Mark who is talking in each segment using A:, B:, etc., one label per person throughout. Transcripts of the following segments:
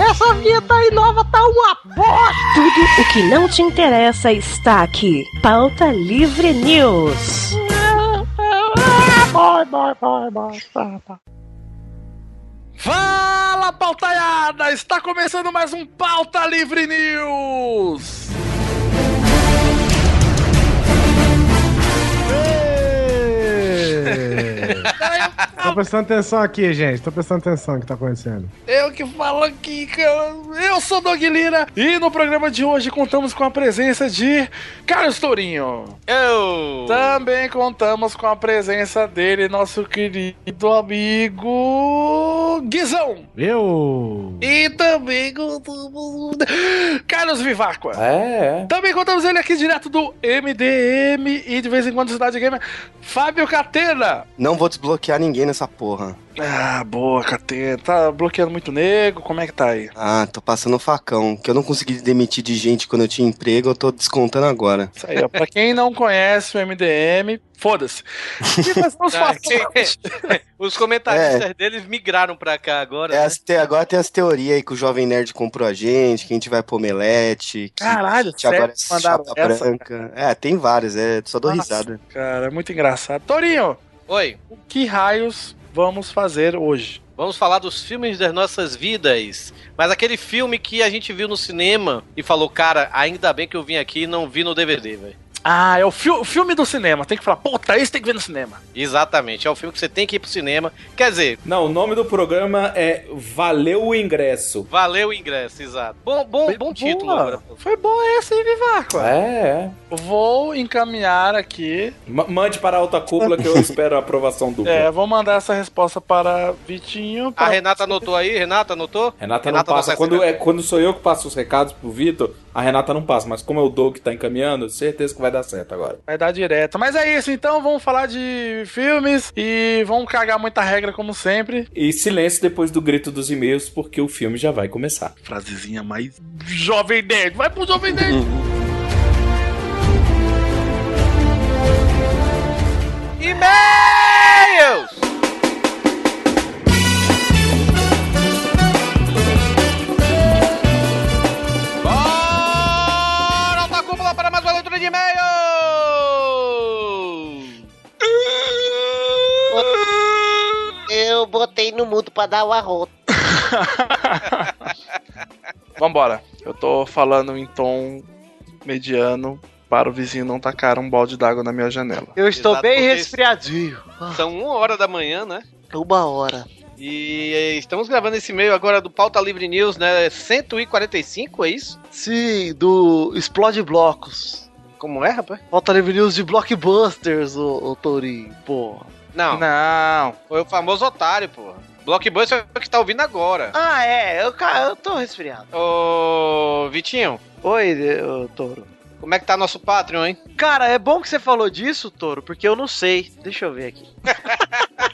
A: Essa vinheta aí nova tá uma bosta!
B: Tudo o que não te interessa está aqui. Pauta Livre News.
A: Vai, vai, vai, vai.
C: Fala, pautaiada! Está começando mais um Pauta Livre News!
D: Tô prestando atenção aqui, gente. Tô prestando atenção no que tá acontecendo.
C: Eu que falo aqui, cara. Eu sou Doug Lira e no programa de hoje contamos com a presença de Carlos Tourinho.
E: Eu!
C: Também contamos com a presença dele, nosso querido amigo Guizão.
D: Eu.
C: E também contamos Carlos Vivacqua.
F: É, é.
C: Também contamos ele aqui direto do MDM e de vez em quando Cidade Gamer, Fábio Catena.
G: Não vou desbloquear ninguém nessa porra.
C: Ah, boa, Catena. Tá bloqueando muito nego, como é que tá aí?
G: Ah, tô passando facão. Que eu não consegui demitir de gente quando eu tinha emprego, eu tô descontando agora.
C: Isso aí, ó. Pra quem não conhece o MDM, foda-se.
E: Ah, quem- Os comentaristas deles migraram pra cá agora.
G: É
E: né?
G: as te- Agora tem as teorias aí que o Jovem Nerd comprou a gente, que a gente vai pro Omelete, que,
C: Caralho,
G: que agora é chapa
C: essa?
G: branca. É, tem vários, é, só dou
C: Nossa.
G: risada.
C: Cara, é muito engraçado. Torinho,
E: Oi,
C: o que raios vamos fazer hoje?
E: vamos falar dos filmes das nossas vidas. Mas aquele filme que a gente viu no cinema e falou, cara, ainda bem que eu vim aqui e não vi no DVD, velho.
C: Ah, é o fi- filme do cinema. Tem que falar, puta, esse tem que ver no cinema.
E: Exatamente, é o filme que você tem que ir pro cinema. Quer dizer,
F: Não, o nome do programa é Valeu o Ingresso.
E: valeu o ingresso, exato. Bom, bom, bom título agora.
C: Foi bom esse, hein, Vivaco?
F: É, é.
C: Vou encaminhar aqui.
F: Ma- Mande para a alta cúpula que eu espero a aprovação dupla.
C: É, vou mandar essa resposta para Vitinho.
E: A Renata anotou aí? Renata anotou?
F: Renata,
E: Renata
F: não passa. Quando,
E: secreta.
F: é, quando sou eu que passo os recados pro Vitor, a Renata não passa. Mas como é o Doug que tá encaminhando, certeza que vai dar certo agora.
C: Vai dar direto. Mas é isso, então vamos falar de filmes e vamos cagar muita regra como sempre.
F: E silêncio depois do grito dos e-mails, porque o filme já vai começar.
C: Frasezinha mais jovem nerd. Vai pro jovem nerd.
E: E-mails! De e-mails!
A: Eu botei no mudo pra dar o arroto.
C: Vambora. Eu tô falando em tom mediano para o vizinho não tacar um balde d'água na minha janela.
A: Eu estou
E: Exato,
A: bem resfriadinho.
E: São uma hora da manhã, né?
A: Uma hora.
E: E estamos gravando esse e-mail agora do Pauta Livre News, né? 145, é isso?
A: Sim, do Explode Blocos.
E: Como é, rapaz?
A: Falta livre news de Blockbusters, ô, ô Tourinho. Porra.
E: Não,
C: Não.
E: foi o famoso otário, porra. Blockbuster é o que tá ouvindo agora.
A: Ah, é. Eu, eu tô resfriado.
E: Ô, Vitinho,
A: Oi, ô, Touro.
E: como é que tá nosso Patreon, hein?
A: Cara, é bom que você falou disso, Toro, porque eu não sei. Deixa eu ver aqui.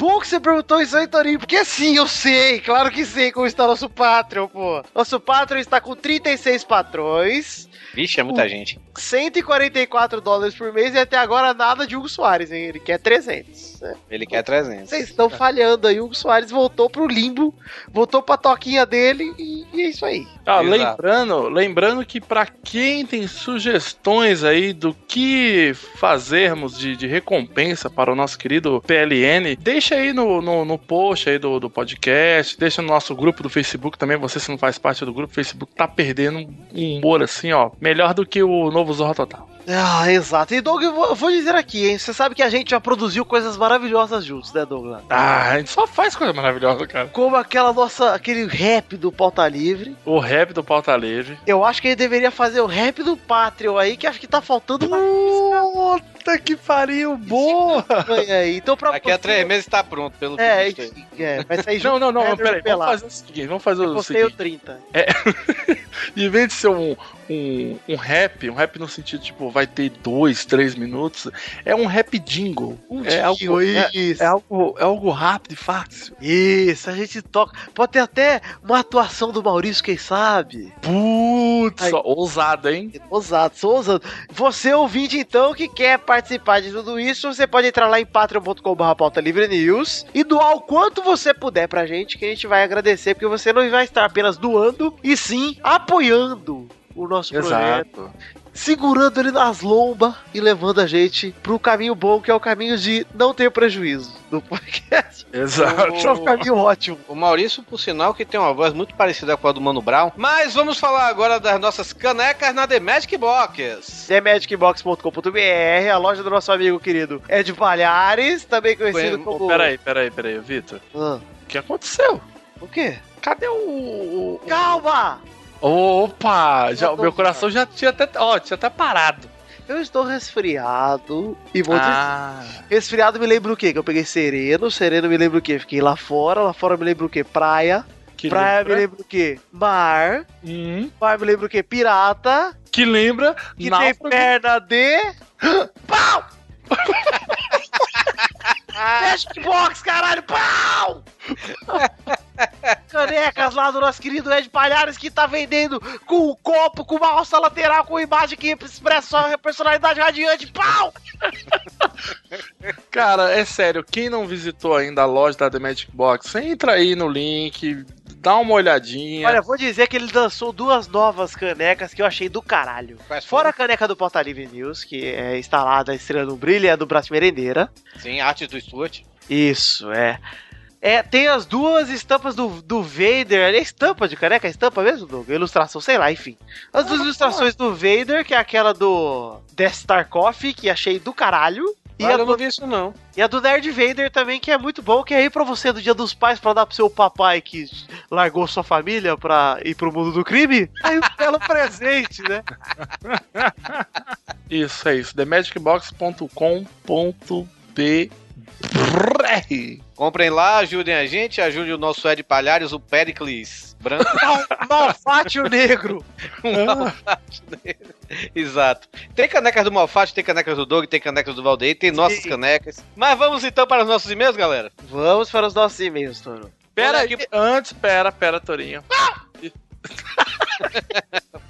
A: bom que você perguntou isso aí, Torinho, porque sim, eu sei, claro que sei como está nosso Patreon, pô. Nosso Patreon está com 36 patrões,
E: Vixe, é muita gente.
A: 144 dólares por mês e até agora nada de Hugo Soares, hein? Ele quer 300. né?
E: Ele quer 300.
A: Vocês estão falhando aí, o Hugo Soares voltou pro limbo, voltou pra toquinha dele e, e é isso aí.
C: Ah, lembrando, lembrando que pra quem tem sugestões aí do que fazermos de, de recompensa para o nosso querido PLN, deixa aí no, no, no post aí do, do podcast, deixa no nosso grupo do Facebook também, você se não faz parte do grupo, o Facebook tá perdendo um humor assim, ó, melhor do que o novo Zorra Total.
A: Ah, exato. E Doug, eu vou, eu dizer aqui, hein? Você sabe que a gente já produziu coisas maravilhosas juntos, né, Douglas?
C: Ah, a gente só faz coisa maravilhosa, cara.
A: Como aquela nossa, aquele rap do Pauta Livre.
C: O rap do Pauta Livre.
A: Eu acho que ele deveria fazer o rap do Patreon aí, que acho que tá faltando uma
C: Puta que pariu, boa!
A: Então, pra
E: Daqui a três meses tá pronto, pelo que
A: É,
E: visto aí.
A: é, vai sair
C: Não, não, não, peraí, vamos fazer o seguinte, vamos fazer
A: Eu
C: o
A: postei o
C: seguinte.
A: 30.
C: Em vez de ser um, um, um rap, um rap no sentido, tipo, vai ter dois, três minutos, é um rap jingle. é, algo, é, é algo, é algo rápido e fácil.
A: Isso, a gente toca. Pode ter até uma atuação do Maurício, quem sabe?
C: Putz,
A: Aí.
C: ousado, hein?
A: Ousado, sou ousado. Você ouvinte, então, que quer participar de tudo isso, você pode entrar lá em patreon.com.br pauta livre news e doar o quanto você puder pra gente, que a gente vai agradecer, porque você não vai estar apenas doando, e sim apoiando o nosso projeto.
C: Exato.
A: segurando ele nas lombas e levando a gente pro caminho bom, que é o caminho de não ter prejuízo do podcast.
C: Exato.
A: É um caminho ótimo.
E: O Maurício, por sinal, que tem uma voz muito parecida com a do Mano Brown. Mas vamos falar agora das nossas canecas na The Magic Box.
A: TheMagicBox.com.br, a loja do nosso amigo querido Ed Palhares, também conhecido
E: Ué,
A: como.
C: Peraí, peraí, peraí, Vitor.
A: Ah,
C: O que aconteceu?
A: o quê?
C: Cadê o. o-
A: Calma!
C: Opa! Já, meu coração já tinha até. Ó, tinha até parado.
A: Eu estou resfriado e vou dizer-
C: Ah.
A: Resfriado me lembra o quê? Que eu peguei sereno, sereno me lembra o quê? Fiquei lá fora, lá fora me lembra o quê? Praia.
C: Que
A: Praia
C: lembra?
A: me lembra o quê? Mar.
C: Hum,
A: Mar me lembra o quê? Pirata.
C: que lembra.
A: Que tem
C: náufrago.
A: perna de. Pau! Magic Box, caralho! Pau! Canecas lá do nosso querido Ed Palhares que tá vendendo com um copo, com uma alça lateral, com imagem que expressa sua personalidade radiante. Pau!
C: Cara, é sério, quem não visitou ainda a loja da The Magic Box, entra aí no link, dá uma olhadinha.
A: Olha, vou dizer que ele lançou duas novas canecas que eu achei do caralho.
E: Quais
A: Fora a caneca do Pauta Livre News, que é instalada a estrela no brilho, é do Braço Merendeira.
E: Sim, artes do Stuart.
A: Isso, é. É, tem as duas estampas do, do Vader. É estampa de caneca? É estampa mesmo, Doug? Ilustração, sei lá, enfim. As duas ilustrações do Vader, que é aquela do Death Star Coffee, que achei do caralho. E,
E: Olha,
A: a
E: eu
A: do,
E: não vi isso não.
A: e a do Nerd Vader também, que é muito bom, que é aí pra você do dia dos pais, pra dar pro seu papai que largou sua família pra ir pro mundo do crime. Aí um belo presente, né?
C: Isso, é isso. TheMagicBox.com.br
E: Comprem lá, ajudem a gente, ajudem o nosso Ed Palhares, o Pericles branco.
A: Malfátio negro.
E: Malfátio negro. Exato. Tem canecas do Malfátio, tem canecas do Doug, tem canecas do Valdeir, tem nossas
A: Sim.
E: canecas. Mas vamos então para os nossos e-mails, galera?
A: Vamos para os nossos e-mails, Toro.
C: Pera
E: Olha
C: aí,
E: aqui.
C: antes, pera, pera, Torinho.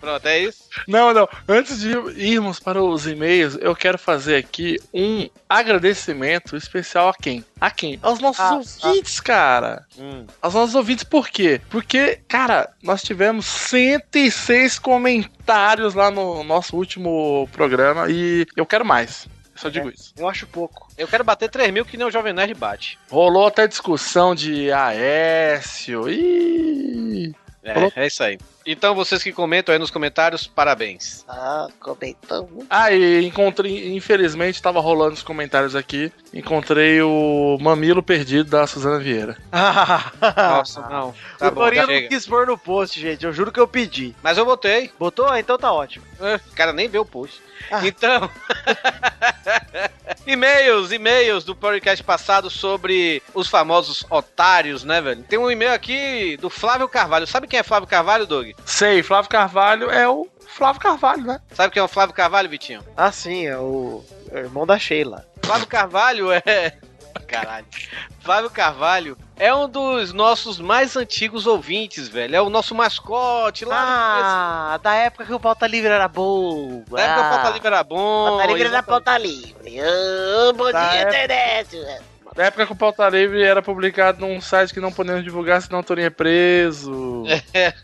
E: Pronto, é isso.
C: Não, não. Antes de irmos para os e-mails, eu quero fazer aqui um agradecimento especial a quem? A quem? Aos nossos
A: Ah,
C: ouvintes, cara.
E: Hum.
C: Aos nossos ouvintes, por quê? Porque, cara, nós tivemos 106 comentários lá no nosso último programa e eu quero mais. Só digo isso.
A: Eu acho pouco.
E: Eu quero bater 3 mil que nem o Jovem Nerd bate.
C: Rolou até discussão de Aécio. Ih.
E: É,
C: Falou.
E: é isso aí. Então, vocês que comentam aí nos comentários, parabéns.
A: Ah, comentamos.
C: Ah, e encontrei, infelizmente, tava rolando os comentários aqui. Encontrei o mamilo perdido da Suzana Vieira.
E: Nossa, não. Tá
A: o Torinho não quis pôr no post, gente. Eu juro que eu pedi.
E: Mas eu botei.
A: Botou? Ah, Então tá ótimo.
E: É, O cara nem vê o post.
A: Ah.
E: Então. e-mails, e-mails do podcast passado sobre os famosos otários, né, velho? Tem um e-mail aqui do Flávio Carvalho. Sabe quem é Flávio Carvalho, Doug?
C: Sei, Flávio Carvalho é o Flávio Carvalho, né?
E: Sabe quem é o Flávio Carvalho, Vitinho?
A: Ah, sim, é o, é o irmão da Sheila.
E: Flávio Carvalho é. Caralho. Flávio Carvalho é um dos nossos mais antigos ouvintes, velho. É o nosso mascote lá
A: Ah, da época que o pauta livre era bom.
E: começo. Na época o Pauta Livre era bom.
A: Pauta livre era pauta livre. Ah, bom
C: Da
A: dia,
C: época-
A: internet.
C: Na época que o Pauta Livre era publicado num site que não podemos divulgar, senão o Torinho é preso.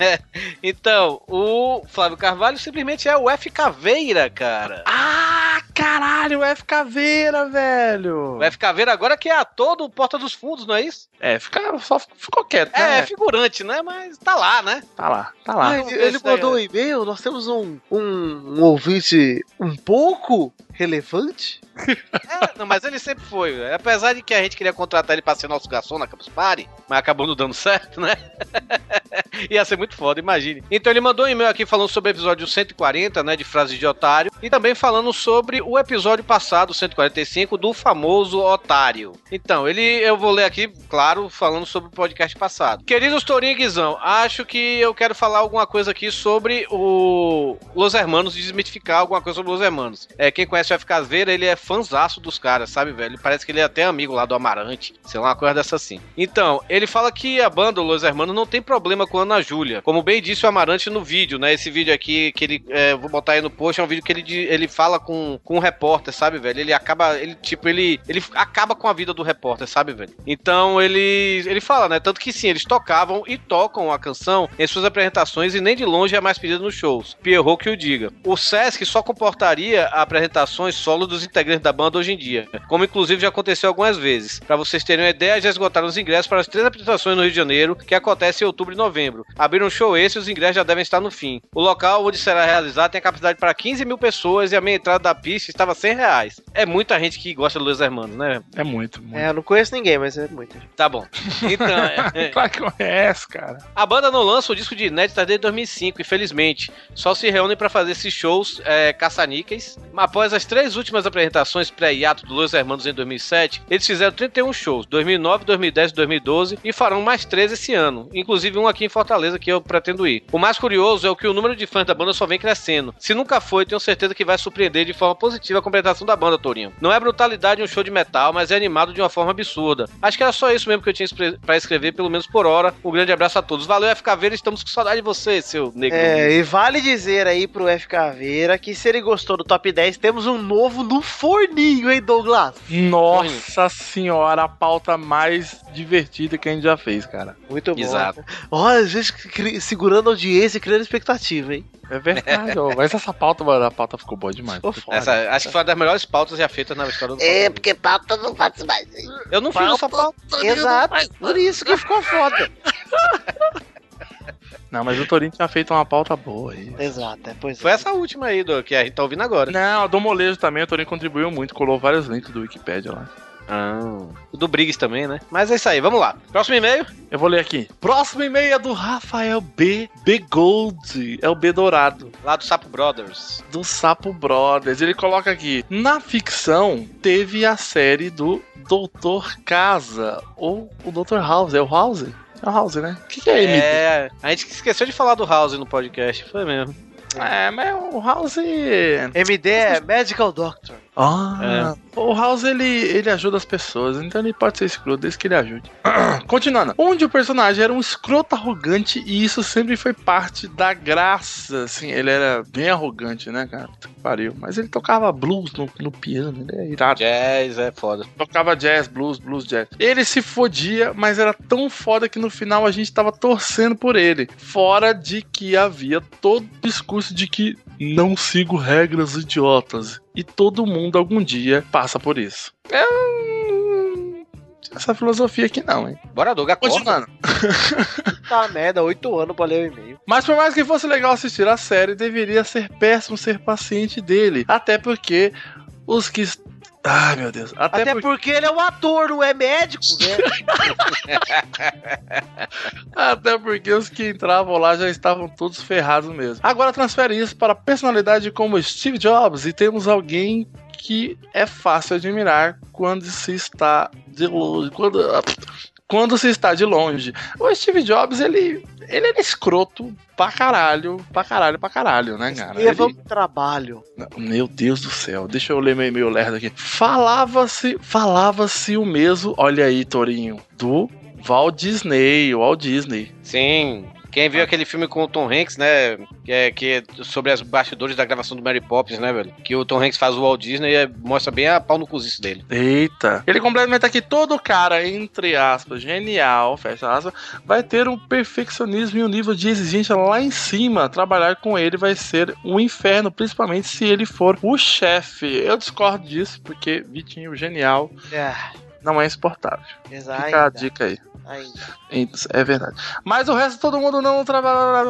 E: então, o Flávio Carvalho simplesmente é o F Caveira, cara.
C: Ah, caralho, o F Caveira, velho.
E: O F Caveira agora que é ator do Porta dos Fundos, não é isso?
C: É, fica, só ficou quieto,
E: É,
C: né?
E: é figurante, né? Mas tá lá, né?
C: Tá lá, tá lá.
A: Ah, ele, ele mandou um e-mail, nós temos um, um, um ouvinte um pouco relevante.
E: É, não, mas ele sempre foi. velho. Apesar de que a gente queria contratar ele pra ser nosso garçom na Campus Party, mas acabou não dando certo, né? Ia ser muito foda, imagine. Então ele mandou um e-mail aqui falando sobre o episódio 140, né, de frases de otário, e também falando sobre o episódio passado, 145, do famoso otário. Então, ele, eu vou ler aqui, claro, falando sobre o podcast passado. Queridos Torinho e Guizão, acho que eu quero falar alguma coisa aqui sobre o Los Hermanos, desmitificar alguma coisa sobre Los Hermanos. É, quem conhece o FK Caveira, ele é fanzaço dos caras, sabe, velho? Parece que ele é até amigo lá do Amarante, sei lá, uma coisa dessa assim. Então, ele fala que a banda Los Hermanos não tem problema com a Ana Júlia. Como bem disse o Amarante no vídeo, né? Esse vídeo aqui, que ele, é, vou botar aí no post, é um vídeo que ele, ele fala com, com um repórter, sabe, velho? Ele acaba, ele, tipo, ele, ele acaba com a vida do repórter, sabe, velho? Então, ele, ele fala, né? Tanto que sim, eles tocavam e tocam a canção em suas apresentações e nem de longe é mais pedida nos shows. Pierrot que o diga. O Sesc só comportaria apresentações solo dos integrantes da banda hoje em dia, como inclusive já aconteceu algumas vezes. Pra vocês terem uma ideia, já esgotaram os ingressos para as três apresentações no Rio de Janeiro, que acontece em outubro e novembro. Abriram um show esse e os ingressos já devem estar no fim. O local onde será realizado tem a capacidade para 15 mil pessoas e a meia entrada da pista estava 100 reais. É muita gente que gosta do Los Hermanos, né?
C: É muito, muito.
A: É, eu não conheço ninguém, mas é muito.
E: Tá bom. Então, é-
C: Claro que conhece, cara.
E: A banda não lança o disco de inéditas desde 2005, infelizmente. Só se reúnem para fazer esses shows é, caça-níqueis. Após as três últimas apresentações pré-hiato do Los Hermanos em 2007, eles fizeram 31 shows, 2009, 2010 e 2012, e farão mais três esse ano. Inclusive um aqui em Fortaleza que eu pretendo ir. O mais curioso é o que o número de fãs da banda só vem crescendo. Se nunca foi, tenho certeza que vai surpreender de forma positiva a completação da banda, Tourinho. Não é brutalidade um show de metal, mas é animado de uma forma absurda. Acho que era só isso mesmo que eu tinha para escrever, pelo menos por hora. Um grande abraço a todos. Valeu, FK Veira, estamos com saudade de você, seu negro.
A: É, e vale dizer aí pro F Caveira que se ele gostou do top 10, temos um novo no forninho, hein, Douglas?
C: Nossa senhora, a pauta mais divertida que a gente já fez, cara.
A: Muito bom.
E: Exato.
A: Olha, a gente segurando a audiência e criando expectativa, hein?
C: É verdade, ó. Mas essa pauta, mano, a pauta ficou boa demais.
A: Ficou foda.
E: Essa, acho que foi uma das melhores pautas já feitas na história do
H: É, porque pauta não faz mais.
E: Eu não fiz essa pauta.
A: Exato, por isso que ficou foda.
C: Não, mas o Torinho tinha feito uma pauta boa aí.
A: Exato, é, pois
E: Foi
A: é.
E: essa última aí, do, que a gente tá ouvindo agora.
C: Não, a do molejo também, o Torinho contribuiu muito, colou vários links do Wikipedia lá.
E: Ah. O do Briggs também, né? Mas é isso aí, vamos lá. Próximo e-mail.
C: Eu vou ler aqui. Próximo e-mail é do Rafael B. B. Gold. É o B dourado.
E: Lá do Sapo Brothers.
C: Do Sapo Brothers. Ele coloca aqui: Na ficção, teve a série do Doutor Casa. Ou o Doutor House. É o House? É o House, né? O que, que é, MD?
E: É, a gente esqueceu de falar do House no podcast, foi mesmo.
C: É, mas o House.
A: MD é Medical Doctor.
C: Ah, o House ele, ele ajuda as pessoas, então ele pode ser escroto desde que ele ajude. Continuando, onde o personagem era um escroto arrogante e isso sempre foi parte da graça, assim, ele era bem arrogante, né, cara? Pariu. Mas ele tocava blues no, no piano, ele é irado.
E: Jazz é foda.
C: Tocava jazz, blues, blues, jazz. Ele se fodia, mas era tão foda que no final a gente tava torcendo por ele. Fora de que havia todo o discurso de que não sigo regras idiotas. E todo mundo algum dia passa por isso. É. Essa filosofia aqui não, hein?
E: Bora, Doug, acorda.
C: Continuando.
A: Tá merda, 8 anos pra ler o e-mail.
C: Mas por mais que fosse legal assistir a série, deveria ser péssimo ser paciente dele. Até porque os que. Ai, meu Deus. Até,
A: Até,
C: porque...
A: porque ele é um ator, não é médico, né?
C: Até porque os que entravam lá já estavam todos ferrados mesmo. Agora transfere isso para personalidade como Steve Jobs e temos alguém que é fácil admirar quando se está de longe. Quando, quando se está de longe. O Steve Jobs, ele, ele era escroto pra caralho, pra caralho, pra caralho, né, cara?
A: Leva
C: Ele-
A: um trabalho.
C: meu Deus do céu, deixa eu ler meu e-mail lerdo aqui. Falava-se, falava-se o mesmo, olha aí, Torinho, do Walt Disney, o Walt Disney.
E: Sim. Quem viu aquele filme com o Tom Hanks, né? Que é, que é sobre as bastidores da gravação do Mary Poppins, né, velho? Que o Tom Hanks faz o Walt Disney e é- mostra bem a pau no cozice dele.
C: Eita. Ele complementa aqui, todo cara, entre aspas, genial, fecha aspas, vai ter um perfeccionismo e um nível de exigência lá em cima. Trabalhar com ele vai ser um inferno, principalmente se ele for o chefe. Eu discordo disso, porque Vitinho, genial,
A: É,
C: não é insuportável.
A: exato.
C: Fica a dica aí.
A: Ainda.
C: É verdade. Mas o resto todo mundo não trabalha.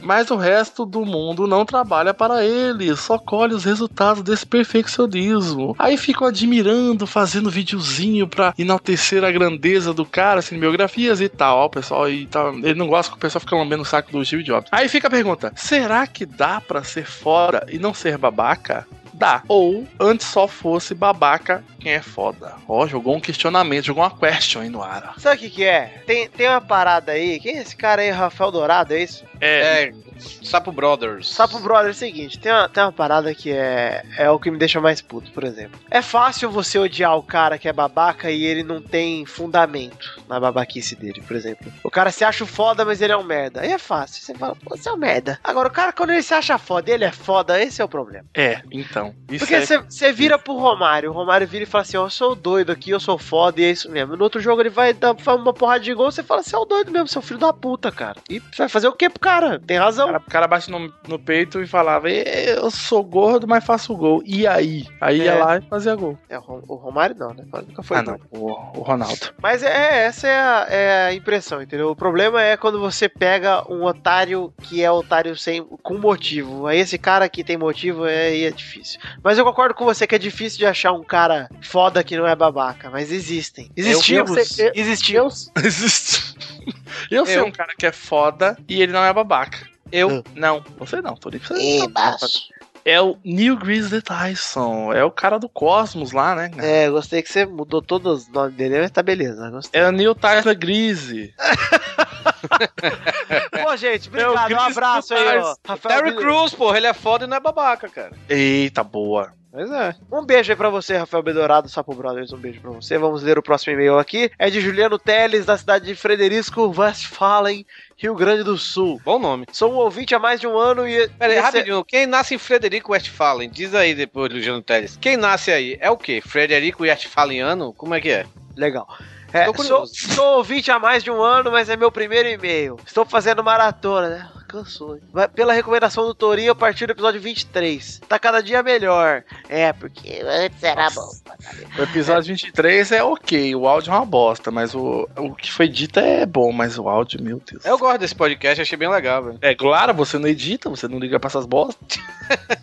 C: Mas o resto do mundo não trabalha para ele. Só colhe os resultados desse perfeccionismo. Aí ficam admirando, fazendo videozinho pra enaltecer a grandeza do cara, assim, biografias e tal. Ó, pessoal e tal. Ele não gosta que o pessoal fica lambendo o saco do Steve Jobs. Aí fica a pergunta: será que dá pra ser fora e não ser babaca? Dá. Ou antes só fosse babaca quem é foda. Ó, jogou um questionamento, jogou uma question aí no ar.
A: Sabe o que que é? Tem, tem uma parada aí, quem é esse cara aí, Rafael Dourado, é isso?
C: É,
E: É, Sapo Brothers.
A: Sapo Brother é o seguinte, tem uma, tem uma parada que é, é o que me deixa mais puto, por exemplo. É fácil você odiar o cara que é babaca e ele não tem fundamento na babaquice dele, por exemplo. O cara se acha foda, mas ele é um merda. Aí é fácil, você fala, pô, você é um merda. Agora, o cara, quando ele se acha foda e ele é foda, esse é o problema.
C: É, então. Isso
A: Porque
C: é...
A: você você vira pro Romário, o Romário vira e fala assim, ó, eu sou doido aqui, eu sou foda, e é isso mesmo. No outro jogo ele vai dar uma porrada de gol, você fala, você é o doido mesmo, seu filho da puta, cara. E você vai fazer o que pro cara? Tem razão.
C: O cara, o cara bate no, no peito e falava: "É, Eu sou gordo, mas faço gol. E aí? Aí ia
A: É.
C: lá e fazia gol.
A: É, o Rom- o Romário não, né? Nunca foi
C: ah, não. O, o Ronaldo.
A: Mas é, essa é a, é a impressão, entendeu? O problema é quando você pega um otário que é otário sem, com motivo. Aí esse cara que tem motivo é, aí é difícil. Mas eu concordo com você que é difícil de achar um cara foda que não é babaca. Mas existem. Existimos.
B: eu sei- eu-
A: Existimos.
C: Existe. Eu sei
E: Eu.
C: um cara que é foda e ele não é babaca.
E: Eu.
C: Não, você não, tô nem É o Neil Grizzly Tyson. É o cara do Cosmos lá, né?
A: É, gostei que você mudou todos os nomes dele, mas tá beleza. Gostei.
C: É o Neil Tyson Grise.
A: Pô, gente,
C: É
A: obrigado. Um abraço aí, ó. Rafael
E: Terry Crews, porra, ele é foda e não é babaca, cara.
C: Eita, boa.
E: Pois é.
A: Um beijo aí pra você, Rafael Bedorado, Sapo Brothers. Um beijo pra você. Vamos ler o próximo e-mail aqui. É de Juliano Teles, da cidade de Frederico Westphalen, Rio Grande do Sul.
E: Bom nome.
A: Sou um ouvinte há mais de um ano e.
E: Pera aí,
A: esse-
E: rapidinho. Quem nasce em Frederico Westphalen? Diz aí depois, Luciano Teles. Quem nasce aí? É o quê? Frederico Westphaliano? Como é que é?
A: Legal. É, sou, sou ouvinte há mais de um ano, mas é meu primeiro e-mail. Estou fazendo maratona, né? Cansou. hein? Vai- Pela recomendação do Torinho, a partir do episódio 23. Tá cada dia melhor. É, porque antes era bom.
C: O episódio 23 é ok, o áudio é uma bosta, mas o, o que foi dito é bom, mas o áudio, meu Deus.
E: Eu gosto desse podcast, achei bem legal, velho.
C: É claro, você não edita, você não liga pra essas bostas.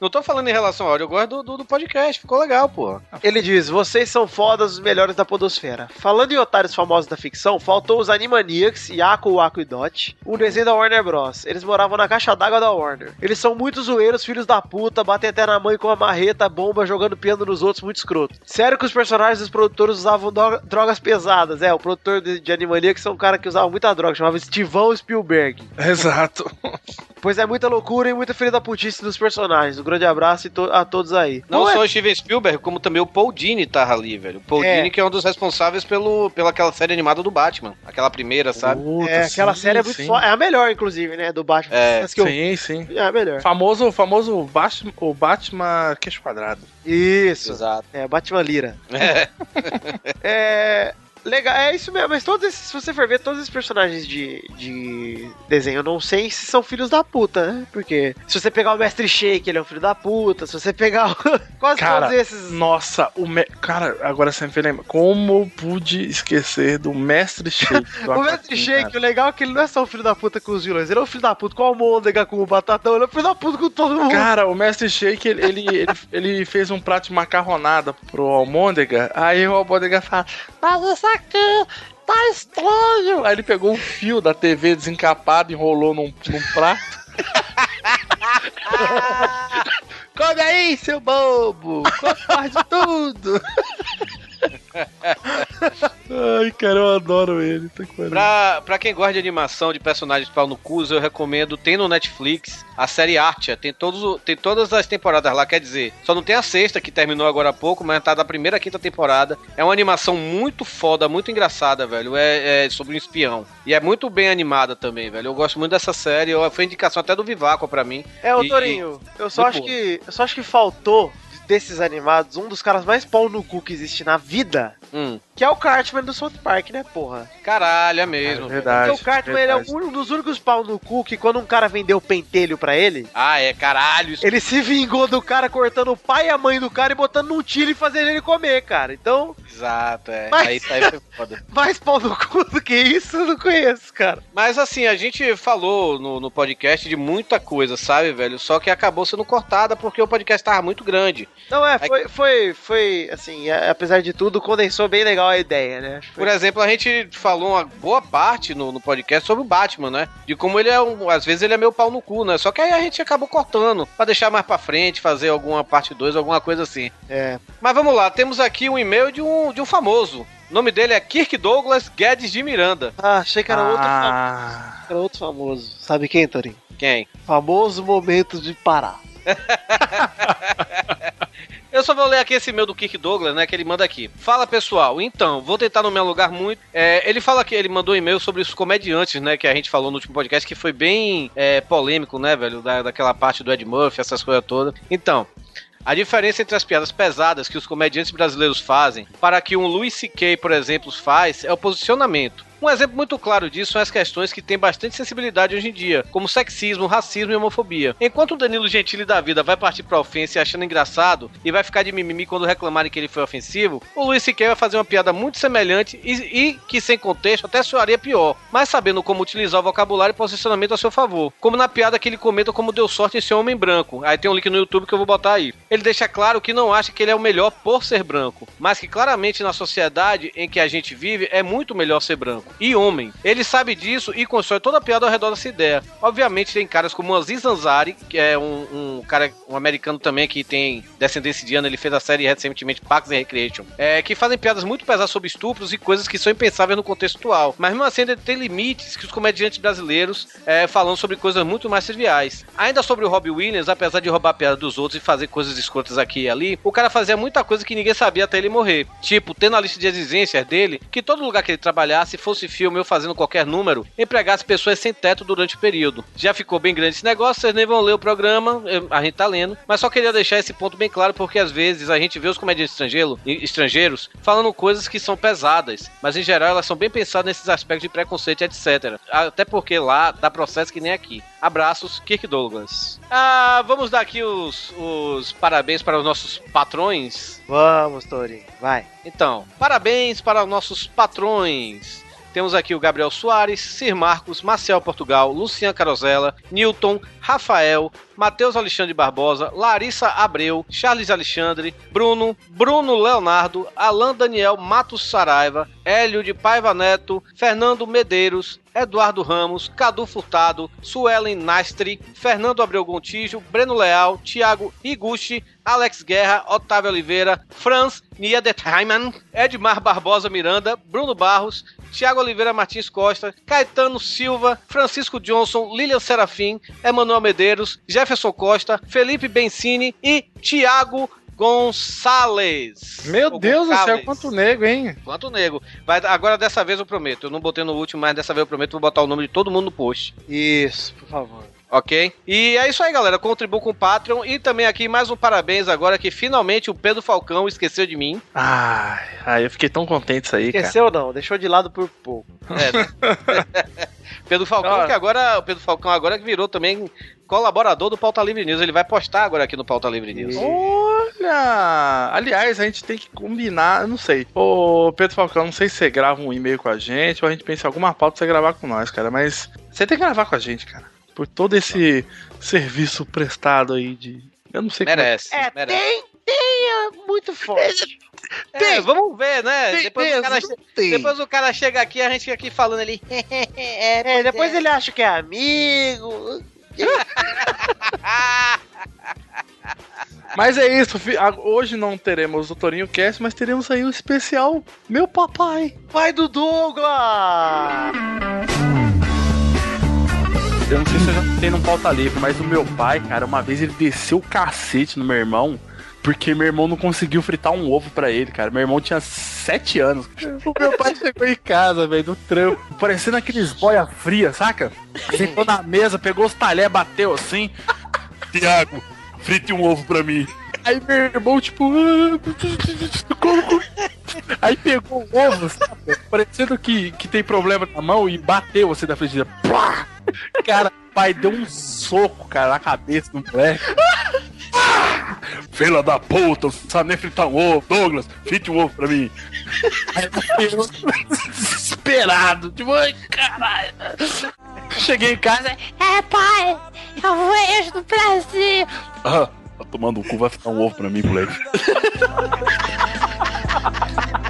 E: Não tô falando em relação ao áudio, eu gosto do, do, do podcast, ficou legal, porra.
A: Ele diz: Vocês são fodas, os melhores da Podosfera. Falando em otários famosos da ficção, faltou os Animaniacs, Yaku, Waku e Dot, um desenho da Warner Bros. Eles moravam na caixa d'água da Warner. Eles são muito zoeiros, filhos da puta, batem até na mãe com a marreta, bomba, jogando piano nos outros, muito escroto. Sério que os personagens dos produtores usavam dro- drogas pesadas. É, o produtor de, de Animaniacs é um cara que usava muita droga, chamava Stivão Spielberg.
C: Exato.
A: Pois é muita loucura e muita filha da putice dos personagens. Um grande abraço to- a todos aí.
E: Não
A: é
E: só o Steven Spielberg, como também o Paul Dini tava ali, velho. O Paul
A: É.
E: Dini que é um dos responsáveis pelo, pela aquela série animada do Batman. Aquela primeira, sabe?
C: Puta,
A: É, aquela
C: sim,
A: série é muito
C: sim.
A: foda. É a melhor, inclusive, né? Do Batman.
E: É,
A: Mas que eu-
C: Sim, sim.
A: É melhor.
C: Famoso, famoso Batman, o Batman queixo quadrado.
A: Isso.
E: Exato.
A: É, Batman Lira.
E: É.
A: É. Legal, é isso mesmo, mas todos esses, se você for ver, todos esses personagens de, de desenho, eu não sei se são filhos da puta, né? Porque se você pegar o Mestre Shake, ele é um filho da puta, se você pegar o- quase
C: Cara,
A: todos esses.
C: Nossa, o me... cara, agora você me lembra. Como eu pude esquecer do Mestre Shake? do
A: O Mestre Shake,
C: cara?
A: o legal é que ele não é só um filho da puta com os vilões, ele é um filho da puta com o Almôndega, com o Batatão, ele é um filho da puta com todo mundo.
C: Cara, o Mestre Shake, ele, ele, ele, ele fez um prato de macarronada pro Almôndega. Aí o Almôndega fala: Mas isso aqui tá estranho. Aí ele pegou um fio da TV desencapado e enrolou num, num prato. Come aí, seu bobo! Come mais de tudo! Ai, cara, eu adoro ele. Tá.
E: Pra, pra quem gosta de animação de personagens pau no cu, eu recomendo, tem no Netflix a série Artia, tem, todos, tem todas as temporadas lá, quer dizer, só não tem a sexta que terminou agora há pouco, mas tá da primeira à quinta temporada. É uma animação muito foda, muito engraçada, velho. É, é sobre um espião. E é muito bem animada também, velho. Eu gosto muito dessa série, eu- foi indicação até do Vivaco pra mim.
A: É, ô
E: E-
A: Torinho, eu só acho
E: boa.
A: que. Eu só acho que faltou desses animados um dos caras mais pau no cu que existe na vida.
E: Hum.
A: Que é o Cartman do South Park, né, porra?
E: Caralho, é mesmo.
C: É verdade.
A: Porque o Cartman ele é
C: verdade.
A: um dos únicos pau no cu que quando um cara vendeu pentelho pra ele,
E: Ah, é, caralho. Isso...
A: ele se vingou do cara cortando o pai e a mãe do cara e botando num tiro e fazendo ele comer, cara. Então,
E: Exato, é.
A: Mas-
E: Aí, isso aí foi foda.
A: mais pau no cu do que isso, eu não conheço, cara.
E: Mas assim, a gente falou no, no podcast de muita coisa, sabe, velho? Só que acabou sendo cortada porque o podcast tava muito grande.
A: Não, é, foi, foi, foi assim, é, apesar de tudo, condensou bem legal a ideia, né?
E: Por exemplo, a gente falou uma boa parte no, no podcast sobre o Batman, né? De como ele é um. Às vezes ele é meio pau no cu, né? Só que aí a gente acabou cortando pra deixar mais pra frente, fazer alguma parte 2, alguma coisa assim.
A: É.
E: Mas vamos lá, temos aqui um e-mail de um, de um famoso. O nome dele é Kirk Douglas Guedes de Miranda.
A: Ah, achei que era, outro, fa-
C: Ah,
A: era outro famoso. Sabe quem, Torinho?
E: Quem?
A: Famoso momento de parar.
E: Eu só vou ler aqui esse meu do Kirk Douglas, né? Que ele manda aqui. Fala pessoal, então, vou tentar não me alugar muito. É, ele fala que ele mandou um e-mail sobre os comediantes, né? Que a gente falou no último podcast, que foi bem é, polêmico, né, velho? Da, daquela parte do Ed Murphy, essas coisas todas. Então. A diferença entre as piadas pesadas que os comediantes brasileiros fazem para que um Louis C.K., por exemplo, faz é o posicionamento. Um exemplo muito claro disso são as questões que têm bastante sensibilidade hoje em dia, como sexismo, racismo e homofobia. Enquanto o Danilo Gentili da vida vai partir pra ofensa achando engraçado e vai ficar de mimimi quando reclamarem que ele foi ofensivo, o Luiz C.K. vai fazer uma piada muito semelhante e, e que, sem contexto, até soaria pior, mas sabendo como utilizar o vocabulário e posicionamento a seu favor. Como na piada que ele comenta como deu sorte em ser homem branco. Aí tem um link no YouTube que eu vou botar aí. Ele deixa claro que não acha que ele é o melhor por ser branco, mas que claramente na sociedade em que a gente vive é muito melhor ser branco e homem. Ele sabe disso e constrói toda a piada ao redor dessa ideia. Obviamente tem caras como Aziz Ansari, que é um, um cara, um americano também que tem descendência indiana, ele fez a série recentemente Parks and Recreation, é, que fazem piadas muito pesadas sobre estupros e coisas que são impensáveis no contexto atual. Mas mesmo assim ainda tem limites que os comediantes brasileiros é, falam sobre coisas muito mais triviais. Ainda sobre o Robbie Williams, apesar de roubar a piada dos outros e fazer coisas escrotas aqui e ali, o cara fazia muita coisa que ninguém sabia até ele morrer. Tipo, ter na lista de exigências dele que todo lugar que ele trabalhasse, fosse filme ou fazendo qualquer número, empregasse pessoas sem teto durante o período. Já ficou bem grande esse negócio, vocês nem vão ler o programa, a gente tá lendo, mas só queria deixar esse ponto bem claro porque às vezes a gente vê os comediantes estrangeiro- estrangeiros falando coisas que são pesadas, mas em geral elas são bem pensadas nesses aspectos de preconceito, etc. Até porque lá dá processo que nem aqui. Abraços, Kirk Douglas. Ah, vamos dar aqui os, os parabéns para os nossos patrões.
A: Vamos, Torinho, vai.
E: Então, parabéns para os nossos patrões. Temos aqui o Gabriel Soares, Sir Marcos, Marcel Portugal, Lucian Carosella, Newton, Rafael, Matheus Alexandre Barbosa, Larissa Abreu, Charles Alexandre, Bruno, Bruno Leonardo, Alan Daniel Matos Saraiva, Hélio de Paiva Neto, Fernando Medeiros, Eduardo Ramos, Cadu Furtado, Suelen Nastre, Fernando Abreu Gontijo, Breno Leal, Thiago Iguchi, Alex Guerra, Otávio Oliveira, Franz Niedetheiman, Edmar Barbosa Miranda, Bruno Barros, Thiago Oliveira Martins Costa, Caetano Silva, Francisco Johnson, Lilian Serafim, Emanuel Medeiros, Jefferson Costa, Felipe Bensini e Thiago Gonçalves.
C: meu Deus do céu, quanto nego, hein?
E: Quanto nego. Vai, agora dessa vez eu prometo. Eu não botei no último, mas dessa vez eu prometo vou botar o nome de todo mundo no post.
A: Isso, por favor.
E: Ok? E é isso aí, galera. Contribua com o Patreon. E também aqui mais um parabéns agora que finalmente o Pedro Falcão esqueceu de mim.
C: Ai, ai, eu fiquei tão contente isso aí, cara.
A: Esqueceu não, deixou de lado por pouco.
E: É, né? Pedro Falcão,
C: Ah.
E: que agora. O Pedro Falcão agora que virou também colaborador do Pauta Livre News. Ele vai postar agora aqui no Pauta Livre News.
C: Olha! Aliás, a gente tem que combinar, eu não sei. Ô, Pedro Falcão, não sei se você grava um e-mail com a gente ou a gente pensa em alguma pauta pra você gravar com nós, cara. Mas você tem que gravar com a gente, cara. Por todo esse serviço prestado aí de. Eu não sei
E: Merece.
A: É,
E: merece.
A: tem, tem, é muito forte.
E: É, vamos ver, né?
A: Tem
E: depois, o
A: mesmo,
E: cara,
A: tem.
E: depois o cara chega aqui, a gente fica aqui falando ali.
A: É, depois ele acha que é amigo.
C: Mas é isso, hoje não teremos o Torinho Cast, mas teremos aí um especial Meu Papai.
A: Pai do Douglas!
H: Eu não sei se eu já tem no pauta livre, mas o meu pai, cara, uma vez ele desceu o cacete no meu irmão. Porque meu irmão não conseguiu fritar um ovo pra ele, cara. Meu irmão tinha sete anos.
C: O meu pai chegou em casa, velho, do trampo.
H: Parecendo aqueles boia fria, saca? Sentou na mesa, pegou os talheres, bateu assim. Tiago, frite um ovo pra mim.
C: Aí meu irmão, tipo. "Ah, como- como-" Aí pegou o ovo, sabe? Parecendo que, que tem problema na mão e bateu assim da frigideira. Cara, o pai deu um soco, cara, na cabeça do moleque.
H: Fila da puta, não sabe nem fritar um ovo. Douglas, frite um ovo pra mim.
C: Aí eu desesperado, tipo, ai, caralho. Cheguei em casa,
I: É, pai, eu vejo no Brasil.
H: Ah, tá tomando o cu, vai fritar um ovo pra mim, moleque.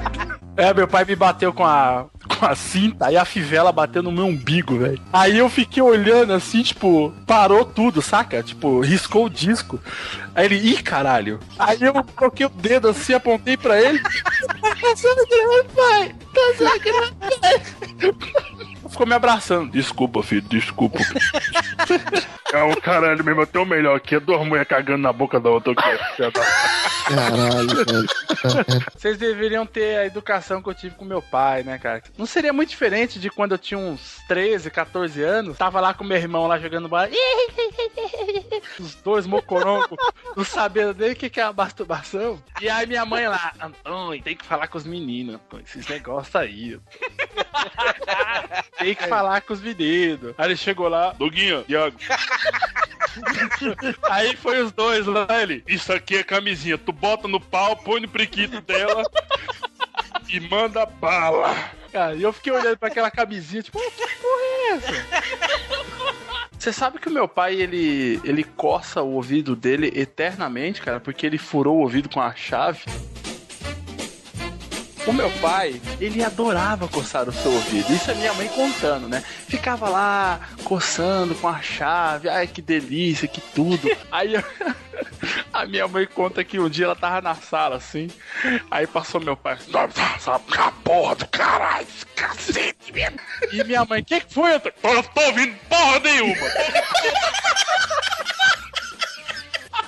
C: É, meu pai me bateu com a,
H: com a cinta, aí a fivela bateu no meu umbigo, velho. Aí eu fiquei olhando assim, tipo, parou tudo, saca? Tipo, riscou o disco. Aí ele, ih, caralho. Aí eu coloquei o dedo assim, apontei pra ele. Tá sangrando, pai. Tá sangrando, pai. Ficou me abraçando. Desculpa, filho, desculpa. É o caralho mesmo, até o melhor aqui. É duas mulheres cagando na boca da outra.
G: Caralho, velho.
C: Vocês deveriam ter a educação que eu tive com meu pai, né, cara? Não seria muito diferente de quando eu tinha uns 13, 14 anos. Tava lá com meu irmão lá jogando bola. Os dois mocorongos, não sabendo nem o que que é a masturbação. E aí minha mãe lá, Antônio, tem que falar com os meninos, Antônio, esses negócios aí. Tem que falar com os meninos. Aí ele chegou lá, Doguinho, Iago. Aí foi os dois lá, ele. Isso aqui é camisinha. Tu bota no pau, põe no priquito dela e manda bala. Cara, e eu fiquei olhando pra aquela camisinha, tipo, "Oh, que porra é essa? Você sabe que o meu pai, ele, ele coça o ouvido dele eternamente, cara, porque ele furou o ouvido com a chave. O meu pai, ele adorava coçar o seu ouvido. Isso é minha mãe contando, né? Ficava lá coçando com a chave. Ai, que delícia, que tudo. Aí eu- a minha mãe conta que um dia ela tava na sala assim. Aí passou meu pai. Essa porra do caralho, cacete mesmo. E minha mãe, o que, que foi? Eu tô, eu tô ouvindo porra nenhuma.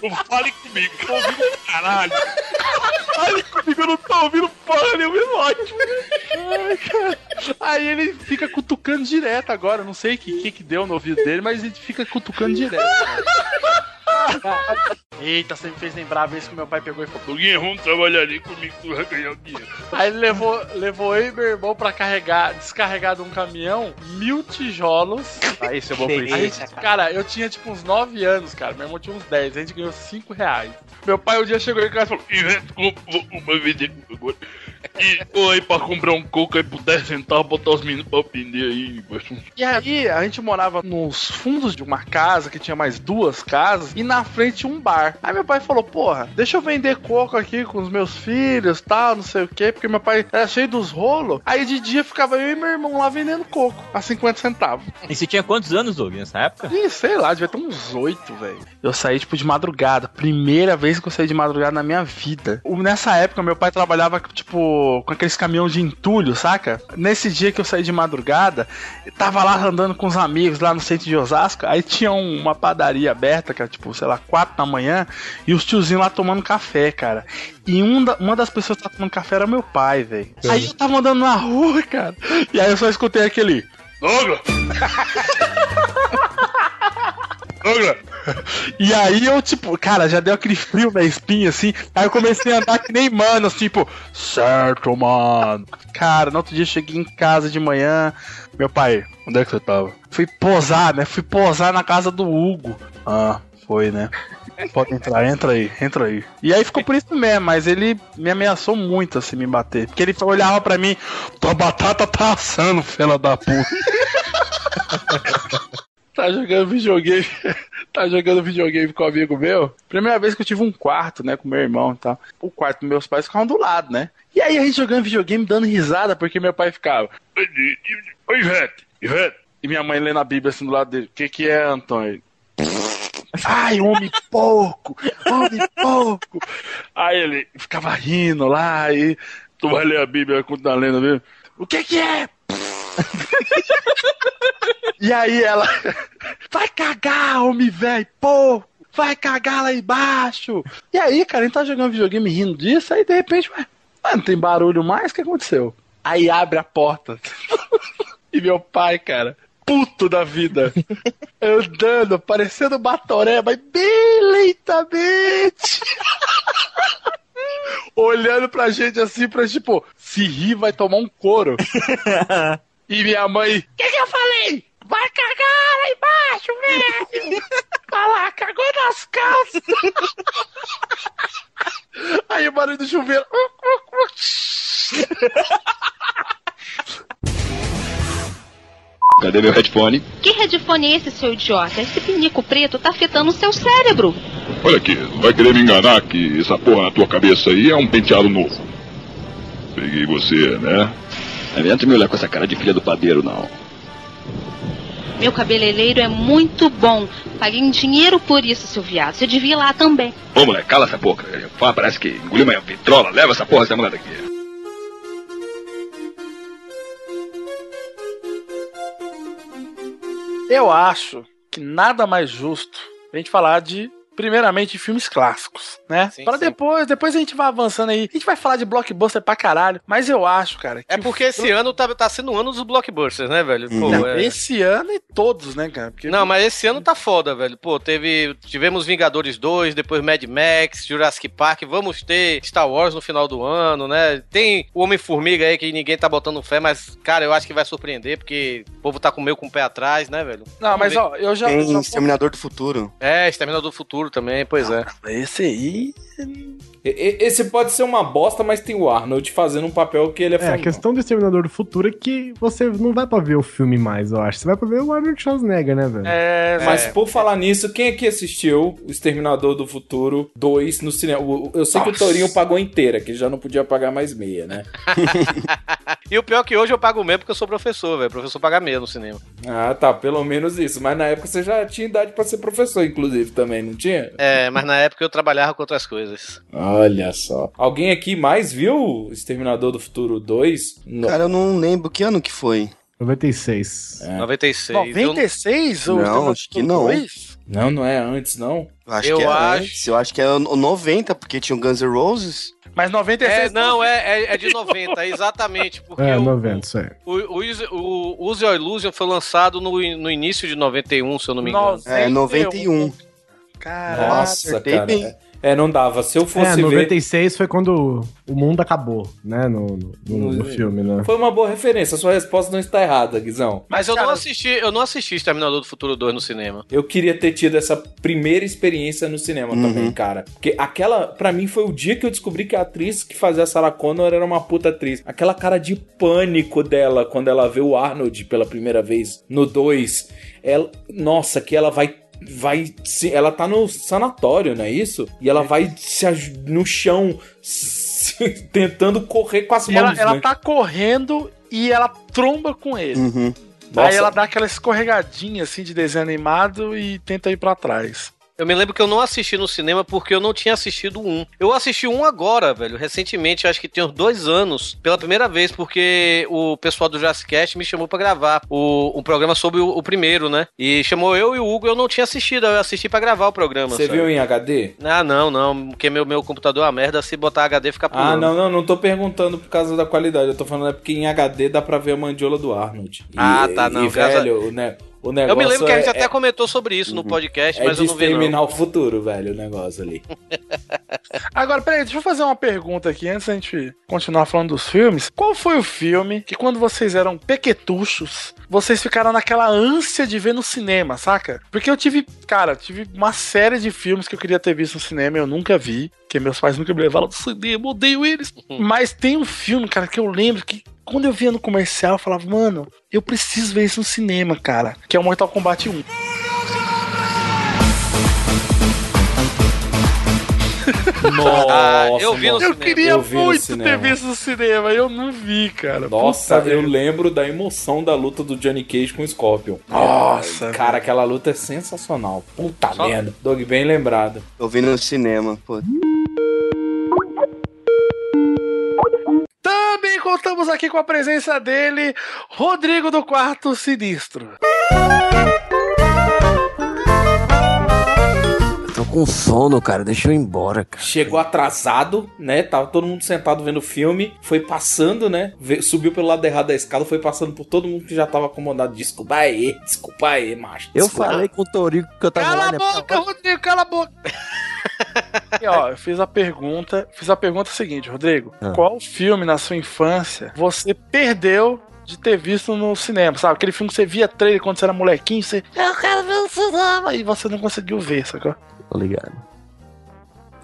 C: Não fale comigo, tô ouvindo caralho. Fale comigo, eu não tô ouvindo porra nenhuma, é ótimo. Ai, cara. Aí ele fica cutucando direto agora, não sei o que, que que deu no ouvido dele, mas ele fica cutucando direto. Eita, você me fez lembrar a vez que meu pai pegou e falou: Doguinho, vamos trabalhar ali comigo, tu vai ganhar o dinheiro. Aí ele levou, levou eu e meu irmão pra carregar, descarregar de um caminhão, mil tijolos.
E: Aí, seu bom
C: Aí,
E: presidente.
C: cara, eu tinha tipo uns 9 anos, cara. Meu irmão tinha uns 10. A gente ganhou 5 reais. Meu pai um dia chegou em casa e falou: Ivete, compra uma vida agora. E ou aí pra comprar um coco aí por 10 centavos, botar os meninos pra vender aí. E aí, a gente morava nos fundos de uma casa que tinha mais duas casas e na frente um bar. Aí meu pai falou: Porra, deixa eu vender coco aqui com os meus filhos, tal, não sei o quê, porque meu pai era cheio dos rolos. Aí de dia ficava eu e meu irmão lá vendendo coco a 50 centavos.
J: E você tinha quantos anos, Doug, nessa época?
C: Ih, sei lá, devia ter uns oito, velho. Eu saí, tipo, de madrugada. Primeira vez que eu saí de madrugada na minha vida. Nessa época, meu pai trabalhava, tipo, com aqueles caminhões de entulho, saca? Nesse dia que eu saí de madrugada, tava lá andando com os amigos lá no centro de Osasco. Aí tinha um- uma padaria aberta, que era, tipo, sei lá, quatro da manhã. E os tiozinhos lá tomando café, cara. E um da- uma das pessoas que tava tomando café era meu pai, velho. Aí eu tava andando na rua, cara. E aí eu só escutei aquele. Douglas! E aí eu, tipo, cara, já deu aquele frio na espinha, assim. Aí eu comecei a andar que nem mano, assim, tipo, certo, mano. Cara, no outro dia eu cheguei em casa de manhã. Meu pai, onde é que você tava? Fui posar, né? Fui posar na casa do Hugo. Ah, foi, né? Pode entrar, entra aí, entra aí. E aí ficou por isso mesmo, mas ele me ameaçou muito, assim, me bater. Porque ele olhava pra mim, tua batata tá assando, fela da puta. tá jogando videogame. tá jogando videogame com um amigo meu. Primeira vez que eu tive um quarto, né, com meu irmão e tal. O quarto dos meus pais ficavam do lado, né? E aí a gente jogando videogame, dando risada, porque meu pai ficava. Oi, Ivete, Ivete. E minha mãe lendo a Bíblia assim do lado dele. O que que é, Antônio? Ai, homem pouco! Homem pouco! Aí ele ficava rindo lá e. Tu vai ler a Bíblia quando tá lendo a Bíblia? O que que é? E aí ela. Vai cagar, homem velho, pouco! Vai cagar lá embaixo! E aí, cara, a gente tá jogando videogame rindo disso, aí de repente, ué, não tem barulho mais? O que aconteceu? Aí abre a porta. e meu pai, cara, puto da vida, andando, parecendo Batoré, mas bem lentamente. Olhando pra gente assim, pra tipo, se rir vai tomar um couro. E minha mãe, o que, que eu falei? Vai cagar lá embaixo, velho! Vai lá, cagou nas calças! Aí o barulho do chuveiro.
K: Cadê meu headphone?
I: Que headphone é esse, seu idiota? Esse pinico preto tá afetando o seu cérebro.
K: Olha aqui, não vai querer me enganar que essa porra na tua cabeça aí é um penteado novo. Peguei você, né? Não adianta me olhar com essa cara de filha do padeiro, não.
I: Meu cabeleireiro é muito bom. Paguei em dinheiro por isso, seu viado. Você devia ir lá também.
K: Ô, moleque, cala essa boca. Fala, parece que engoliu uma vitrola. Leva essa porra dessa mulher daqui.
C: Eu acho que nada mais justo a gente falar de. Primeiramente, filmes clássicos, né? Para depois, depois a gente vai avançando aí. A gente vai falar de blockbuster pra caralho. Mas eu acho, cara.
E: É porque esse ano tá, tá sendo o ano dos blockbusters, né, velho? Pô,
C: Não,
E: é-
C: Esse ano e todos, né, cara? Porque
E: Não, mas esse ano tá foda, velho. Pô, teve. Tivemos Vingadores 2, depois Mad Max, Jurassic Park, vamos ter Star Wars no final do ano, né? Tem o Homem-Formiga aí que ninguém tá botando fé, mas, cara, eu acho que vai surpreender, porque o povo tá com meio com o pé atrás, né, velho?
C: Não, mas ó, eu já.
G: Tem
C: já-
G: Exterminador do Futuro.
E: É, Exterminador do Futuro também, pois é.
C: Esse aí.
F: Esse pode ser uma bosta, mas tem o Arnold fazendo um papel que ele é,
D: É, a questão do Exterminador do Futuro é que você não vai pra ver o filme mais, eu acho. Você vai pra ver o Arnold Schwarzenegger, né, velho?
C: É,
F: Mas por falar nisso, quem aqui assistiu o Exterminador do Futuro 2 no cinema? Eu sei que o
C: Nossa.
F: Torinho pagou inteira, que ele já não podia pagar mais meia, né?
E: E o pior é que hoje eu pago meio porque eu sou professor, velho. Professor paga meio no cinema.
F: Ah, tá, pelo menos isso. Mas na época você já tinha idade pra ser professor, inclusive, também, não tinha?
E: É, mas na época eu trabalhava com outras coisas.
F: Olha só. Alguém aqui mais viu Exterminador do Futuro 2? No-
G: Cara, eu não lembro que ano que foi.
D: 96.
F: É.
E: 96. Eu-
C: 96? ou
G: Não, acho que não.
C: dois?
F: Não, não é antes, não.
G: Eu acho
E: Eu
G: que é
E: acho-
G: antes. Eu acho que é o 90, porque tinha o Guns N' Roses.
C: Mas 96.
E: É, não, é, é, é de 90, exatamente. Porque
D: É,
E: o,
D: 90, isso aí.
E: o, o, Use- o Use Your Illusion foi lançado no, no início de 91, se eu não me engano.
G: É, 91.
C: Caralho.
F: Nossa,
G: acertei
F: cara.
G: bem.
F: É, é, não dava. Se eu
D: É,
F: fosse ver.
D: 96 foi quando o mundo acabou, né, no, no, no- no filme, né?
F: Foi uma boa referência. A sua resposta não está errada, Guizão.
E: Mas eu não
C: cara-
E: assisti, eu não assisti Exterminador do Futuro 2 no cinema.
F: Eu queria ter tido essa primeira experiência no cinema
G: Uhum.
F: também, cara. Porque aquela, pra mim, foi o dia que eu descobri que a atriz que fazia a Sarah Connor era uma puta atriz. Aquela cara de pânico dela quando ela vê o Arnold pela primeira vez no 2. Ela, nossa, que ela vai. Vai. se- Ela tá no sanatório, não é isso? E ela vai se, no chão se- tentando correr com as
C: E ela,
F: mãos.
C: ela
F: né?
C: tá correndo e ela tromba com ele.
G: Uhum.
C: Aí ela dá aquela escorregadinha assim de desenho animado e tenta ir pra trás.
E: Eu me lembro que eu não assisti no cinema porque eu não tinha assistido um. Eu assisti um agora, velho, recentemente, acho que tem uns dois anos, pela primeira vez, porque o pessoal do Jurassic Cast me chamou pra gravar o, um programa sobre o, o primeiro, né? E chamou eu e o Hugo, eu não tinha assistido, eu assisti pra gravar o programa.
F: Você
E: sabe?
F: viu em HD?
E: Ah, não, não, porque meu, meu computador é uma merda, se botar HD fica pulando.
F: Ah, não, não, não tô perguntando por causa da qualidade. Eu tô falando é porque em HD dá pra ver a mandiola do Arnold. E-
E: Ah, tá, não,
F: E,
E: graças
F: velho, o, ne- o negócio
E: Eu me lembro que a gente
F: é,
E: até comentou sobre isso no podcast,
F: é
E: mas eu não vi não.
F: exterminar o futuro, velho, o negócio ali.
C: Agora, peraí, deixa eu fazer uma pergunta aqui antes da gente continuar falando dos filmes. Qual foi o filme que quando vocês eram pequetuchos, vocês ficaram naquela ânsia de ver no cinema, saca? Porque eu tive, cara, tive uma série de filmes que eu queria ter visto no cinema e eu nunca vi, que meus pais nunca me levaram do cinema, odeio eles. Mas tem um filme, cara, que eu lembro que quando eu via no comercial, eu falava, mano, eu preciso ver isso no cinema, cara, que é o Mortal Kombat 1.
F: Nossa,
E: eu vi no.
C: Eu queria
F: Eu vi no
C: muito ter
F: cinema.
C: visto no cinema, eu não vi, cara.
F: Nossa,
C: Puta
F: eu
C: merda.
F: lembro da emoção da luta do Johnny Cage com o Scorpion.
C: Nossa,
F: Cara, aquela luta é sensacional. Puta
E: Só-
F: merda. Doug, bem lembrado.
G: Eu vi no cinema, pô.
C: Também contamos aqui com a presença dele, Rodrigo do Quarto Sinistro.
L: Com sono, cara. Deixa eu ir embora, cara.
F: Chegou atrasado, né? Tava todo mundo sentado vendo o filme. Foi passando, né? Subiu pelo lado errado da escada. Foi passando por todo mundo que já tava acomodado. Desculpa aí, desculpa aí, macho.
L: Eu
F: desculpa.
L: falei com o Torico que eu tava
C: Cala
L: lá,
C: a
L: né?
C: boca, Rodrigo, cala a boca. E ó, eu fiz a pergunta, fiz a pergunta seguinte, Rodrigo.
L: Ah.
C: Qual filme na sua infância você perdeu de ter visto no cinema, sabe? Aquele filme que você via trailer quando você era molequinho, você... Eu quero ver no cinema! E você não conseguiu ver, sacou?
L: Tô ligado.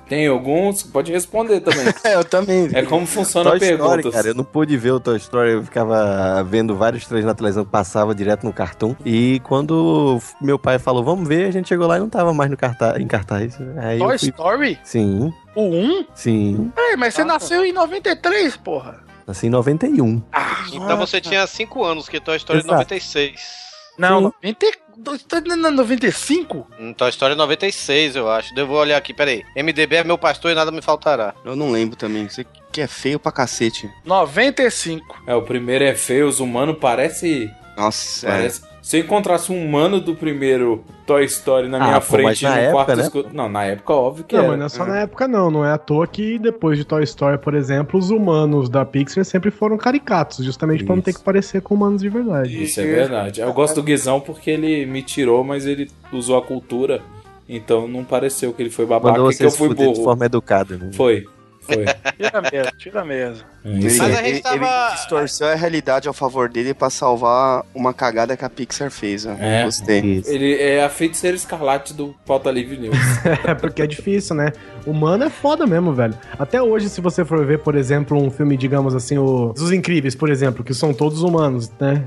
F: Tem alguns? Pode responder também.
G: É, eu também.
F: É como funciona
L: Toy
F: a pergunta.
L: Story, cara, eu não pude ver o Toy Story, eu ficava vendo vários trailers na televisão que passava direto no cartoon. E quando meu pai falou, vamos ver, a gente chegou lá e não tava mais no cartaz, em cartaz. Aí
C: Toy
L: fui...
C: Story?
L: Sim,
C: O 1?
L: sim.
C: Peraí, mas você nasceu em 93, porra.
L: Nasci em 91.
E: Então você tinha 5 anos, que Toy Story é
L: Exato.
E: 96.
C: Não,
L: Sim.
C: 92, tá na 95?
E: Hum, Toy Story 96, eu acho. Eu vou olhar aqui, peraí. MDB é meu pastor e nada me faltará.
G: Eu não lembro também. Você que é feio pra cacete.
C: 95.
F: É, o primeiro é feio, os humanos parece.
G: Nossa, é.
F: Se eu encontrasse um humano do primeiro Toy Story na
L: Ah,
F: minha
L: pô, mas
F: frente
L: na
F: no
L: época,
F: quarto
L: né,
F: escuro. Não, na época, óbvio que
D: Não,
F: era.
D: mas não é só na época, não. Não é à toa que depois de Toy Story, por exemplo, os humanos da Pixar sempre foram caricatos, justamente pra não ter que parecer com humanos de verdade.
F: Isso é verdade. Eu gosto do Guizão porque ele me tirou, mas ele usou a cultura. Então não pareceu que ele foi babaca
L: Mandou
F: e que
L: você
F: eu fui
L: fuder de
F: burro.
L: forma educada, né?
F: Foi. Foi.
C: Tira mesmo, tira mesmo.
F: Isso
E: Mas a gente
G: ele,
E: tava-
G: ele distorceu a realidade ao favor dele pra salvar uma cagada que a Pixar fez. Ó.
F: É.
G: Gostei.
L: Isso.
F: Ele é a feiticeira escarlate do Pauta Livre News.
D: É porque é difícil, né? Humano é foda mesmo, velho. Até hoje, se você for ver, por exemplo, um filme, digamos assim, o... Os Incríveis, por exemplo, que são todos humanos, né?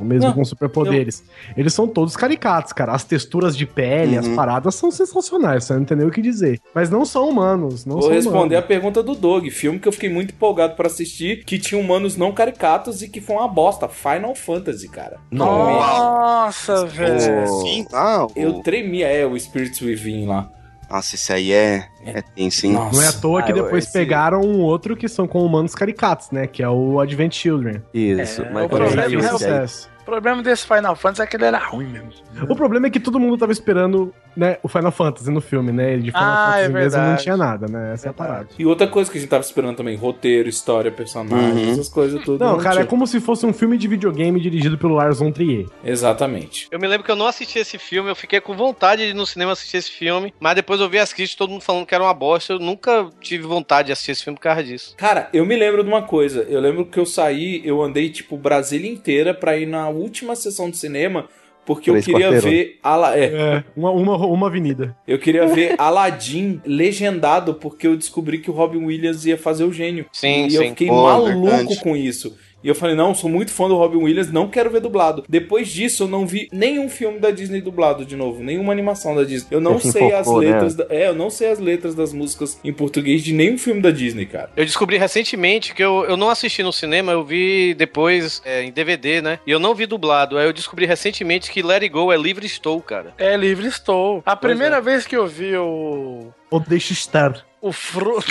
D: Mesmo
F: Não,
D: com superpoderes. Eles são todos caricatos, cara. As texturas de pele, as
G: Uhum.
D: paradas são sensacionais, você não entendeu o que dizer. Mas não são humanos, não
F: Vou
D: são
F: responder a
D: humanos.
F: pergunta do Doug. Filme que eu fiquei muito empolgado pra assistir, que tinha humanos não caricatos e que foi uma bosta. Final Fantasy, cara.
C: Nossa, velho.
G: Sim, ah, o-
F: Eu tremia, é, o Spirits Within lá.
G: Nossa, esse aí é, é tenso, hein?
F: Nossa.
D: Não é à toa que
L: Ah,
D: depois
L: esse-
D: pegaram um outro que são com humanos caricatos, né? Que é o Advent Children.
L: Isso,
C: É,
L: mas
C: o problema é
L: aí,
D: sucesso.
C: O problema desse Final Fantasy é que ele era ruim mesmo.
D: O problema é que todo mundo tava esperando, né, o Final Fantasy no filme, né? De Final
C: Ah,
D: Fantasy
C: é
D: mesmo não tinha nada, né? Essa é a parada.
F: E outra coisa que a gente tava esperando também, roteiro, história, personagens,
G: Uhum.
F: essas coisas tudo.
D: Não, cara, é
F: tinha.
D: como se fosse um filme de videogame dirigido pelo Lars von Trier.
F: Exatamente.
E: Eu me lembro que eu não assisti esse filme, eu fiquei com vontade de ir no cinema assistir esse filme, mas depois eu vi as críticas, todo mundo falando que era uma bosta, eu nunca tive vontade de assistir esse filme por causa disso.
F: Cara, eu me lembro de uma coisa. Eu lembro que eu saí, eu andei, tipo, Brasília inteira pra ir na última sessão de cinema, porque eu
L: Três
F: queria
L: quarteirões.
F: ver. Ala... É,
D: É, uma, uma, uma avenida.
F: eu queria ver Aladdin legendado, porque eu descobri que o Robin Williams ia fazer o gênio.
E: Sim,
F: e
E: sim.
F: eu fiquei
G: Pô,
F: maluco
G: verdade.
F: com isso. E eu falei, não, sou muito fã do Robin Williams, não quero ver dublado. Depois disso, eu não vi nenhum filme da Disney dublado de novo, nenhuma animação da Disney. Eu não
L: Você
F: sei as
L: né?
F: letras. da- É, eu não sei as letras das músicas em português de nenhum filme da Disney, cara.
E: Eu descobri recentemente que eu, eu não assisti no cinema, eu vi depois é, em DVD, né? E eu não vi dublado. Aí eu descobri recentemente que Let It Go é livre estou, cara.
C: É, livre estou. A primeira vez que eu vi o.
D: Ou deixa estar.
C: O fruto.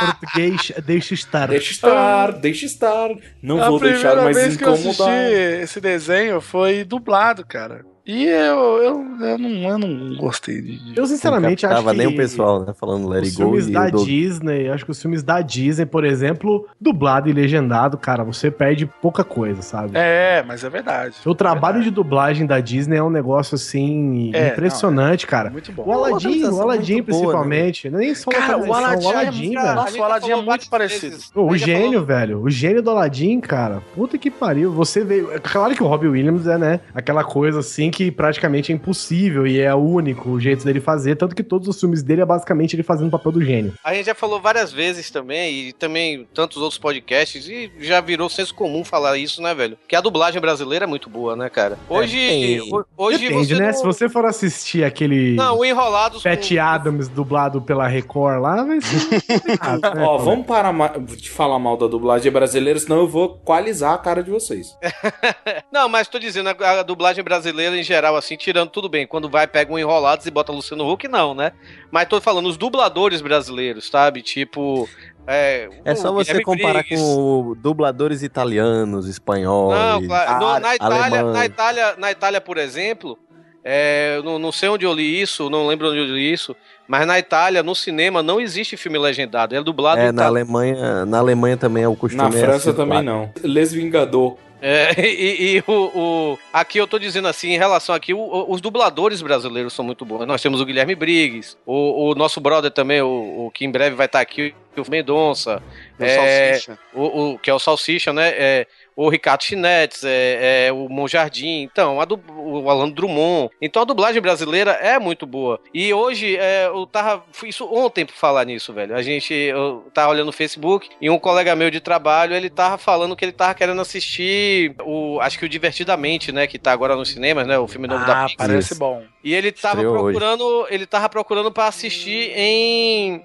D: Português, deixa estar.
F: Deixa estar, deixa estar. Não
C: a
F: vou deixar
C: primeira
F: mais
C: vez que eu assisti
F: incomodar.
C: esse desenho foi dublado, cara. E eu, eu, eu, não, eu não gostei de.
D: Eu, sinceramente, acho
L: tava
D: que...
L: nem o pessoal, né? Falando Let
D: Os
L: It Go
D: filmes
L: e
D: da
L: o.
D: Disney, acho que os filmes da Disney, por exemplo, dublado e legendado, cara, você perde pouca coisa, sabe?
C: É, mas é verdade.
D: O trabalho
C: Verdade.
D: de dublagem da Disney é um negócio assim
C: É,
D: impressionante, cara.
C: Muito bom.
D: O Aladdin, o Aladdin
L: muito boa,
D: principalmente, nem só
C: Cara, o Aladdin,
D: o Aladdin,
C: é,
D: velho.
C: Nossa, o Aladdin é muito parecido.
D: Pô,
E: A
D: o
E: gente já
D: gênio,
E: falou-
D: velho. O gênio do Aladdin, cara. Puta que pariu. Você veio. é Claro que o Robbie Williams é, né? Aquela coisa assim que praticamente é impossível e é único o jeito dele fazer. Tanto que todos os filmes dele é basicamente ele fazendo o papel do gênio.
E: A gente já falou várias vezes também, e também tantos outros podcasts, e já virou senso comum falar isso, né, velho? Que a dublagem brasileira é muito boa, né, cara? Hoje. ho- hoje
D: Depende,
E: você
D: né?
E: não-
D: Se você for assistir aquele.
E: Não, o Enrolados.
D: Pat
E: com-
D: Adams dublado pela Record lá, vai ser. complicado, né,
F: Ó, vamos parar de falar mal da dublagem brasileira, senão eu vou coalizar a cara de vocês.
E: Não, mas tô dizendo, a, a dublagem brasileira em geral, assim, tirando tudo bem. Quando vai, pega um Enrolados e bota Luciano Huck, não, né? Mas tô falando, os dubladores brasileiros, sabe? Tipo. É,
L: É só você
E: Guilherme
L: comparar
E: Briggs.
L: com dubladores italianos, espanhóis,
E: Não, claro. No- na, Itália,
L: alemães.
E: na, Itália, na Itália, por exemplo, é, eu não, não sei onde eu li isso, não lembro onde eu li isso, mas na Itália, no cinema, não existe filme legendado, é dublado
L: É,
E: em
L: na. Alemanha, na Alemanha também é o costume.
F: Na
L: é
F: França
L: assim,
F: também
L: claro.
F: não. Les Vingador.
E: É, e e o, o- aqui eu tô dizendo assim, em relação aqui, o- os dubladores brasileiros são muito bons. Nós temos o Guilherme Briggs, o, o nosso brother também, o, que em breve vai estar aqui, o Mendonça,
G: O
E: é,
G: Salsicha.
E: o, o- que é o Salsicha, né? É, o Ricardo Chinetes, é, é, o Monjardim, então, a du- o Alan Drummond. Então a dublagem brasileira é muito boa. E hoje, é, eu tava. fui Isso ontem por falar nisso, velho. A gente eu tava olhando no Facebook e um colega meu de trabalho, ele tava falando que ele tava querendo assistir o. Acho que o Divertidamente, né? Que tá agora nos cinemas, né? O filme novo da
C: Ah,
E: Pixar.
C: parece bom.
E: E ele tava
L: Estreou hoje.
E: procurando. Ele tava procurando pra assistir em.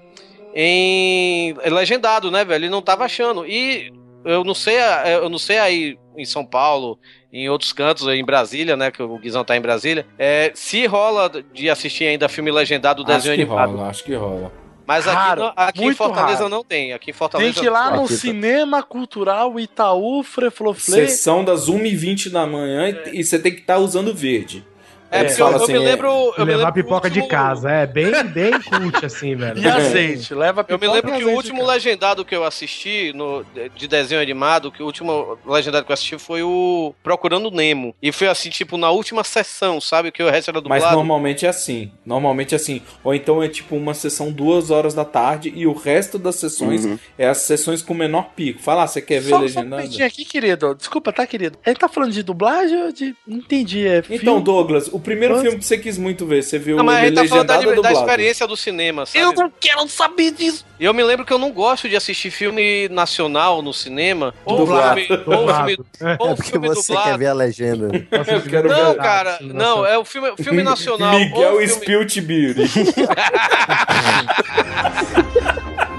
E: em legendado, né, velho? Ele não tava achando. E eu não sei, eu não sei aí em São Paulo, em outros cantos, em Brasília, né? Que o Guizão tá em Brasília. É, se rola de assistir ainda filme legendado do
F: Acho
E: desenho
F: que
E: animado.
F: rola, acho que rola.
E: Mas aqui,
C: Raro,
E: não- aqui em Fortaleza
C: raro.
E: não tem. Aqui em Fortaleza
C: Tem que ir lá no
L: Aqui tá.
C: Cinema Cultural Itaú Frefloflê.
F: Sessão das 1h20 da manhã e- e você tem que estar usando verde.
E: É,
F: Eles
E: porque eu, eu
F: assim,
E: me
F: é-
E: lembro. Eu me
D: levar
E: lembro
D: pipoca de
E: último-
D: casa. É bem, bem cult, assim, velho.
C: E azeite, leva
E: Eu me
C: pipoca
E: lembro que o último legendado que eu assisti no, de desenho animado, que o último legendado que eu assisti foi o Procurando Nemo. E foi assim, tipo, na última sessão, sabe? Que o resto era
F: Mas
E: dublado.
F: normalmente é assim. Normalmente é assim. Ou então é tipo uma sessão duas horas da tarde e o resto das sessões
G: Uhum.
F: é as sessões com menor pico. Fala, ah, você quer ver
C: Só, só um
F: legendado?
C: aqui, querido. Desculpa, tá, querido? Ele tá falando de dublagem ou de. Não entendi. É
F: Então? Douglas, o primeiro
C: Quanto?
F: filme que você quis muito ver, você viu
E: Não, mas a
F: ele
E: gente tá falando da,
F: legendado ou
E: da
F: dublado?
E: experiência do cinema, sabe?
C: Eu não quero saber disso.
E: E eu me lembro que eu não gosto de assistir filme nacional no cinema. Ou
F: Dublado.
E: filme, ou filme, ou
L: É porque
E: filme
L: você
E: dublado.
L: quer ver a legenda.
F: Eu quero
E: Não,
F: ver.
E: cara, não, é o filme, filme nacional.
F: Miguel
E: filme...
F: Spilt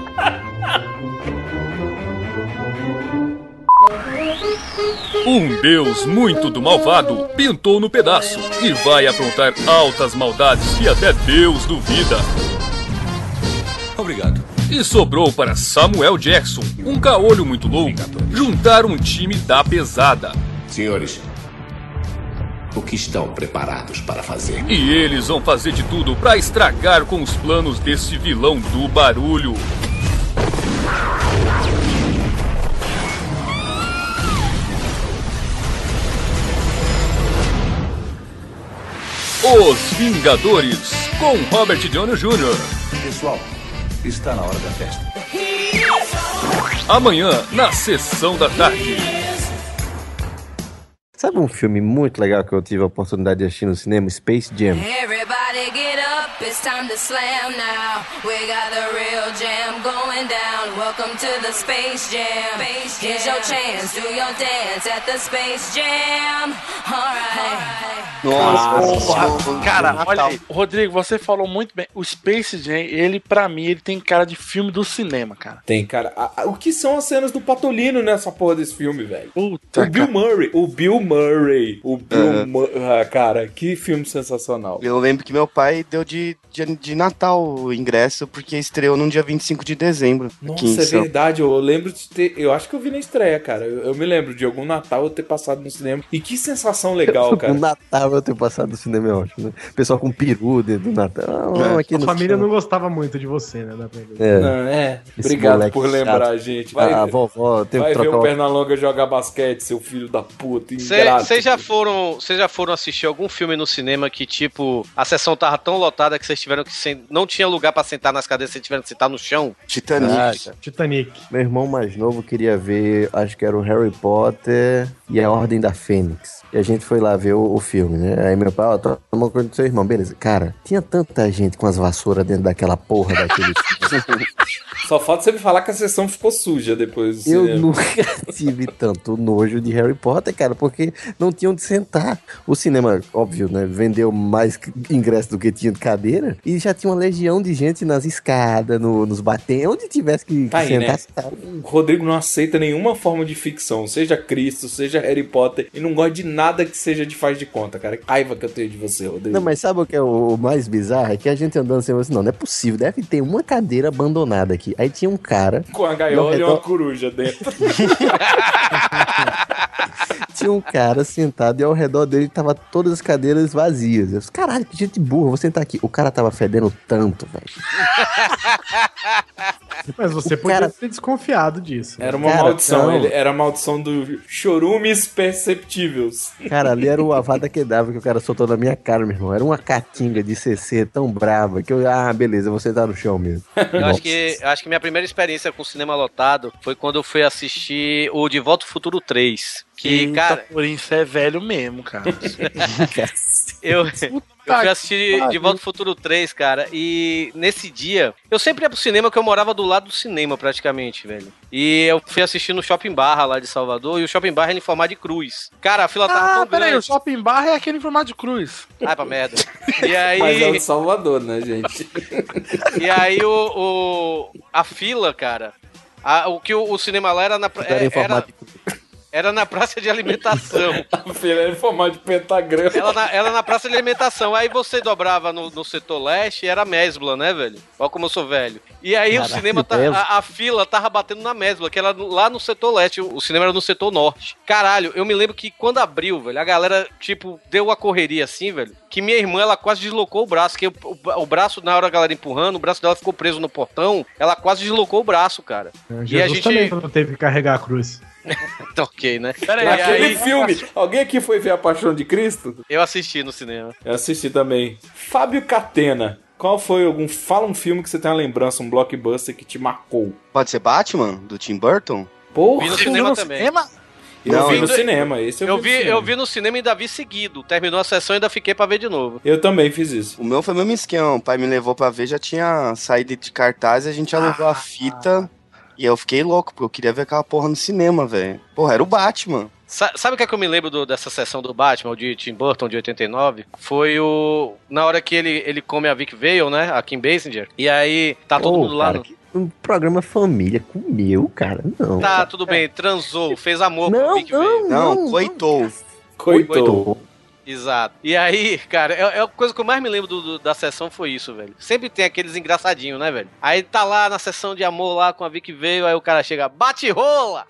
M: Um deus muito do malvado pintou no pedaço e vai aprontar altas maldades que até Deus duvida.
N: Obrigado.
M: E sobrou para Samuel Jackson, um caolho muito louco, juntar um time da pesada.
N: Senhores, o que estão preparados para fazer?
M: E eles vão fazer de tudo para estragar com os planos desse vilão do barulho. Os Vingadores, com Robert Downey Jr.
N: Pessoal, está na hora da festa.
M: Amanhã, na sessão da tarde.
L: Sabe um filme muito legal que eu tive a oportunidade de assistir no cinema? Space Jam.
O: Everybody it's time to slam now. We got the real jam going down. Welcome to the Space Jam. Here's your chance, do your dance at the Space Jam. Alright.
C: Porra, cara, olha aí. Rodrigo, você falou muito bem. O Space Jam, ele, pra mim, ele tem cara de filme do cinema, cara.
F: Tem, cara. A- a- o que são as cenas do Patolino nessa porra desse filme, velho?
C: Puta,
F: O Bill Murray. O Bill Murray. O Bill
G: Aham.
F: Murray. Ah, cara, que filme sensacional.
G: Eu lembro que meu pai deu de, de, de Natal o ingresso porque estreou no dia 25 de dezembro.
F: Nossa, é
G: São-
F: verdade. Eu lembro de ter. Eu acho que eu vi na estreia, cara. Eu, eu me lembro de algum Natal eu ter passado no cinema. E que sensação legal, cara.
L: O Natal eu tenho passado no cinema é ótimo, né? Pessoal com peru dentro do Natal. Ah, aqui
D: a família não gostava muito de você, né?
L: É.
F: Não, é. Obrigado por lembrar
L: chato.
F: a gente. Vai,
L: a vovó tem
F: vai
L: que
F: ver o Pernalonga jogar basquete, seu filho da puta.
E: Vocês já foram, vocês já foram assistir algum filme no cinema que tipo a sessão tava tão lotada que vocês tiveram que sen- não tinha lugar pra sentar nas cadeiras, vocês tiveram que sentar no chão?
G: Titanic.
L: Caraca.
D: Titanic.
L: Meu irmão mais novo queria ver, acho que era o Harry Potter e a Ordem da Fênix. E a gente foi lá ver o, o filme, né? Aí meu pai, ó, toma uma coisa do seu irmão, beleza. Cara, tinha tanta gente com as vassouras dentro daquela porra daquele filme.
F: Só falta você me falar que a sessão ficou suja depois.
L: Eu
F: cinema.
L: nunca tive tanto nojo de Harry Potter, cara, porque não tinha onde sentar. O cinema, óbvio, né? Vendeu mais ingresso do que tinha de cadeira e já tinha uma legião de gente nas escadas, no- nos batentes, onde tivesse que,
F: Tá aí,
L: sentar.
F: né? Rodrigo não aceita nenhuma forma de ficção, seja Cristo, seja Harry Potter, e não gosta de nada que seja de faz de conta, cara. Que raiva que eu tenho de você, Rodrigo.
L: Não, mas sabe o que é o mais bizarro? É que a gente andando assim, assim, não, não é possível, deve ter uma cadeira abandonada aqui. Aí tinha um cara.
F: Com a gaiola e
L: redor-
F: uma coruja dentro.
L: Tinha um cara sentado e ao redor dele tava todas as cadeiras vazias. Eu disse, caralho, que gente burra, vou sentar aqui. O cara tava fedendo tanto, velho.
D: Mas você
L: O
D: podia
L: cara-
D: ter desconfiado disso.
F: Era uma
L: Cara,
F: maldição,
L: não.
F: ele, era a maldição do chorumes perceptíveis.
L: Cara, ali era o Avada Kedavra que o cara soltou na minha cara, meu irmão. Era uma catinga de CC tão brava que eu, ah, beleza, vou sentar no chão mesmo.
E: Eu acho que, eu acho que minha primeira experiência com cinema lotado foi quando eu fui assistir o De Volta ao Futuro 3. Que, cara,
C: Porém, isso é velho mesmo, cara.
E: eu, eu fui
C: que
E: assistir. De Volta ao Futuro 3, cara, e nesse dia, eu sempre ia pro cinema, que eu morava do lado do cinema, praticamente, velho. E eu fui assistir no Shopping Barra lá de Salvador, e o Shopping Barra era em formato de cruz. Cara, a fila tava
C: Ah,
E: tão
C: peraí, o shopping bar é aquele em formato de cruz.
E: Ai, pra merda. E aí...
F: Mas é o Salvador, né, gente?
E: E aí o, o- a fila, cara, a- o que o, o cinema lá era na
L: Era em
E: é- era, era na praça de alimentação.
F: A fila era em formato de pentagrama.
E: Ela na, ela na praça de alimentação. Aí você dobrava no, no setor leste e era Mesbla, né, velho? Olha como eu sou velho. E aí o
L: Caraca,
E: cinema, tá- a, a fila tava batendo na Mesbla, que era lá no setor leste. O, o cinema era no setor norte. Caralho, eu me lembro que quando abriu, velho, a galera, tipo, deu uma correria assim, velho, que minha irmã, ela quase deslocou o braço. Que o, o, o braço, na hora a galera empurrando, o braço dela ficou preso no portão. Ela quase deslocou o braço, cara.
D: Jesus
E: e a gente.
D: também não teve que carregar a cruz.
E: Tá ok, né?
C: Peraí,
F: Aquele
E: aí,
F: filme. Alguém aqui foi ver A Paixão de Cristo?
E: eu assisti no cinema.
F: Eu assisti também. Fábio Catena. Qual foi algum. Fala um filme que você tem uma lembrança, um blockbuster que te marcou.
G: Pode ser Batman, do Tim Burton?
F: Porra,
E: Vi no cinema também.
F: eu
G: Não,
F: vi no cinema. Esse eu,
E: Eu
F: vi,
E: vi,
F: no cinema.
E: eu vi no cinema e ainda vi seguido. Terminou a sessão e ainda fiquei pra ver de novo.
F: Eu também fiz isso.
G: O meu foi o mesmo esquema. O pai me levou pra ver, já tinha saído de cartaz e a gente alugou a fita. E eu fiquei louco, porque eu queria ver aquela porra no cinema, velho. Porra, era o Batman.
E: Sa- sabe o que, é que eu me lembro do- dessa sessão do Batman, o de Tim Burton, de 89? Foi o. Na hora que ele, ele come a Vic Vale, né? A Kim Basinger. E aí tá todo
L: Ô,
E: mundo lá.
L: cara,
E: no-
L: que- Um programa família comeu, cara. Não.
E: Tá, tudo bem, transou, fez amor com a
L: Não,
E: Vic Vale.
G: Não,
L: não.
G: coitou.
F: Coitou.
E: Exato. E aí, cara, é, é a coisa que eu mais me lembro do- do- da sessão foi isso, velho. Sempre tem aqueles engraçadinhos, né, velho? Aí tá lá na sessão de amor lá com a Vic veio, aí o cara chega, bate rola!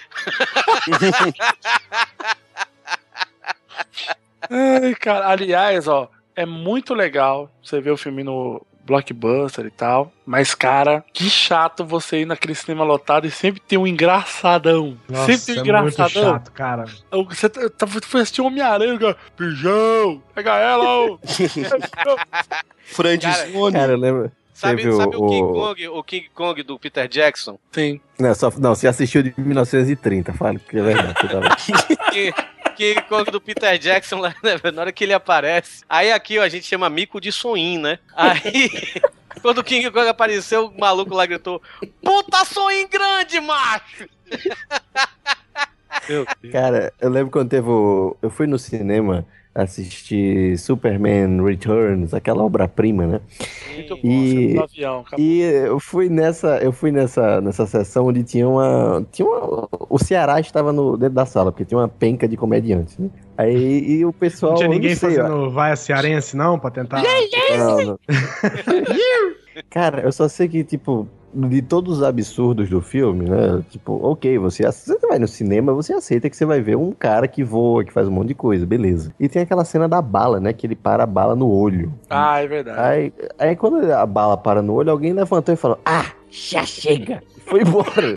C: Ai, cara, aliás, ó, é muito legal você ver o filme no blockbuster e tal, mas, cara, que chato você ir naquele cinema lotado e sempre tem um engraçadão.
D: Nossa,
C: sempre tem um
D: é muito
C: engraçadão.
D: chato, cara.
C: Você tá, tá, foi assistir Homem-Aranha, cara, Pijão, pega ela, ô.
G: Franzone.
L: Cara, eu lembro.
E: Sabe,
L: teve
E: sabe o,
L: o,
E: King
L: o-
E: Kong, o King Kong do Peter Jackson?
C: Sim.
L: Não, só, não, você assistiu de 1930, fala que é verdade. você tava-
E: King, King Kong do Peter Jackson, lá, né, na hora que ele aparece. Aí aqui ó, a gente chama mico de soin, né? Aí, quando o King Kong apareceu, o maluco lá gritou: Puta soin grande, macho!
L: Cara, eu lembro quando teve o... Eu fui no cinema assistir Superman Returns, aquela obra-prima, né?
C: Muito bom,
L: E-
C: no avião.
L: E eu fui nessa, eu fui nessa, nessa sessão onde tinha uma, tinha uma, o Ceará estava no dentro da sala porque tinha uma penca de comediantes, né? Aí e o pessoal
D: Não tinha ninguém
L: sei, ó,
D: fazendo vai a cearense, não, pra tentar.
L: não, não. Cara, eu só sei que tipo de todos os absurdos do filme, né? Tipo, ok, você, você vai no cinema, você aceita que você vai ver um cara que voa, que faz um monte de coisa, beleza. E tem aquela cena da bala, né? Que ele para a bala no olho.
C: Ah, é verdade.
L: Aí, aí quando a bala para no olho, alguém levantou e falou: Ah, já chega! Foi embora.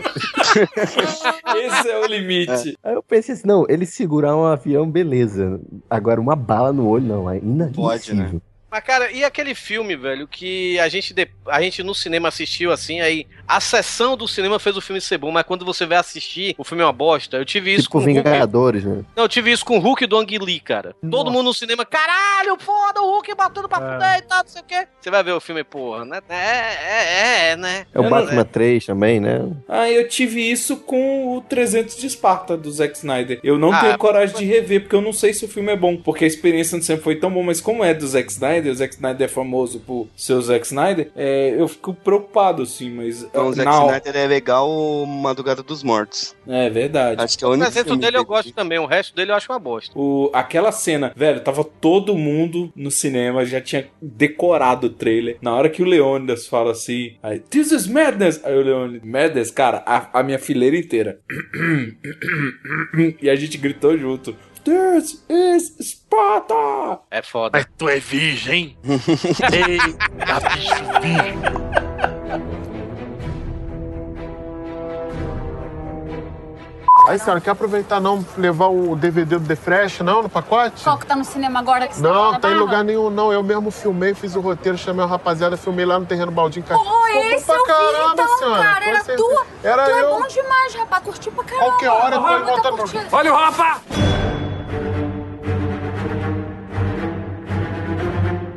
F: Esse é o limite.
L: Aí eu pensei assim: não, ele segurar um avião, beleza. Agora, uma bala no olho, não. É
G: Pode, né?
E: Mas, cara, e aquele filme, velho, que a gente, de- a gente no cinema assistiu assim, aí a sessão do cinema fez o filme ser bom, mas quando você vai assistir, o filme é uma bosta. Eu tive isso
L: Tipo
E: com o Hulk.
L: Vingadores, né?
E: Não, eu tive isso com o Hulk do Ang Lee, cara. Todo mundo no cinema, caralho, foda, o Hulk batendo pra fuder e tal, não sei o quê. Você vai ver o filme, porra, né? É, é, é, né?
L: É o Batman 3 também, né?
F: Ah, eu tive isso com o 300 de Esparta, do Zack Snyder. Eu não
E: Ah,
F: tenho coragem de rever, porque eu não sei se o filme é bom. Porque a experiência não sempre foi tão boa, mas como é do Zack Snyder, o Zack Snyder é famoso por ser o Zack Snyder, é, eu fico preocupado, assim, mas...
G: Então o Zack
F: na hora-
G: Snyder é legal Madrugada dos Mortos.
F: É verdade.
G: Acho que é o único
E: dele eu gosto também, o resto dele eu acho uma bosta.
F: O, aquela cena, velho, tava todo mundo no cinema, já tinha decorado o trailer. Na hora que o Leônidas fala assim, aí, This is madness! Aí o Leônidas, madness, cara, a, a minha fileira inteira. e a gente gritou junto. This is Sparta!
E: É foda.
C: Mas tu é virgem? Eita, bicho virgem.
P: Aí, senhora, quer aproveitar não levar o DVD do The Fresh, não, no pacote?
Q: Qual que tá no cinema agora que você
P: Não,
Q: tá
P: tá em lugar nenhum, não. Eu mesmo filmei, fiz o roteiro, chamei a rapaziada, filmei lá no terreno baldinho. Ca-
Q: Oh, esse
P: pra
Q: eu vi
P: caramba,
Q: então,
P: senhora.
Q: cara. Era
P: certeza.
Q: tua.
P: Era
Q: tu
P: eu.
Q: é bom demais, rapaz. Curtiu pra caramba.
P: Qualquer hora eu tô voltando.
Q: curtindo.
P: Olha o
H: Rafa!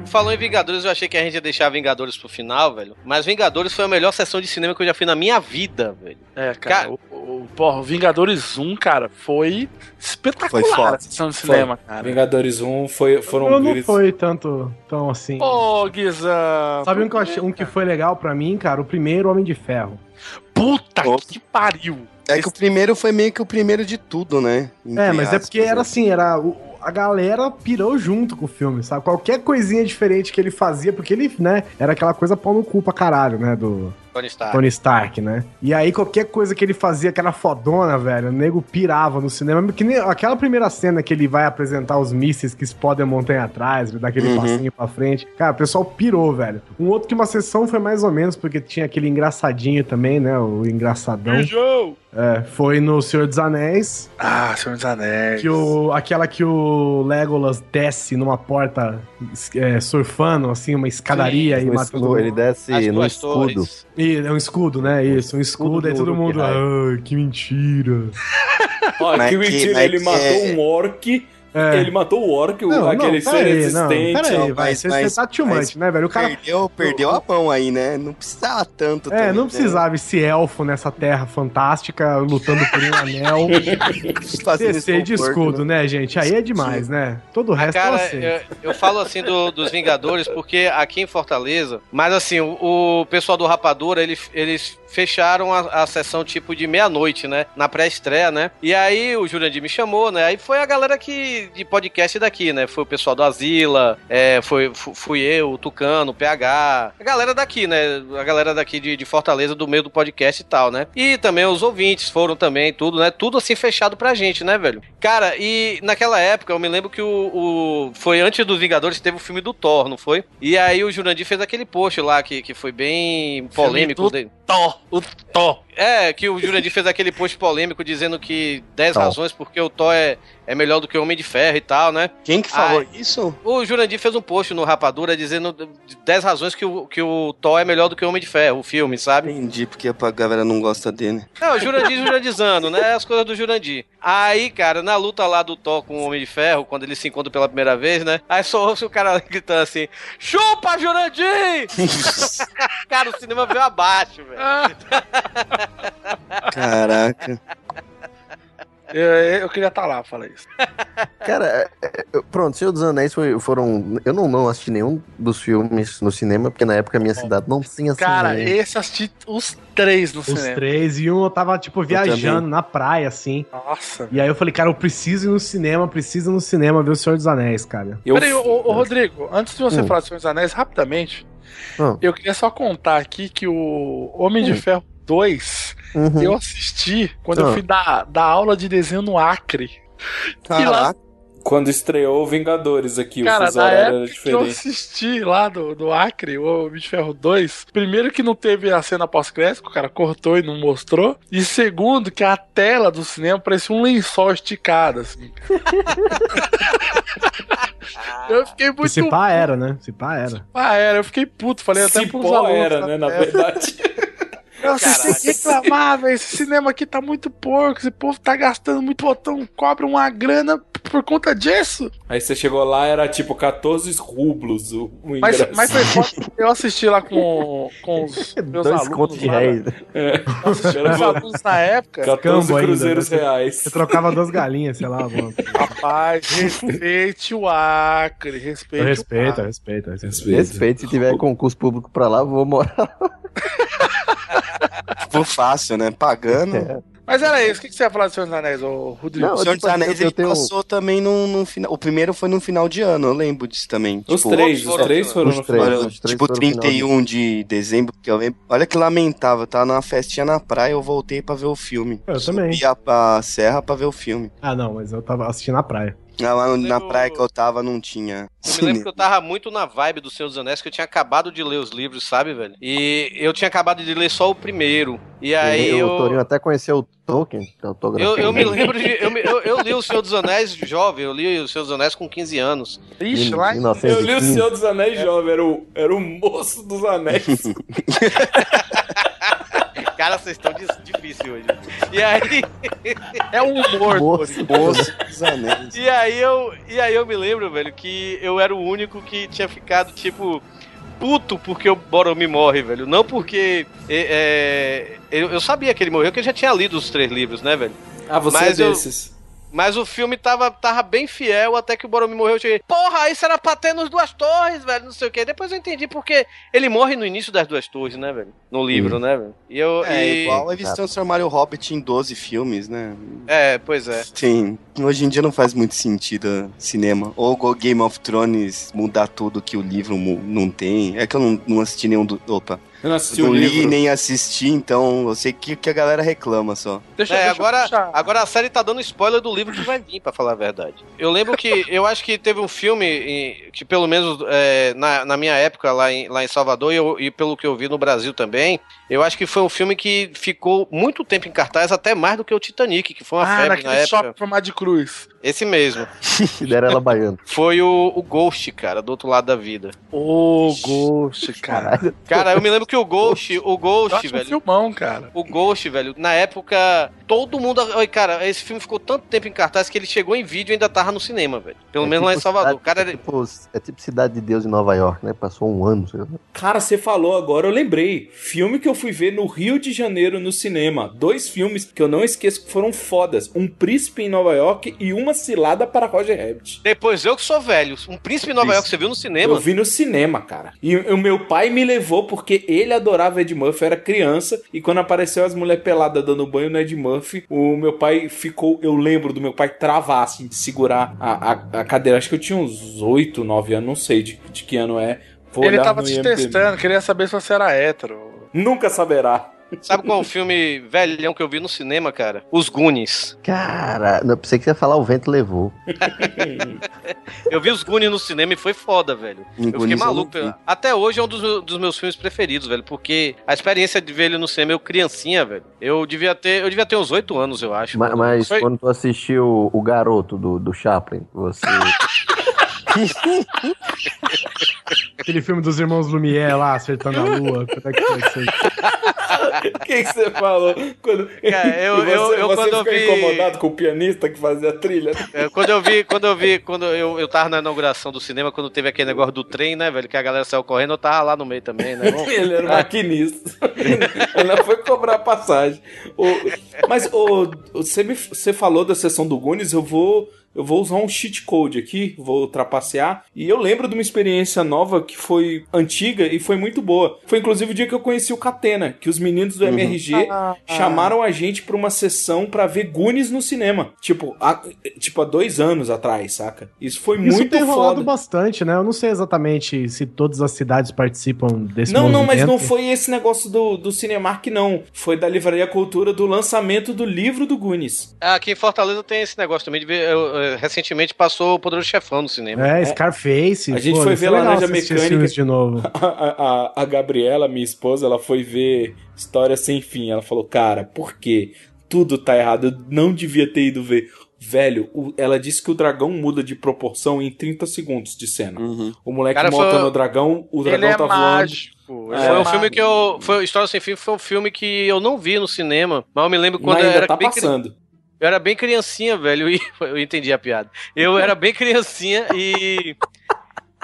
E: Falou em Vingadores, eu achei que a gente ia deixar Vingadores pro final, velho. Mas Vingadores foi a melhor sessão de cinema que eu já fiz na minha vida, velho.
C: É, cara, o, o, porra, o Vingadores 1, cara, foi espetacular a sessão de cinema,
F: Foi.
C: cara.
F: Vingadores 1 foi, foram
D: Não, não foi tanto tão assim.
C: Ô, Guizão.
D: Sabe um que, eu achei, um que foi legal pra mim, cara? O primeiro Homem de Ferro.
C: Puta que pariu!
G: É que o primeiro foi meio que o primeiro de tudo, né? Entre
D: É, mas é
G: aspas,
D: porque era assim, era. o- a galera pirou junto com o filme, sabe? Qualquer coisinha diferente que ele fazia, porque ele, né, era aquela coisa pau no cu pra caralho, né? Do
E: Tony Stark.
D: Tony Stark, né? E aí qualquer coisa que ele fazia, que era fodona, velho, o nego pirava no cinema. Que nem aquela primeira cena que ele vai apresentar os mísseis que explodem a montanha atrás, dá aquele
G: Uhum.
D: passinho pra frente. Cara, o pessoal pirou, velho. Um outro que uma sessão foi mais ou menos, porque tinha aquele engraçadinho também, né? O engraçadão.
C: Joe!
D: É, foi no Senhor dos Anéis.
C: Ah, Senhor dos Anéis.
D: Que o, aquela que o Legolas desce numa porta é, surfando, assim, uma escadaria
L: Sim,
D: e mata todo
L: ele desce As no escudo. torres.
D: E, é um escudo, né? Isso, um escudo, aí todo
L: do
D: mundo. Ai, que mentira.
F: Ó,
D: Mas
F: que mentira, ele matou
D: é-
F: um orc.
D: É.
F: Ele matou o orc, o-
D: Não, não,
F: aquele
D: pera
F: ser
D: aí, não, aí,
G: Não,
D: vai,
G: mas-
D: você, tá too much, né, velho? O cara.
G: Perdeu, perdeu a mão aí, né? Não precisava tanto.
D: É,
G: também,
D: não
G: né?
D: precisava esse elfo nessa terra fantástica lutando por um anel. Descer de
G: esconforto,
D: escudo, né, gente? Aí é demais, né? Todo o resto eu
E: Cara,
D: aceito.
E: eu, eu falo assim do- dos Vingadores porque aqui em Fortaleza, mas assim, o, o pessoal do Rapadura, eles, eles fecharam a, a sessão tipo de meia-noite, né? Na pré-estreia, né? E aí o Jurandir me chamou, né? Aí foi a galera que de podcast daqui, né? Foi o pessoal do Asila, é, foi, fu- fui eu, o Tucano, o PH, a galera daqui, né? A galera daqui de, de Fortaleza, do meio do podcast e tal, né? E também os ouvintes foram também, tudo, né? Tudo assim fechado pra gente, né, velho? Cara, e naquela época eu me lembro que o, o- foi antes dos Vingadores que teve o filme do Thor, não foi? E aí o Jurandir fez aquele post lá que, que foi bem polêmico
C: do
E: dele.
C: Thor, o Thor.
E: É, que o Jurandir fez aquele post polêmico dizendo que 10
G: Thor.
E: razões porque o Thor é, é melhor do que o Homem de Ferro e tal, né?
G: Quem que falou
E: Aí-
G: isso?
E: O Jurandir fez um post no Rapadura dizendo 10 razões que o, que o Thor é melhor do que o Homem de Ferro, o filme, sabe?
G: Entendi, porque a galera não gosta dele.
E: Não, o Jurandir Jurandizando, né? As coisas do Jurandir. Aí, cara, na luta lá do Thor com o Homem de Ferro, quando eles se encontram pela primeira vez, né? Aí só ouve o cara gritando assim: Chupa, Jurandir! cara, o cinema veio abaixo, velho.
G: Caraca.
C: Eu, eu queria estar lá, fala isso.
L: Cara, é, é, eu- pronto, Senhor dos Anéis foi- foram. Eu não, não assisti nenhum dos filmes no cinema, porque na época a minha cidade não tinha
C: Cara,
L: cinema.
C: esse eu assisti os três no
D: Os
C: cinema.
D: três, e um eu tava, tipo, viajando na praia, assim.
C: Nossa.
D: E aí eu falei, cara, eu preciso ir no cinema, preciso ir no cinema ver o Senhor dos Anéis, cara.
C: Peraí, ô, ô, Rodrigo, antes de você
D: Hum.
C: falar de Senhor dos Anéis, rapidamente,
L: Hum.
C: eu queria só contar aqui que o Homem de
L: Hum.
C: Ferro 2,
L: Uhum.
C: eu assisti quando eu
L: Ah.
C: fui dar, dar aula de desenho no Acre. E lá,
F: Quando estreou o Vingadores aqui, o
C: cara,
F: fuso
C: na
F: horário era
C: que eu
F: diferente.
C: assisti lá do, do Acre, o Homem de Ferro 2, primeiro que não teve a cena pós-crédito, o cara cortou e não mostrou, e segundo que a tela do cinema parecia um lençol esticado, assim. eu fiquei
D: E
C: muito
D: se pá era, né? Se pá era.
C: Ah, era, eu fiquei puto, falei até pros
F: Cipó
C: alunos.
F: era, né, na verdade.
C: Nossa, tem que reclamar, velho. Esse cinema aqui tá muito porco. Esse povo tá gastando muito botão, cobra uma grana por conta disso.
F: Aí você chegou lá, era tipo 14 rublos o, o
C: Mas,
F: ingresso.
C: mas foi foda. Eu assisti lá com, com os meus
L: Dois
C: alunos.
L: de
C: lá,
L: réis.
F: É.
C: Eu assisti com meus alunos na época.
F: 14
D: Cambo ainda,
F: cruzeiros
D: né?
F: reais.
D: Você trocava duas galinhas, sei lá. Mano.
C: Rapaz, respeite o Acre. Respeite
D: Eu
C: o Acre.
D: respeito, eu respeito.
L: Respeito, se tiver concurso público pra lá, eu vou morar.
G: Ficou fácil, né? Pagando.
C: Mas era isso. O que que você ia falar do Senhor dos Anéis, ô Rodrigo?
G: o Senhor dos
L: tipo,
G: Anéis
L: eu- tenho-
G: passou também no, no final. O primeiro foi no final de ano, eu lembro disso também.
F: Os
G: Tipo,
F: três, os três foram
L: Os
F: no
L: três,
F: final.
L: os três
G: tipo,
L: foram no final
G: 31 de dezembro, que eu lembro. Olha que lamentável, tá numa festinha na praia, eu voltei pra ver o filme.
D: Eu também.
G: Subi a, a serra pra ver o filme.
D: Ah, não, mas eu tava assistindo na praia.
G: Lá na praia que eu tava não tinha.
E: Eu me lembro que eu tava muito na vibe do Senhor dos Anéis, que eu tinha acabado de ler os livros, sabe, velho? E eu tinha acabado de ler só o primeiro. E aí
L: o
E: eu.
L: Torinho até conheceu o Tolkien, que é
E: Eu, eu me lembro de. Eu, me- eu, eu li O Senhor dos Anéis jovem, eu li O Senhor dos Anéis com 15 anos.
C: Ixi, lá
F: Eu li o Senhor dos Anéis jovem, era o, era o moço dos anéis.
E: Cara, vocês estão difícil hoje. E aí.
C: É um humor.
L: Moço,
G: moço dos anéis.
E: E aí eu. E aí eu me lembro, velho, que eu era o único que tinha ficado, tipo. Puto porque o Boromir morre, velho. Não porque. é, é, eu, eu sabia que ele morreu, porque eu já tinha lido os três livros, né, velho?
F: Ah, você
E: Mas
F: é
E: eu-
F: desses.
E: Mas o filme tava, tava bem fiel até que o Boromir morreu. Eu cheguei, porra, isso era pra ter nos Duas Torres, velho, não sei o quê. Depois eu entendi porque ele morre no início das Duas Torres, né, velho? No livro,
G: Sim.
E: né, velho? E eu.
G: É
E: e-
G: igual eles transformaram o Hobbit em 12 filmes, né?
E: É, pois é.
G: Sim, hoje em dia não faz muito sentido cinema. Ou o Game of Thrones mudar tudo que o livro não tem. É que eu não, não assisti nenhum do. Opa.
F: Eu não assisti
G: Eu
F: o
G: não li
F: livro.
G: nem assisti, então eu sei que, que a galera reclama só.
E: é, agora, agora a série tá dando spoiler do livro que vai vir, pra falar a verdade. Eu lembro que, eu acho que teve um filme que, pelo menos é, na, na minha época lá em, lá em Salvador, e, eu- e pelo que eu vi no Brasil também, eu acho que foi um filme que ficou muito tempo em cartaz, até mais do que o Titanic, que foi uma
C: Ah,
E: febre na
C: naquele
E: época.
C: shopping formato de cruz.
E: Esse mesmo.
L: Cinderela Baiana.
E: Foi o, o Ghost, cara, do outro lado da vida.
C: Ô, Ghost, cara.
E: Cara, eu me lembro que o Ghost, o
C: Eu
E: Ghost,
C: acho um
E: velho.
C: filmão, cara.
E: O Ghost, velho, na época, todo mundo. Oi, Cara, esse filme ficou tanto tempo em cartaz que ele chegou em vídeo e ainda tava no cinema, velho. Pelo menos lá em Salvador. O cara
L: É tipo, é tipo Cidade de Deus em Nova York, né? Passou um ano. sei lá.
F: Cara, você falou agora, eu lembrei. Filme que eu fui ver no Rio de Janeiro no cinema. Dois filmes que eu não esqueço que foram fodas. Um Príncipe em Nova York e Uma Cilada para Roger Rabbit.
E: Depois eu que sou velho. Um príncipe em Nova York, você viu no cinema?
F: Eu vi no cinema, cara. E o meu pai me levou porque ele adorava Ed Murphy, eu era criança. E quando apareceu as mulheres peladas dando banho no Ed Murphy, o meu pai ficou. Eu lembro do meu pai travar, assim, de segurar a, a, a cadeira. Acho que eu tinha uns 8, 9 anos, não sei de, de que ano é. Vou
C: Ele tava te
F: IMDb.
C: testando, queria saber se você era hétero.
F: Nunca saberá.
E: Sabe qual é o filme velhão que eu vi no cinema, cara? Os Goonies.
L: Cara, não, pensei que você ia falar O Vento Levou.
E: Eu vi os Goonies no cinema e foi foda, velho.
L: Em
E: Eu fiquei
L: Goonies eu
E: maluco.
L: vi.
E: Até hoje é um dos, meus- dos meus filmes preferidos, velho. Porque a experiência de ver ele no cinema, eu criancinha, velho. Eu devia ter, eu devia ter uns 8 anos, eu acho.
L: Ma-
E: quando-
L: Mas
E: Foi-
L: quando tu assistiu o garoto do, do Chaplin, você.
D: Aquele filme dos irmãos Lumière lá, acertando a lua. Quando é que foi isso aí?
F: O que que você falou? Quando...
E: Cara, eu-
F: você,
E: eu- eu
F: você
E: quando eu
F: ficou
E: vi-
F: incomodado com o pianista que fazia a trilha?
E: É, quando eu vi, quando eu vi, quando eu, eu tava na inauguração do cinema, quando teve aquele negócio do trem, né, velho, que a galera saiu correndo, eu tava lá no meio também, né? Bom,
F: Ele era maquinista. Ele não foi cobrar a passagem. O- mas o, você, me, você falou da sessão do Gunis, eu vou. Eu vou usar um cheat code aqui, vou trapacear. E eu lembro de uma experiência nova que foi antiga e foi muito boa. Foi inclusive o dia que eu conheci o Catena, que os meninos do
L: Uhum.
F: MRG
L: Ah,
F: chamaram a gente pra uma sessão pra ver Gunis no cinema. Tipo, há, tipo, há dois anos atrás, saca? Isso foi
D: Isso
F: muito
D: tem rolado
F: foda.
D: bastante, né? Eu não sei exatamente se todas as cidades participam desse
F: Não, não, mas
D: movimento.
F: não foi esse negócio do, do Cinemark, não. Foi da Livraria Cultura do lançamento do livro do Gunis.
E: Aqui em Fortaleza tem esse negócio também de ver. eu, eu, recentemente passou o Poderoso Chefão no cinema.
D: É, Scarface.
F: A gente
D: pô,
F: foi ver
D: é legal
F: Laranja Mecânica.
D: de novo.
F: A, a, a Gabriela, minha esposa, ela foi ver História Sem Fim. Ela falou, cara, por quê? Tudo tá errado. Eu não devia ter ido ver. Velho, o- ela disse que o dragão muda de proporção em 30 segundos de cena. O moleque
E: Cara,
F: monta
E: foi-
F: no dragão, o
E: Ele
F: dragão
E: é
F: tá
E: mágico.
F: voando.
E: Foi um filme que eu. Foi, História Sem Fim foi um filme que eu não vi no cinema, mas eu me lembro quando
F: Mas
E: eu
F: ainda
E: era
F: tá
E: bem cri-
F: passando.
E: Eu era bem criancinha, velho, e eu entendi a piada. Eu era bem criancinha e.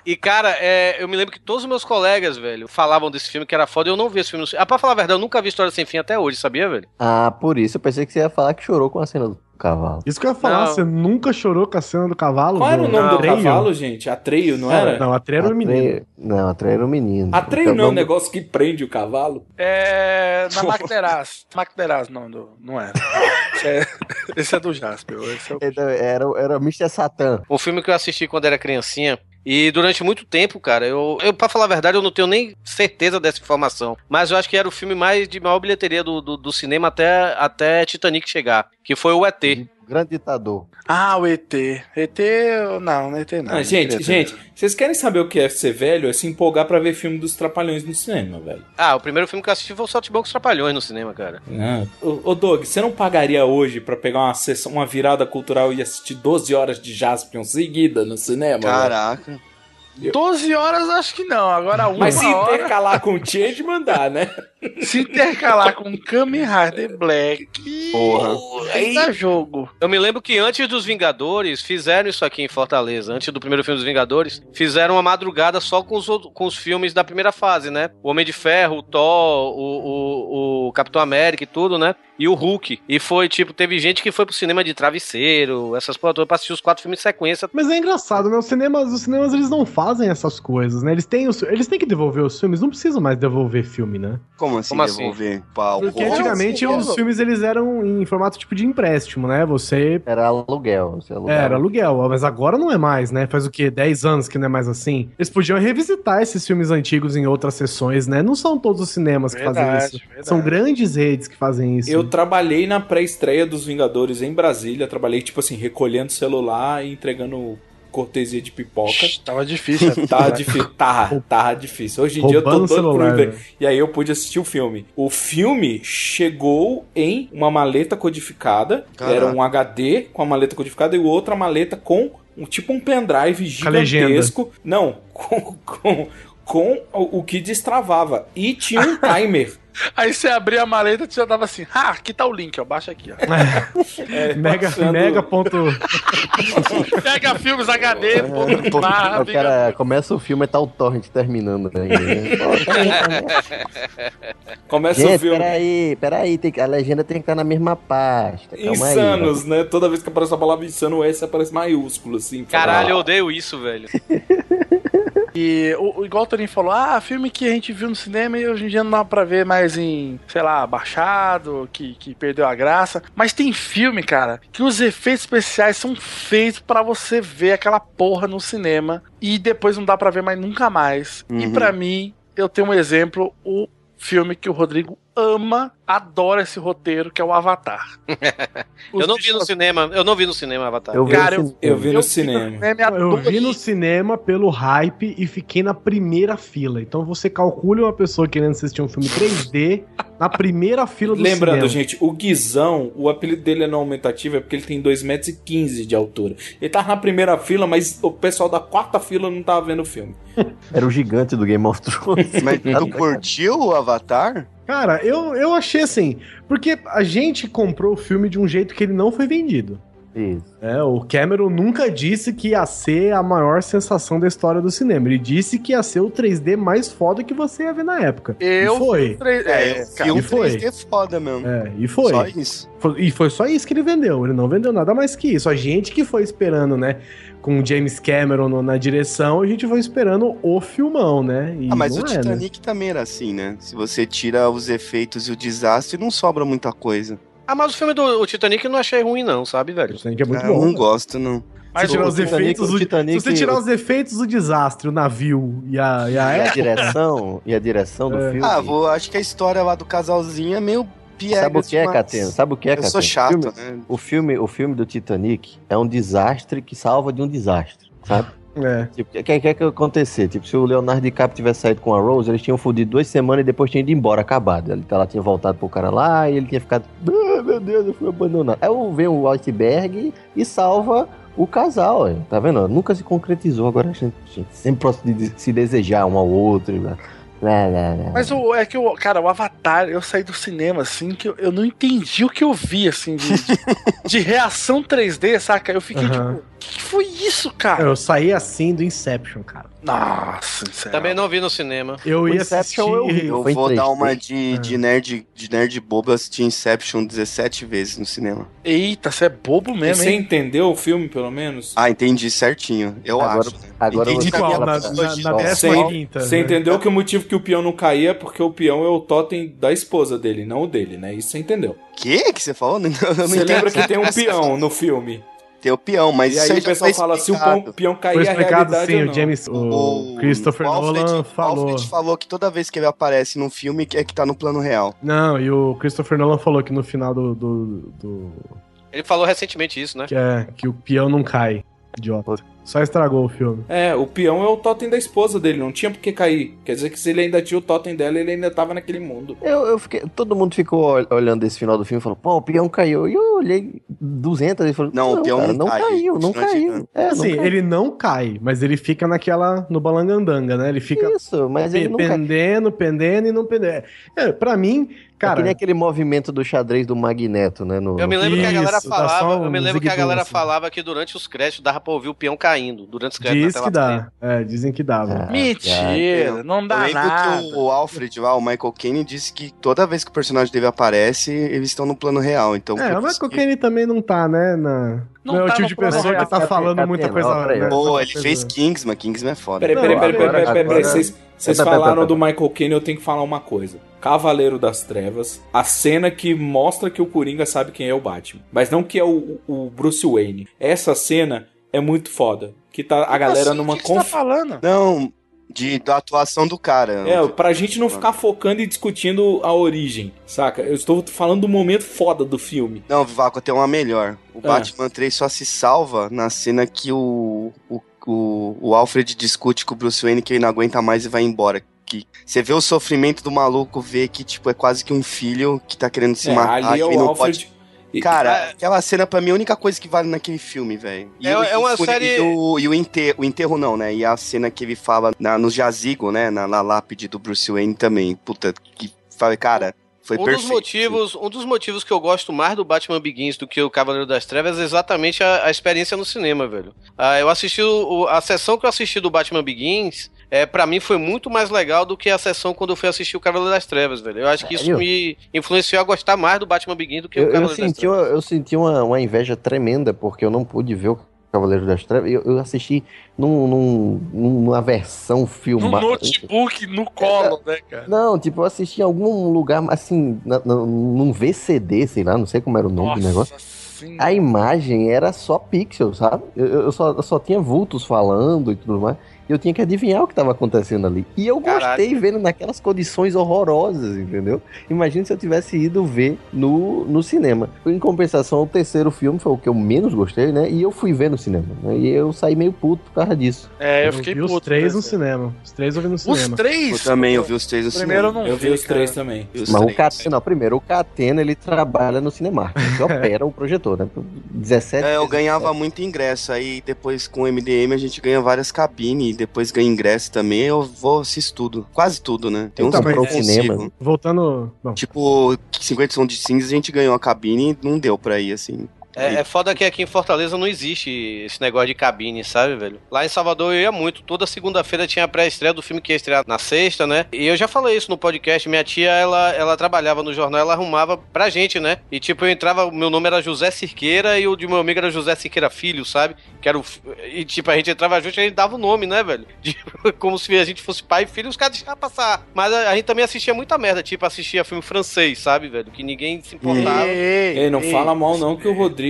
E: E, cara, é, eu me lembro que todos os meus colegas, velho, falavam desse filme que era foda e eu não vi esse filme no cinema. Ah, pra falar a verdade, eu nunca vi História Sem Fim até hoje, sabia, velho?
L: Ah, por isso eu pensei que você ia falar que chorou com a cena do cavalo.
D: Isso que eu ia falar,
E: Não.
D: você nunca chorou com a cena do cavalo?
F: Qual era o nome do
D: Atreio?
F: cavalo, gente? Atreio, não
D: Era,
F: era?
D: não, Atreio era o menino.
L: Não, Atreio era o menino.
F: Atreio
L: Então,
F: não é um
L: vamos-
F: negócio que prende o cavalo.
C: É. Na Macderaz. Macderaz, não, do- não era. Esse é, esse é do Jasper. Esse é o...
L: Então, Era, era o Mr. Satan.
E: Um filme que eu assisti quando era criancinha. E durante muito tempo, cara, eu, eu pra falar a verdade, eu não tenho nem certeza dessa informação. Mas eu acho que era o filme mais de maior bilheteria do, do, do cinema até, até Titanic chegar. Que foi o ET.
L: Grande ditador.
C: Ah, o ET. ET, não, não é ET não.
F: Ah, gente,
C: ET.
F: gente, vocês querem saber o que é ser velho? É se empolgar pra ver filme dos Trapalhões no cinema, velho.
E: Ah, o primeiro filme que eu assisti foi o Saltimbancos Trapalhões no cinema, cara.
F: Ah, ô, ô Doug, você não pagaria hoje pra pegar uma sessão, uma virada cultural e assistir 12 horas de Jaspion seguida no cinema?
G: Caraca.
C: 12 horas acho que não, agora uma
F: Mas se
C: hora...
F: intercalar com o Change, mandar, né?
C: Se intercalar com Kamen Rider Black,
G: Porra.
C: aí dá jogo.
E: Eu me lembro que antes dos Vingadores, fizeram isso aqui em Fortaleza. Antes do primeiro filme dos Vingadores, fizeram uma madrugada só com os, outros- com os filmes da primeira fase, né? O Homem de Ferro, o Thor, o, o, o Capitão América e tudo, né? E o Hulk. E foi, tipo, teve gente que foi pro cinema de travesseiro, essas porra toda, pra assistir os quatro filmes em sequência.
D: Mas é engraçado, né? Os cinemas, os cinemas eles não fazem essas coisas, né? Eles têm, os, eles têm que devolver os filmes, não precisam mais devolver filme, né?
G: Como assim
E: Como assim?
G: devolver? Pau,
D: Porque antigamente os filmes eles eram em formato tipo de empréstimo, né? Você
L: Era aluguel. Você alugava.
D: era aluguel, mas agora não é mais, né? Faz o quê? 10 anos que não é mais assim? Eles podiam revisitar esses filmes antigos em outras sessões, né? Não são todos os cinemas que fazem
C: Verdade,
D: isso.
C: verdade.
D: São grandes redes que fazem isso.
F: Eu trabalhei na pré-estreia dos Vingadores em Brasília. Trabalhei, tipo assim, recolhendo celular e entregando cortesia de pipoca.
C: Tava difícil.
F: Tava difícil, tava, tava difícil. Hoje em dia eu tô por
D: celular,
F: ver.
D: né?
F: E aí eu pude assistir o filme. O filme chegou em uma maleta codificada.
G: Caraca.
F: Era um HD com a maleta codificada e outra maleta com um tipo um pendrive gigantesco. Não, com, com, com o, o que destravava. E tinha um timer.
C: Aí você abria a maleta e já dava assim, ah, aqui tá o link, ó, baixa aqui, ó.
F: É,
D: Mega,
F: passando-
D: mega ponto.
C: Pega filmes HD, ponto, barra,
L: o cara começa o filme e tá o torrent terminando né? Tá
F: Começa o
L: Gente,
F: filme.
L: peraí, peraí, tem que- a legenda tem que estar na mesma pasta. Calma aí.
F: Insanos, né? Toda vez que aparece a palavra insano, o S aparece maiúsculo, assim.
E: Caralho, eu odeio isso, velho.
C: E o, o- igual o Torinho falou, ah, filme que a gente viu no cinema e hoje em dia não dá pra ver mais em, sei lá, baixado, que, que perdeu a graça. Mas tem filme, cara, que os efeitos especiais são feitos pra você ver aquela porra no cinema e depois não dá pra ver mais nunca mais. E
G: Uhum.
C: pra mim, eu tenho um exemplo, o filme que o Rodrigo ama, adora esse roteiro, que é o Avatar.
E: Eu não vi no cinema, eu não vi no cinema Avatar.
L: Eu vi
C: Cara,
L: no
C: eu,
L: cinema.
F: Eu vi no
C: eu
F: cinema.
C: cinema e
D: Eu vi no cinema pelo hype e fiquei na primeira fila. Então você calcule uma pessoa querendo assistir um filme 3D na primeira fila do
F: Lembrando,
D: cinema.
F: gente, o Guizão, o apelido dele é não aumentativo, é porque ele tem 2,15 metros e 15 de altura. Ele tava na primeira fila, mas o pessoal da quarta fila não tava vendo o filme.
L: Era o gigante do Game of Thrones.
G: Mas tu curtiu o Avatar?
D: Cara, eu, eu achei assim, porque a gente comprou o filme de um jeito que ele não foi vendido.
L: Isso.
D: É, o Cameron nunca disse que ia ser a maior sensação da história do cinema. Ele disse que ia ser o 3D mais foda que você ia ver na época.
C: Eu
D: e foi.
C: É,
G: É,
C: cara,
D: e foi.
G: 3D foda mesmo.
D: É, e foi.
G: Só isso.
D: Foi- E foi só isso que ele vendeu. Ele não vendeu nada mais que isso. A gente que foi esperando, né? Com o James Cameron no- na direção, a gente foi esperando o filmão, né? E
G: Ah, mas
D: não
G: o
D: é, né?
G: Titanic também era assim, né? Se você tira os efeitos e o desastre, não sobra muita coisa.
E: Ah, mas o filme do o Titanic eu não achei ruim, não, sabe, velho?
D: O Titanic é muito
G: Ah, eu
D: bom.
G: não gosto, não.
D: Se
L: Mas
D: tirar
L: o
D: os
L: Titanic-
D: efeitos,
L: o
D: do-
L: Titanic-
D: se você tirar os efeitos do desastre, o navio e a, e a
L: E a direção, e a direção do
D: É.
L: filme.
G: Ah, vou, acho que a história lá do casalzinho é meio piegas
L: Sabe o que é. Catena? Sabe o que é,
G: Eu
L: Catena?
G: sou chato,
L: o filme,
G: né?
L: o filme, o filme do Titanic é um desastre que salva de um desastre, sabe?
D: É.
L: Tipo, o que, que, acontecer? Tipo, se o Leonardo DiCaprio tivesse saído com a Rose, eles tinham fudido duas semanas e depois tinham ido embora, acabado. Ela tinha voltado pro cara lá e ele tinha ficado, ah, meu Deus, eu fui abandonado. Aí vem o iceberg e salva o casal, tá vendo? Nunca se concretizou, agora a gente, a gente sempre se desejar um ao outro. e
C: Mas o, é que, o, cara, o Avatar, eu saí do cinema, assim, que eu, eu não entendi o que eu vi, assim, de, de, de reação 3D, saca? Eu fiquei
D: Aham.
C: tipo, que foi isso, cara?
D: Eu saí assim do Inception, cara.
C: Nossa, sério.
E: Também não vi no cinema.
D: Eu
L: O
D: ia assistir.
L: Inception eu vi.
G: Eu
L: em
G: vou dar
L: 3D.
G: uma de,
D: É.
G: de, nerd, de nerd bobo, eu assisti Inception 17 vezes no cinema.
C: Eita, você é bobo
F: E
C: mesmo,
F: você
C: hein?
F: entendeu o filme, pelo menos?
G: Ah, entendi certinho, eu
L: Agora-
G: acho.
L: agora
G: Entendi
L: você
G: na
D: Qual? Na, na, na
L: Ó,
D: décima
F: Você,
D: quinta.
F: você
D: né?
F: entendeu que o motivo que o peão não caía é porque o peão é o totem da esposa dele, não o dele, né? Isso você entendeu.
G: Que que você falou? Eu
F: Você lembra que tem um peão no filme?
G: Tem o peão, mas
F: E
G: isso
F: aí
G: aí
F: o
G: já
F: pessoal fala se o peão, cair
D: Foi
F: é
D: explicado
F: realidade
D: sim,
F: ou
D: o. James, o, Christopher
G: o Alfred,
D: Nolan
G: o
D: falou.
G: Alfred falou que toda vez que ele aparece num filme é que tá no plano real.
D: Não, e o Christopher Nolan falou que no final do. do, do-
E: Ele falou recentemente isso, né?
D: Que é que o peão não cai. Idiota. Só estragou o filme.
F: É, o peão é o totem da esposa dele, não tinha por que cair. Quer dizer que se ele ainda tinha o totem dela, ele ainda tava naquele mundo.
L: Eu, eu fiquei, todo mundo ficou ol- olhando esse final do filme e falou, pô, o peão caiu. E eu olhei 200 e falei,
G: Não, o peão
L: cara,
G: não cai,
L: caiu, não caiu. É, não
D: assim,
L: caiu.
D: ele não cai, mas ele fica naquela. no balangandanga, né? Ele fica
L: Isso, mas ele não cai.
D: pendendo, pendendo e não pendendo. É, pra mim,
L: é
D: cara.
L: que nem aquele movimento do xadrez do Magneto, né? no-
E: Eu me lembro que a galera
D: Isso,
E: falava, eu me lembro que a galera
D: zigue-zague.
E: falava que durante os créditos dava pra ouvir o peão caindo. Durante os créditos
D: Diz que
E: tela
D: dá. É, dizem que dava.
C: Mentira, não
G: Eu
C: dá
G: lembro
C: nada.
G: que o Alfred lá, o Michael Caine, disse que toda vez que o personagem dele aparece, eles estão no plano real. Então,
D: É, o Michael
G: que-
D: Caine também não tá, né? Na... Não,
C: Não
D: é o
C: tá
D: tipo de pessoa
C: real.
D: que tá falando
L: Catena,
D: muita coisa.
L: peraí,
D: né?
G: Pô, ele fez Kingsman, Kingsman é foda.
F: Peraí,
D: Não,
F: peraí, peraí, peraí, peraí, Vocês
L: pera,
F: falaram
L: pera,
F: do Michael Caine, eu tenho que falar uma coisa. Cavaleiro das Trevas, a cena que mostra que o Coringa sabe quem é o Batman, mas não que é o, o Bruce Wayne. Essa cena é muito foda. Que tá a galera
C: Assim,
F: numa
C: o que que você tá
F: conf...
C: falando?
G: Não, de, da atuação do cara.
F: É, pra gente não ficar focando e discutindo a origem, saca? Eu estou falando do momento foda do filme.
G: Não, Vivaco, tem uma melhor. O
F: Ah.
G: Batman 3 só se salva na cena que o, o, o, o Alfred discute com o Bruce Wayne que ele não aguenta mais e vai embora. Que você vê o sofrimento do maluco, vê que tipo é quase que um filho que tá querendo se
F: É,
G: matar
F: ali é
G: e
F: o
G: não
F: Alfred.
G: pode. Cara, aquela cena pra mim é a única coisa que vale naquele filme, velho. E
E: É-
G: o-
E: é uma
G: o-
E: série-
G: E o, e o enterro, o enterro não, né? E a cena que ele fala na, no jazigo, né? Na, na lápide do Bruce Wayne também. Puta, que fala, cara, foi
E: um
G: perfeito.
E: dos motivos, um dos motivos que eu gosto mais do Batman Begins do que o Cavaleiro das Trevas é exatamente a, a experiência no cinema, velho. Ah, eu assisti o- a sessão que eu assisti do Batman Begins, é, para mim foi muito mais legal do que a sessão quando eu fui assistir o Cavaleiro das Trevas, velho. Eu acho que isso me influenciou a gostar mais do Batman Begins do que o
L: Eu, eu
E: Cavaleiro das
L: senti,
E: Trevas.
L: uma, eu senti uma, uma inveja tremenda, porque eu não pude ver o Cavaleiro das Trevas. Eu, eu assisti num, num- numa versão
C: No
L: filmada.
C: notebook, no colo, né, cara?
L: Não, tipo, eu assisti em algum lugar, assim, na, na, num VCD, sei lá, não sei como era o nome do negócio.
C: sim.
L: A imagem era só pixel, sabe? Eu, eu só, eu só tinha vultos falando e tudo mais. E eu tinha que adivinhar o que estava acontecendo ali. E eu gostei vendo naquelas condições horrorosas, entendeu? Imagina se eu tivesse ido ver no, no cinema. Em compensação, o terceiro filme foi o que eu menos gostei, né? E eu fui ver no cinema. né? E eu saí meio puto por causa disso.
C: É, eu fiquei
D: vi os
C: puto.
D: três
C: né,
D: no cinema. Os três eu vi no
C: Os
D: cinema.
C: três?
G: Eu também, eu vi os três no
C: Primeiro eu
G: cinema.
C: não
F: Eu vi os
C: cara.
F: três também.
G: Vi os
L: Mas o
G: três.
L: Catena, não, primeiro, o Catena ele trabalha no Cinemark, que opera o projetor, né? 17
G: É, eu ganhava muito ingresso, aí depois com o MDM a gente ganha várias cabines, depois ganha ingresso também, eu vou assistir tudo. Quase tudo, né? Tem uns
L: Então,
G: que eu não
L: é cinema.
D: Voltando. Bom,
G: Tipo, 50 sons de cinza a gente ganhou a cabine e não deu pra ir, assim.
E: É, é foda que aqui em Fortaleza não existe esse negócio de cabine, sabe, velho? Lá em Salvador eu ia muito. Toda segunda-feira tinha a pré-estreia do filme que ia estrear na sexta, né? E eu já falei isso no podcast. Minha tia, ela, ela trabalhava no jornal, ela arrumava pra gente, né? E tipo, eu entrava, o meu nome era José Cirqueira e o de meu amigo era José Cirqueira Filho, sabe? Que era o. E tipo, a gente entrava junto e a gente dava o nome, né, velho? Tipo, como se a gente fosse pai e filho, os caras deixavam passar. Mas a, a gente também assistia muita merda, tipo, assistia filme francês, sabe, velho? Que ninguém se importava.
F: Ei, não
C: ei.
F: fala mal não que o Rodrigo...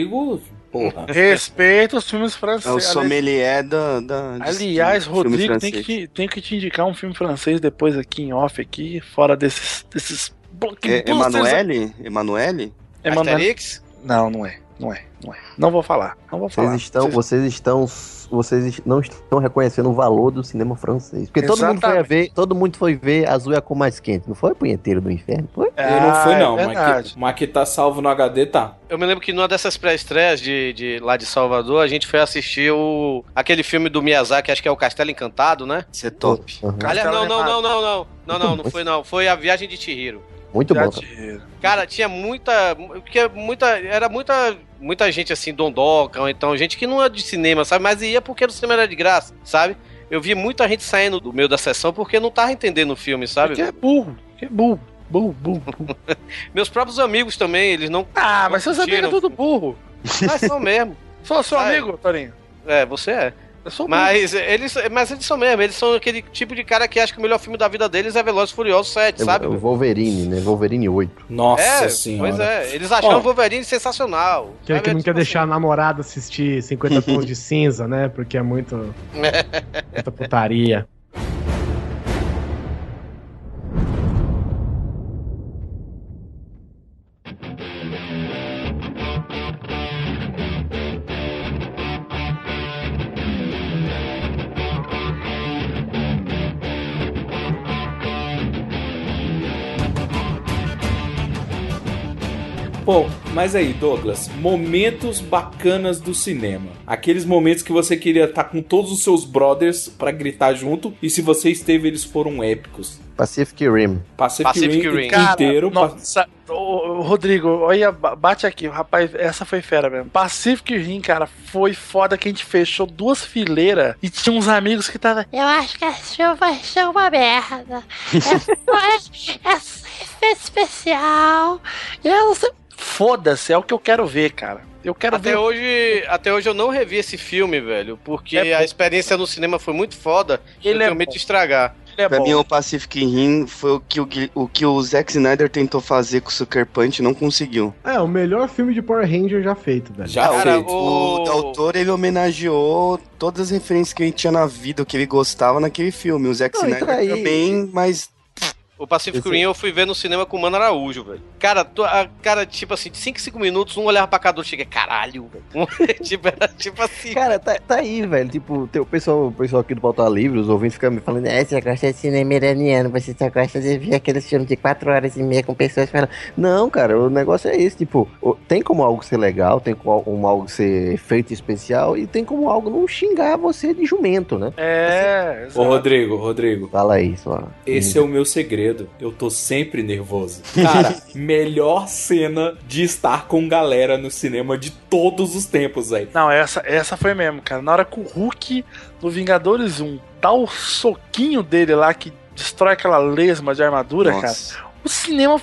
F: Porra.
C: Respeita os filmes
G: É o
C: franceses.
G: sommelier da. da
C: Aliás, Rodrigo, tem que, tem que te indicar um filme francês depois aqui em off, aqui, fora desses, desses
G: É. Emanuele? Emanuele?
C: Emanuele?
E: Asterix?
C: Não, não é. Não é, não é. Não vou falar. Não vou
L: Vocês
C: falar.
L: estão, vocês estão, vocês não estão reconhecendo o valor do cinema francês. Porque todo mundo foi
C: Exatamente.
L: ver, todo mundo foi ver Azul é a cor mais quente. Não foi punheteiro do inferno? Foi?
F: Eu não fui
C: Ah,
F: não,
C: é
F: mas, que, mas que tá salvo no HD, tá.
E: Eu me lembro que numa dessas pré-estreias de, de lá de Salvador, a gente foi assistir o aquele filme do Miyazaki, acho que é o Castelo Encantado, né?
G: Isso é top.
L: Uhum.
E: Aliás, não, não, não, não, não. Não, não, não
L: bom.
E: foi não. Foi a Viagem de Chihiro.
L: Muito bom.
E: Cara, tinha muita. Porque muita. Era muita. Muita gente assim, dondoca, ou então gente que não é de cinema, sabe? Mas ia porque o cinema era de graça, sabe? Eu vi muita gente saindo do meio da sessão porque não tava entendendo o filme, sabe?
C: Porque é burro. Que é burro. Burro, burro, burro.
E: Meus próprios amigos também, eles não.
C: Ah, mas seus amigos é
E: curtiram.
C: tudo burro.
E: Mas são mesmo.
C: Sou seu amigo, Torinho.
E: É, você é. Mas eles, mas eles são mesmo, eles são aquele tipo de cara que acha que o melhor filme da vida deles é Velozes e Furiosos 7, sabe?
L: O Wolverine, né? Wolverine 8.
F: Nossa
E: é,
F: senhora.
E: pois é, eles acharam o Wolverine sensacional.
D: Aquele que
E: sabe?
D: não quer
E: Tipo
D: deixar a namorada assistir 50 tons de cinza, né? Porque é muito. muita putaria.
F: Pô, mas aí, Douglas, momentos bacanas do cinema. Aqueles momentos que você queria estar com todos os seus brothers pra gritar junto, e se você esteve, eles foram épicos.
L: Pacific Rim.
F: Pacific,
E: Pacific
F: Rim,
E: Rim.
F: inteiro. pa-
C: Nossa, ô, ô, Rodrigo, olha, ba- bate aqui, rapaz, essa foi fera mesmo. Pacific Rim, cara, foi foda que a gente fechou duas fileiras e tinha uns amigos que tava.
R: Eu acho que esse filme vai ser uma merda. É só, é efeito especial. Eu não sei.
C: Foda-se, é o que eu quero ver, cara. Eu quero
E: Até
C: ver.
E: hoje, até hoje eu não revi esse filme, velho, porque
C: É
E: a experiência no cinema foi muito foda.
C: Ele
E: eu
C: é
E: medo de estragar.
C: É
G: pra
C: bom.
G: mim, o Pacific Rim foi o que o, o que o Zack Snyder tentou fazer com o Sucker Punch e não conseguiu.
D: É, o melhor filme de Power Ranger já feito, velho.
F: Já
E: Cara,
F: feito.
E: o-
G: O Toro, ele homenageou todas as referências que ele tinha na vida, o que ele gostava naquele filme. O Zack
L: Não,
G: Snyder
L: então aí-
G: também, mas
E: O Pacific
L: Esse-
E: Rim eu fui ver no cinema com o Mano Araújo, velho. Cara, tu- a- cara, tipo assim, de 5 5 minutos, um olhava pra cada um e chega, caralho, velho. tipo, era tipo assim.
L: Cara, tá, tá aí, velho. Tipo, tem o pessoal, o pessoal aqui do Pauta Livre, os ouvintes ficam me falando, é, você gosta de cinema iraniano, você só gosta de ver aqueles filmes de 4 horas e meia com pessoas falando. Não, cara, o negócio é esse, tipo, tem como algo ser legal, tem como algo ser feito especial e tem como algo não xingar você de jumento, né?
C: É,
F: Ô,
C: exato.
F: Rodrigo, Rodrigo.
L: Fala aí, só.
F: Esse é o meu segredo. Eu tô sempre nervoso. Cara, melhor cena de estar com galera no cinema de todos os tempos, velho.
C: Não, essa, essa foi mesmo, cara. Na hora que o Hulk no Vingadores 1 dá o soquinho dele lá que destrói aquela lesma de armadura,
G: Nossa.
C: cara. O cinema.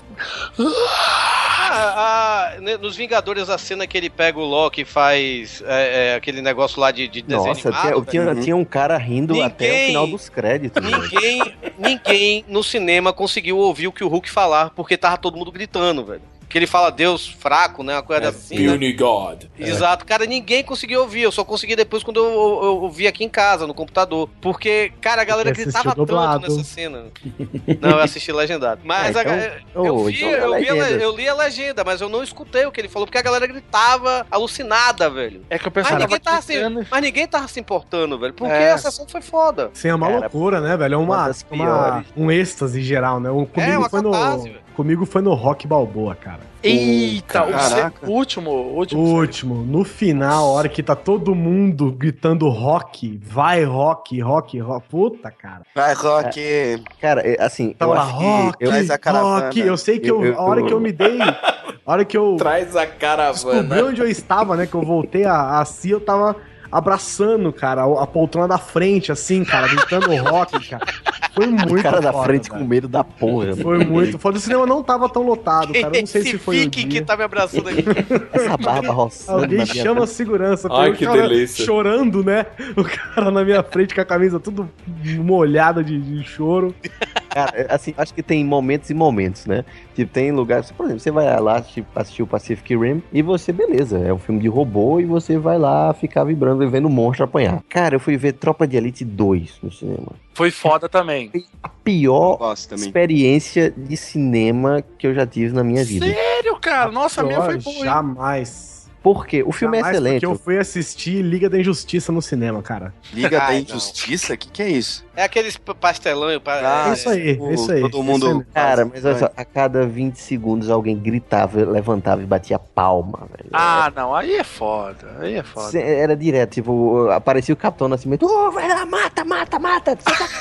E: Ah, né, nos Vingadores, a cena que ele pega o Loki e faz é, é, aquele negócio lá de, de
L: Nossa,
E: animado,
L: tinha, tinha, tinha um cara rindo até o
E: Ninguém-
L: final dos créditos.
E: Ninguém, ninguém no cinema conseguiu ouvir o que o Hulk falar, porque tava todo mundo gritando, velho. Que ele fala Deus fraco, né? Uma coisa assim. né?
F: Puny God.
E: Exato, cara, ninguém conseguiu ouvir. Eu só consegui depois quando eu, eu, eu vi aqui em casa, no computador. Porque, cara, a galera
D: Você assistiu
E: gritava tanto
D: dublado.
E: nessa cena. Não, eu assisti legendado. Mas
L: Ah,
E: a
L: então-
E: eu, vi,
L: então é
E: eu, vi a eu li a legenda, mas eu não escutei o que ele falou, porque a galera gritava alucinada, velho.
C: É que o
E: Mas
C: pessoal
E: ninguém,
C: tava
E: tava se, mas ninguém tava se importando, velho. Porque
C: É.
E: a sessão foi foda.
D: Sim, é uma
L: Cara,
D: loucura, né, velho? É
L: uma
D: uma, uma- um êxtase geral, né? O- Comigo,
E: uma
D: foi no. Comigo foi no Rock Balboa, cara.
C: Eita, o, último, último.
D: último, no final, a hora que tá todo mundo gritando rock, vai rock, rock, rock. Puta, cara.
G: vai, Rock.
L: Cara, é, assim,
D: Tá
L: eu
D: lá,
L: acho que...
D: rock,
L: eu-
G: Traz a caravana.
D: rock. Eu sei que eu,
L: Eu- eu-
D: a hora que eu me dei, a hora que eu
F: Traz a
D: descobri
F: caravana.
D: onde eu estava, né, que eu voltei a, a si, eu tava abraçando, cara, a, a poltrona da frente, assim, cara, gritando rock, cara. Foi muito
L: o cara da
D: foda,
L: frente
D: velho.
L: com medo da porra.
D: Foi muito foda. O cinema não tava tão lotado, cara. Eu não sei
E: Esse
D: se foi o dia.
E: que tá me abraçando aqui.
L: Essa barba roçando
D: Alguém
L: na minha
D: chama a segurança.
F: Ai,
D: eu
F: que
D: chora-
F: delícia.
D: Chorando, né? O cara na minha frente com a camisa tudo molhada de, de choro.
L: Cara, assim, acho que tem momentos e momentos, né? Tipo, tem lugares, por exemplo, você vai lá assistir, assistir o Pacific Rim e você, beleza, é um filme de robô e você vai lá ficar vibrando e vendo o monstro apanhar. Cara, eu fui ver Tropa de Elite 2 no cinema.
C: Foi foda também.
L: A pior experiência de cinema que eu já tive na minha vida.
C: Sério, cara? Nossa, a minha foi boa. hein?
D: Jamais.
L: Por quê? O filme é excelente.
D: Porque eu fui assistir Liga da Injustiça no cinema, cara.
G: Liga da
E: Ai, não.
G: Injustiça? O que, que é isso?
E: É aqueles pastelão. pa-
G: Ah,
D: é isso aí,
G: o-
D: é isso aí.
G: Todo mundo.
L: Cara, mas olha só, a cada 20 segundos alguém gritava, levantava e batia palma, velho.
C: Ah, não, aí é foda. Aí é foda.
L: Cê- Era direto, tipo, aparecia o Capitão Nascimento, ô, vai lá, mata, mata, mata.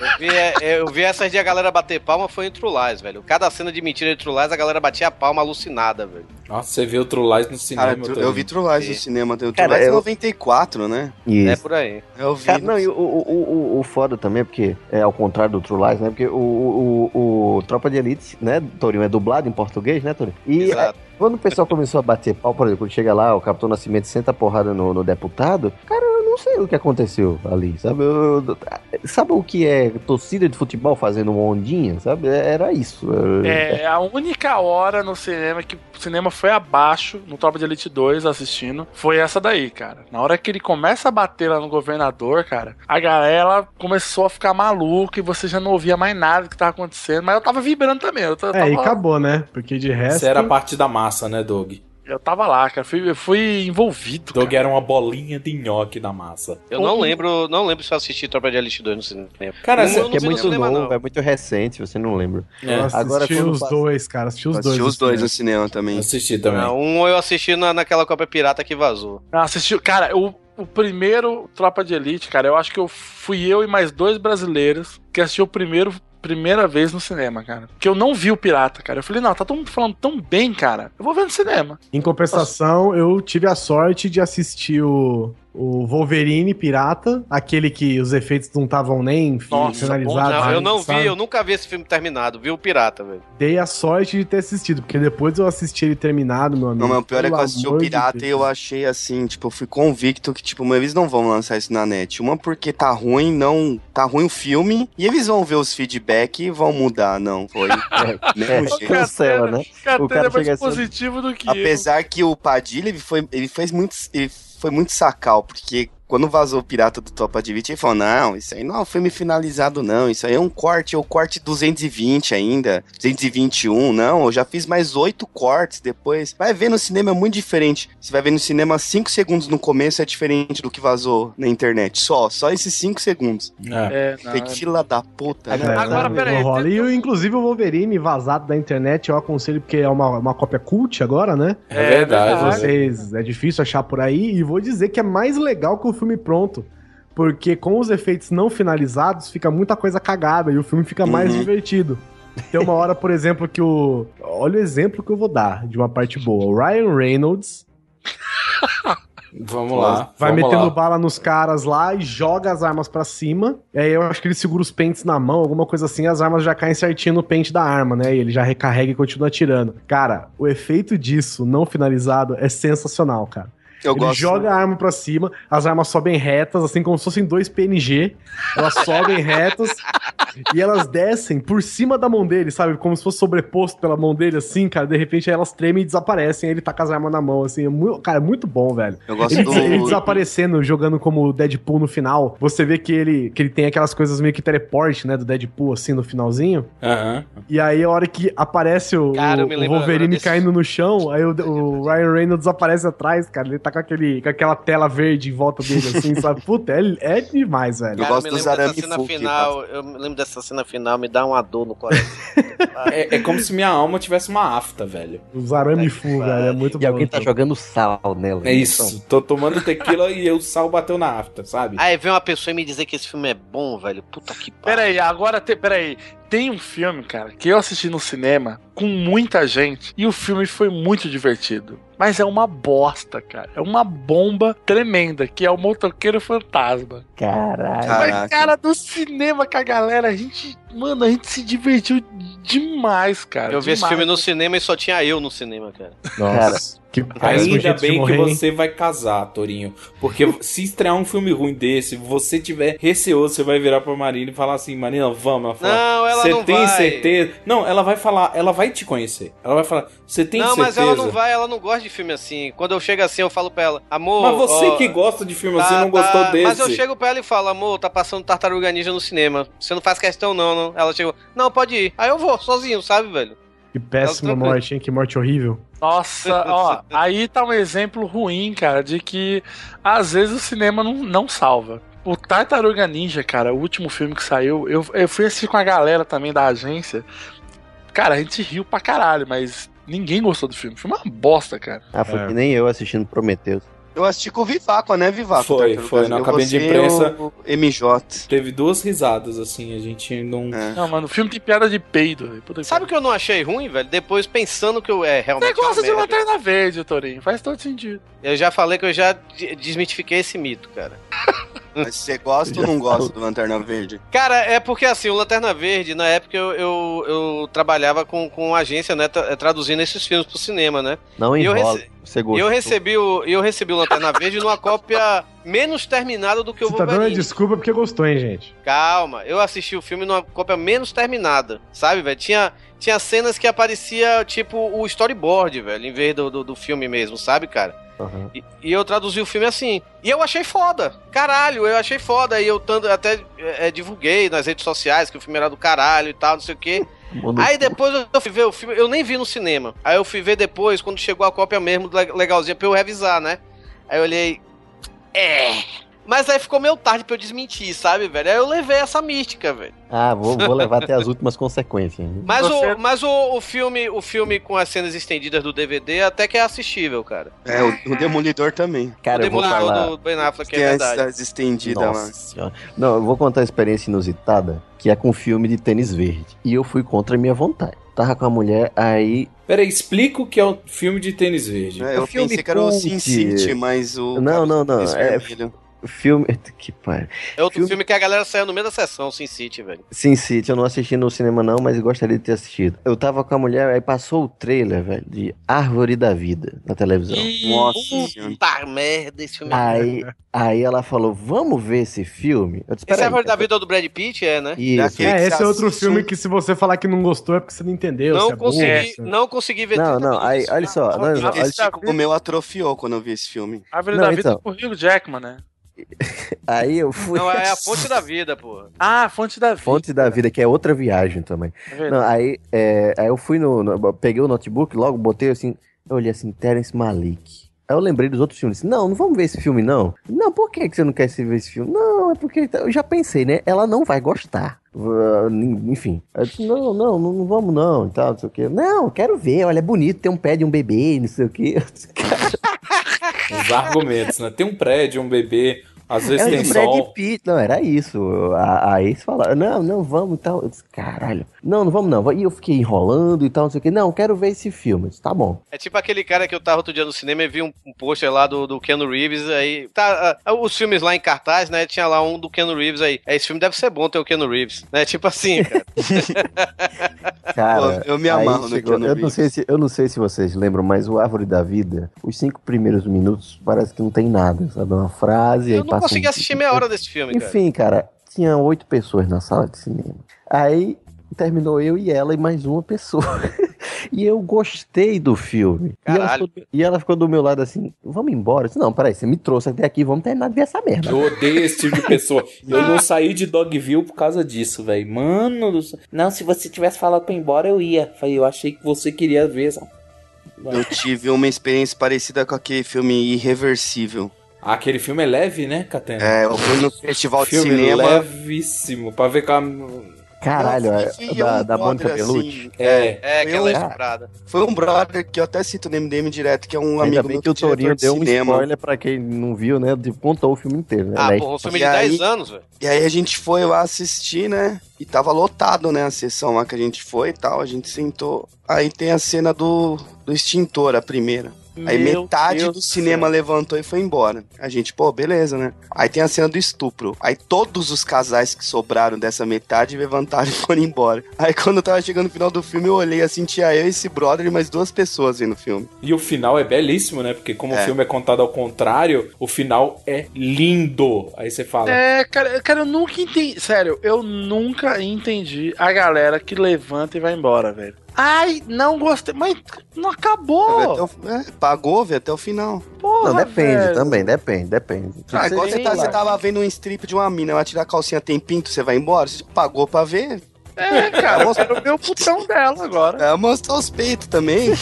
E: Eu vi, é, eu vi essas de a galera bater palma foi em True Lies, velho. Cada cena de mentira de True Lies, a galera batia a palma alucinada, velho.
F: Nossa, você viu o True Lies no cinema.
G: Cara, eu
F: Torinho.
G: vi True Lies no cinema. Tem o True Lies
L: eu-
G: 94, né?
E: É
L: Isso.
E: por aí.
G: Eu vi.
L: Cara, não, e o, o, o, o foda também, porque é ao contrário do True Lies, né? Porque o, o, o, Tropa de Elite, né, Torinho, é dublado em português, né, Torinho? E
E: Exato.
L: é, quando o pessoal começou a bater pau, por exemplo, quando chega lá, o Capitão Nascimento senta a porrada no, no deputado, cara, eu não sei o que aconteceu ali, sabe? Eu- eu- sabe o que é torcida de futebol fazendo uma ondinha, sabe? Era isso.
C: É a única hora no cinema que o cinema foi abaixo, no Tropa de Elite 2, assistindo, foi essa daí, cara. Na hora que ele começa a bater lá no governador, cara, a galera começou a ficar maluca e você já não ouvia mais nada que tava acontecendo, mas eu tava vibrando também. Eu tava,
D: É, e acabou, né? Porque de resto.
F: Isso era a parte da massa, né, Doug?
C: Eu tava lá, cara. Fui, eu fui envolvido.
F: Doug era uma bolinha de nhoque da massa.
E: Eu não lembro, não lembro se eu assisti Tropa de Elite 2 no cinema.
F: Cara,
E: não
L: Que é
E: no
L: muito
E: cinema,
L: novo,
E: não.
L: é muito recente, você não lembra.
F: É.
D: Eu
L: Agora,
D: assisti os
L: passa-
D: dois, cara. Assisti os
G: Assisti
D: dois.
G: os dois
D: no
G: no cinema também.
F: Assisti também.
E: Não, um eu assisti na, naquela cópia pirata que vazou.
C: Ah, assistiu. Cara, o, o primeiro Tropa de Elite, cara, eu acho que eu fui eu e mais dois brasileiros que assistiu o primeiro. Primeira vez no cinema, cara. Que eu não vi o Pirata, cara. Eu falei, não, tá todo mundo falando tão bem, cara. Eu vou ver no cinema.
D: Em compensação, eu tive a sorte de assistir o, o Wolverine Pirata, aquele que os efeitos não estavam nem
C: Nossa,
D: finalizados.
E: Não, eu não
D: sabe?
E: vi, eu nunca vi esse filme terminado. Vi o pirata, velho.
D: Dei a sorte de ter assistido, porque depois eu assisti ele terminado, meu amigo.
G: Não, mas o pior é que eu assisti o
D: amor de
G: Pirata e eu achei assim, tipo, eu fui convicto que, tipo, eles não vão lançar isso na net. Uma porque tá ruim, não. Tá ruim o filme, e eles vão ver os feedback e vão mudar, não. Foi.
L: É,
G: jeito.
L: cancela, né? O cara
C: é mais
L: assim-
C: positivo do que
G: Apesar que o Padilha, ele foi, ele fez muito, ele foi muito sacal, porque quando vazou o Pirata do Topa de 20, ele falou, não, isso aí não é um filme finalizado não, isso aí é um corte, é o corte 220 ainda, 221, não, eu já fiz mais oito cortes depois. Vai ver no cinema é muito diferente, você vai ver no cinema 5 segundos no começo é diferente do que vazou na internet, só, só esses 5 segundos.
C: É, é-
G: fila da puta, né?
C: Agora, peraí.
D: rola. E inclusive o Wolverine vazado da internet, eu aconselho porque é uma, uma cópia cult agora, né?
F: É verdade.
D: Vocês, é difícil achar por aí e vou dizer que é mais legal que o filme pronto. Porque com os efeitos não finalizados, fica muita coisa cagada e o filme fica mais
G: Uhum.
D: divertido. Tem uma hora, por exemplo, que o. Olha o exemplo que eu vou dar de uma parte boa. O Ryan Reynolds
F: Vamos lá.
D: vai
F: vamos
D: metendo
F: lá.
D: bala nos caras lá e joga as armas pra cima. E aí eu acho que ele segura os pentes na mão, alguma coisa assim, as armas já caem certinho no pente da arma, né? E ele já recarrega e continua atirando. Cara, o efeito disso, não finalizado, é sensacional, cara.
G: Eu
D: ele
G: gosto.
D: joga a arma pra cima, as armas sobem retas, assim como se fossem dois PNG. Elas sobem retas e elas descem por cima da mão dele, sabe? Como se fosse sobreposto pela mão dele, assim, cara. De repente aí elas tremem e desaparecem. Aí ele tá com as armas na mão, assim. É muito, cara, é muito bom, velho.
G: Eu gosto
D: Ele,
G: do-
D: ele desaparecendo, jogando como Deadpool no final. Você vê que ele, que ele tem aquelas coisas meio que teleporte, né? Do Deadpool, assim, no finalzinho.
F: Aham.
D: E aí, a hora que aparece o,
E: Cara,
D: o- o Wolverine
E: desse-
D: caindo no chão, aí o, o Ryan Reynolds aparece atrás, cara. Ele tá com, aquele, com aquela tela verde em volta dele, assim, sabe? Puta, é, é demais, velho.
G: Eu gosto
E: me
G: dos
E: lembro dessa cena
G: que
E: final, eu me lembro dessa cena final, me dá uma dor no coração.
F: É, é como se minha alma tivesse uma afta, velho.
D: Os arame full, velho. É muito
L: E alguém tá jogando sal nela.
F: É isso. Tô tomando tequila e o sal bateu na afta, sabe?
E: Aí vem uma pessoa e me dizer que esse filme é bom, velho. Puta que pariu.
C: Peraí, agora tem. Peraí. Tem um filme, cara, que eu assisti no cinema com muita gente e o filme foi muito divertido. Mas é uma bosta, cara. É uma bomba tremenda, que é o Motoqueiro Fantasma.
L: Caralho.
C: Mas, cara, do cinema com a galera, a gente. Mano, a gente se divertiu demais, cara.
E: Eu vi esse
C: demais.
E: filme no cinema e só tinha eu no cinema, cara.
D: Nossa. Que
F: Ainda bem que
D: morrer, hein?
F: você vai casar, Torinho. Porque se estrear um filme ruim desse, você tiver receoso, você vai virar pra Marina e falar assim, Marina, vamos. Ela fala,
E: Não, ela
F: você
E: não
F: tem
E: vai.
F: certeza? Não, ela vai falar, ela vai te conhecer. Ela vai falar, você tem
E: não,
F: certeza?
E: mas ela não vai, ela não gosta de filme assim. Quando eu chego assim, eu falo pra ela, amor.
F: Mas você
E: ó,
F: que gosta de filme
E: tá-
F: assim, não
E: tá-
F: gostou desse.
E: Mas eu chego pra ela e falo, amor, tá passando Tartaruga Ninja no cinema. Você não faz questão, não, não. Ela chegou, não, pode ir. Aí eu vou, sozinho, sabe, velho?
D: Que péssima morte, hein? Que morte horrível.
C: Nossa, ó, aí tá um exemplo ruim, cara, de que às vezes o cinema não, não salva. O Tartaruga Ninja, cara, o último filme que saiu, eu, eu fui assistir com a galera também da agência. Cara, a gente riu pra caralho, mas ninguém gostou do filme. Foi uma bosta, cara.
L: Ah, foi
D: É.
L: que nem eu assistindo Prometheus.
G: Eu assisti com o Vivaco, né, Vivaco?
F: Foi,
G: Tartarugas?
F: foi, na cabine de imprensa.
G: o MJ.
F: Teve duas risadas, assim, a gente não...
G: É.
C: Não, mano, o filme tem piada de peido.
E: Sabe o que eu não achei ruim, velho? Depois pensando que eu é realmente.
C: Você gosta
E: uma
C: de. Lanterna Verde, Torinho. Faz todo sentido.
E: Eu já falei que eu já de- desmitifiquei esse mito, cara.
G: Mas você gosta ou não gosta do Lanterna Verde?
E: Cara, é porque assim, o Lanterna Verde, na época eu, eu, eu trabalhava com, com agência, né, tra- traduzindo esses filmes pro cinema, né?
L: Não
E: E eu rece-
L: Você
E: E
L: gostou.
E: eu recebi o, eu recebi o Lanterna Verde numa cópia menos terminada do que o
D: Você tá dando
E: Wolverine.
D: desculpa porque gostou, hein, gente?
E: Calma, eu assisti o filme numa cópia menos terminada, sabe, velho? Tinha, tinha cenas que aparecia, tipo, o storyboard, velho, em vez do, do, do filme mesmo, sabe, cara?
L: Aham.
E: E, e eu traduzi o filme assim. E eu achei foda. Caralho, eu achei foda. E eu tanto, até é, divulguei nas redes sociais que o filme era do caralho e tal, não sei o quê. Aí depois eu fui ver o filme, eu nem vi no cinema. Aí eu fui ver depois, quando chegou a cópia mesmo, le- legalzinha, pra eu revisar, né? Aí eu olhei. É. Mas aí ficou meio tarde pra eu desmentir, sabe, velho? Aí eu levei essa mística, velho.
L: Ah, vou, vou levar até as últimas consequências. né?
E: Mas,
A: Você-
E: o, mas o, o filme, o filme com as cenas estendidas do DVD até que é assistível, cara.
G: É, o, o Demolidor também.
L: Cara,
E: o
L: eu vou
E: Demolidor
L: falar...
E: do Ben Affleck
G: Tem
E: é verdade.
G: as estendidas lá.
L: Senhora. Não, eu vou contar a experiência inusitada, que é com filme de tênis verde. E eu fui contra a minha vontade. Tava com a mulher, aí.
F: Peraí, explica o que é o filme de tênis verde.
G: É, eu
L: É filme
G: pensei que era o Sin. City, mas o.
L: Não, não, não. É
G: vermelho.
L: Filme. Que pai.
E: É outro filme... que a galera saiu no meio da sessão, Sin City, velho.
L: Sin City, eu não assisti no cinema não, mas gostaria de ter assistido. Eu tava com a mulher, aí passou o trailer, velho, de Árvore da Vida na televisão.
G: Nossa senhora.
E: Puta merda, esse filme.
L: Aí, aí ela falou, vamos ver esse filme? Eu disse,
E: Esse
L: "Peraí,
E: é a da vida do Brad Pitt, é, né?
L: Isso.
D: É,
G: que
D: esse
G: você
D: é outro
G: assiste
D: filme que se você falar que não gostou é porque você não entendeu.
E: Não
D: é
E: consegui,
D: você-
E: não consegui ver
L: Não,
E: 30
L: não, aí, olha só. Não, não, olha-
G: O meu atrofiou quando eu vi esse filme.
L: Não,
C: da vida
L: então.
C: é com o Hugh Jackman, né?
L: aí eu fui.
E: Não, é a fonte da vida, porra.
C: Ah, Fonte da Vida.
L: Fonte da Vida, que é outra viagem também.
C: É.
L: Não, aí, é, aí eu fui no, no- Peguei o notebook, logo botei assim. Eu olhei assim, Terence Malik. Aí eu lembrei dos outros filmes. Disse, não, não vamos ver esse filme, não. Não, por que, que você não quer se ver esse filme? Não, é porque eu já pensei, né? Ela não vai gostar. Enfim. Eu disse, não, não, não, não vamos não, e tal, não sei o quê. Não, quero ver, olha, é bonito, tem um pé de um bebê, não sei o quê.
F: Os argumentos, né? Tem um prédio, um bebê, às vezes
L: é
F: tem
L: Brad
F: sol.
L: Pitt. Não, era isso. A, a ex falava, não, não, vamos e tal. Eu disse, caralho. Não, não vamos não. E eu fiquei enrolando e tal, não sei o quê. Não, quero ver esse filme. Disse, tá bom.
E: É tipo aquele cara que eu tava outro dia no cinema e vi um, um pôster lá do, do Keanu Reeves aí. Tá, ah, os filmes lá em cartaz, né? Tinha lá um do Keanu Reeves aí. É, esse filme deve ser bom ter o Keanu Reeves, né? Tipo assim, cara.
L: Cara,
G: Pô, eu me
L: aí
G: amarro no
L: chegou-
G: Keanu
L: eu não sei se Eu não sei se vocês lembram, mas o Árvore da Vida, os cinco primeiros minutos, parece que não tem nada, sabe? Uma frase, aí
E: Eu não
L: passa
E: consegui
L: um-
E: assistir meia hora desse filme, cara.
L: Enfim, cara, tinha oito pessoas na sala de cinema. Aí terminou eu e ela e mais uma pessoa. e eu gostei do filme. E ela, ficou, e ela ficou do meu lado assim, vamos embora. Eu disse, não, peraí, você me trouxe até aqui, vamos terminar de ver essa merda.
F: Eu odeio esse tipo de pessoa. Eu não saí de Dogville por causa disso, velho. Mano do céu. Não, se você tivesse falado pra ir embora, eu ia. Falei, eu achei que você queria ver. essa-
G: Eu tive uma experiência parecida com aquele filme Irreversível.
F: Ah, Aquele filme é leve, né, Catena?
G: É, eu fui no festival de
F: filme
G: cinema.
F: levíssimo. Pra ver com a...
L: Caralho, é, da,
G: um
L: da Mônica Bellucci.
G: assim,
F: É.
E: É, que ela é estuprada.
G: Foi um brother que eu até cito o nome dele direto, que é um
L: Ainda
G: amigo
L: bem
G: meu
L: que o
G: é
L: Torinho
G: de
L: deu um
G: cinema.
L: spoiler pra quem não viu, né? De, contou o filme inteiro, né?
E: Ah, porra, um filme de
G: aí-
E: 10 anos, velho.
G: E aí a gente foi lá assistir, né? E tava lotado, né? A sessão lá que a gente foi e tal. A gente sentou. Aí tem a cena do, do extintor, a primeira. Aí
C: Meu
G: metade
C: Deus
G: do cinema
C: céu.
G: levantou e foi embora. A gente, pô, beleza, né? Aí tem a cena do estupro. Aí todos os casais que sobraram dessa metade levantaram e foram embora. Aí quando eu tava chegando no final do filme, eu olhei assim, tinha eu, esse brother e mais duas pessoas vendo o filme.
F: E o final é belíssimo, né? Porque como
G: É.
F: o filme é contado ao contrário, o final é lindo. Aí você fala...
C: É, cara, cara, eu nunca entendi. Sério, eu nunca entendi a galera que levanta e vai embora, velho. Ai, não gostei. Mas não acabou.
G: o- é, pagou, vê até o final.
C: Porra,
L: Não, depende
C: velho.
L: também, depende, depende.
G: Ah, igual você, tá,
L: lá.
G: você tava vendo um strip de uma mina, ela tira a calcinha, tem pinto, você vai embora? Você pagou pra ver?
C: É, cara, eu quero ver o putão dela agora.
G: É, mostrar os peitos também.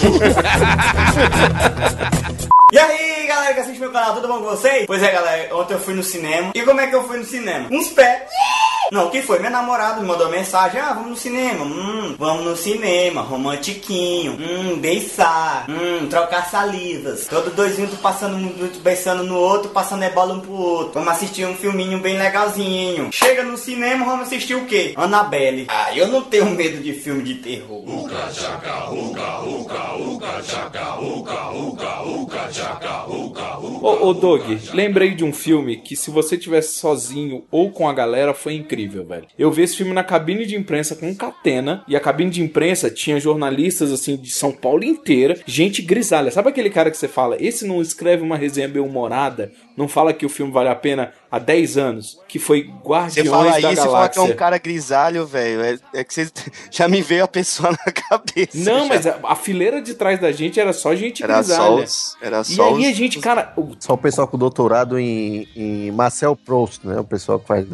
S: E aí, galera que assiste meu canal, tudo bom com vocês? Pois é, galera, ontem eu fui no cinema. E como é que eu fui no cinema? Uns pés. Não, quem foi? Minha namorada me mandou mensagem. Ah, vamos no cinema. Hum, vamos no cinema. Romantiquinho. Hum, beijar. Hum, trocar salivas. Todos dois juntos passando, beijando no outro, passando é bola um pro outro. Vamos assistir um filminho bem legalzinho. Chega no cinema, vamos assistir o quê? Annabelle. Ah, eu não tenho medo de filme de terror.
F: Ô, ô Doug, lembrei de um filme que se você tivesse sozinho ou com a galera foi incrível, velho. Eu vi esse filme na cabine de imprensa com Catena e a cabine de imprensa tinha jornalistas assim de São Paulo inteira, gente grisalha. Sabe aquele cara que você fala, esse não escreve uma resenha bem humorada? Não fala que o filme vale a pena há 10 anos, que foi
G: Você
F: Guardiões
G: fala
F: da
G: isso e fala que
F: Galáxia.
G: é um cara grisalho, velho. É, é que você já me veio a pessoa na cabeça.
F: Não,
G: já.
F: mas a, a fileira de trás da gente era só gente
G: Era
F: grisalha.
G: só os- era
F: e
G: só
F: aí a
G: os-
F: gente, cara, o
L: Só o pessoal com doutorado em, em Marcel Proust, né? O pessoal que faz.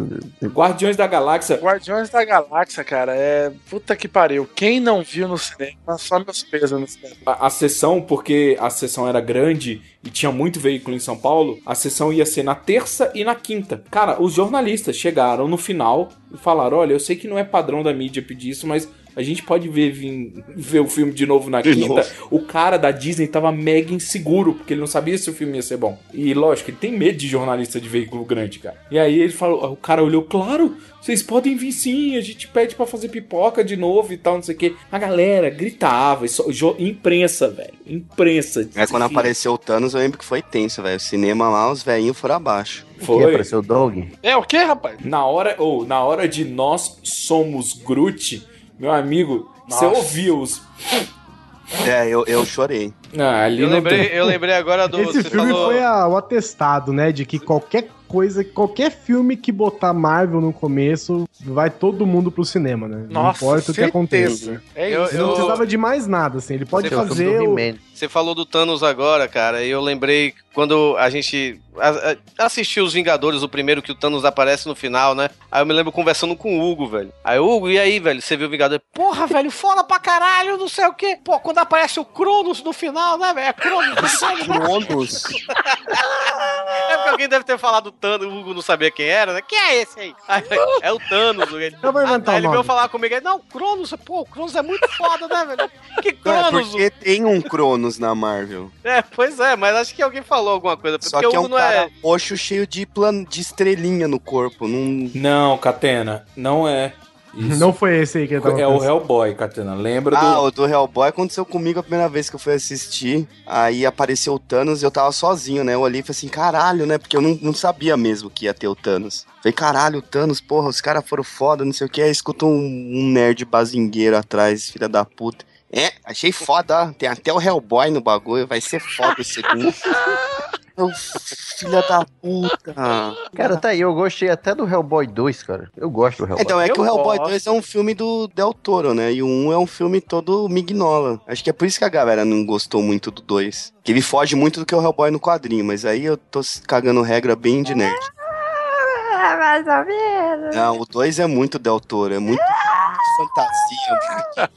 F: Guardiões da Galáxia.
C: Guardiões da Galáxia, cara, é. Puta que pariu. Quem não viu no cinema, só meus pesos no cinema.
F: a, a sessão, porque a sessão era grande e tinha muito veículo em São Paulo, a sessão ia ser na terça e na quinta. Cara, os jornalistas chegaram no final e falaram: olha, eu sei que não é padrão da mídia pedir isso, mas a gente pode ver, vir- ver o filme de novo na
G: De
F: quinta.
G: novo.
F: O cara da Disney tava mega inseguro, porque ele não sabia se o filme ia ser bom. E lógico, ele tem medo de jornalista de veículo grande, cara. E aí ele falou, o cara olhou, claro, vocês podem vir sim, a gente pede pra fazer pipoca de novo e tal, não sei o quê. A galera gritava, isso, jo- imprensa, velho. Imprensa.
G: É quando apareceu o Thanos, eu lembro que foi tenso, velho. O cinema lá, os velhinhos foram abaixo.
F: Foi.
L: apareceu o Dog?
C: É o que, rapaz?
F: Na hora, ou na hora de nós somos Groot, meu amigo, você
G: Nossa.
F: ouvia os.
G: É, eu, eu chorei.
F: Ah, ali
E: Eu
F: não
E: lembrei,
F: tem-
E: eu lembrei agora do.
D: Esse
E: você
D: filme
E: falou-
D: foi a- o atestado, né? De que qualquer coisa, qualquer filme que botar Marvel no começo, vai todo mundo pro cinema, né? não
E: Nossa,
D: importa o que
E: certeza.
D: aconteça.
E: É isso.
D: Ele não
E: Eu-
D: precisava de mais nada, assim. Ele pode
E: Você
D: fazer. o...
E: Você falou do Thanos agora, cara, e eu lembrei quando a gente assistiu Os Vingadores, o primeiro que o Thanos aparece no final, né? Aí eu me lembro conversando com o Hugo, velho. Aí, Hugo, e aí, velho? Você viu o Vingador? Porra, velho, foda pra caralho, não sei o quê. Pô, quando aparece o Cronos no final, né, velho? É Cronos,
G: Cronos.
E: É porque alguém deve ter falado Thanos, o Hugo não sabia quem era, né? Quem é esse aí? Aí, é o Thanos. Ele,
D: Eu vou inventar
E: aí
D: o
E: ele veio falar comigo, ele, não, Cronos, pô, o Cronos é muito foda, né, velho? Que
G: É,
E: Cronos?
G: porque tem um Cronos na Marvel.
E: É, pois é, mas acho que alguém falou alguma coisa.
G: Só
E: porque
G: que é
E: o
G: um
E: Hugo não
G: cara
E: é.
G: roxo cheio de, plan... de estrelinha no corpo. Não...
F: Não, Catena, não é. Isso.
D: Não foi esse aí que ele tava
F: É o
D: pensando.
F: Hellboy, Catena. Lembra
G: Ah,
F: do.
G: o do Hellboy aconteceu comigo a primeira vez que eu fui assistir. Aí apareceu o Thanos e eu tava sozinho, né? Eu olhei e falei assim, caralho, né? Porque eu não, não sabia mesmo que ia ter o Thanos. Falei, caralho, o Thanos, porra, os caras foram foda, não sei o que. Aí escuta um, um nerd bazingueiro atrás, filha da puta. É, achei foda, ó. Tem até o Hellboy no bagulho, vai ser foda o segundo. Ô, filha da puta.
L: Cara, tá aí, eu gostei até do Hellboy 2, cara. Eu gosto do Hellboy.
G: Então, é que o Hellboy
L: gosto.
G: 2 é um filme do Del Toro, né? E o 1 é um filme todo mignola. Acho que é por isso que a galera não gostou muito do 2. Que ele foge muito do que é o Hellboy no quadrinho, mas aí eu tô cagando regra bem de nerd.
R: Ah, mais ou menos.
G: Não, o 2 é muito Del Toro, é muito fantasia.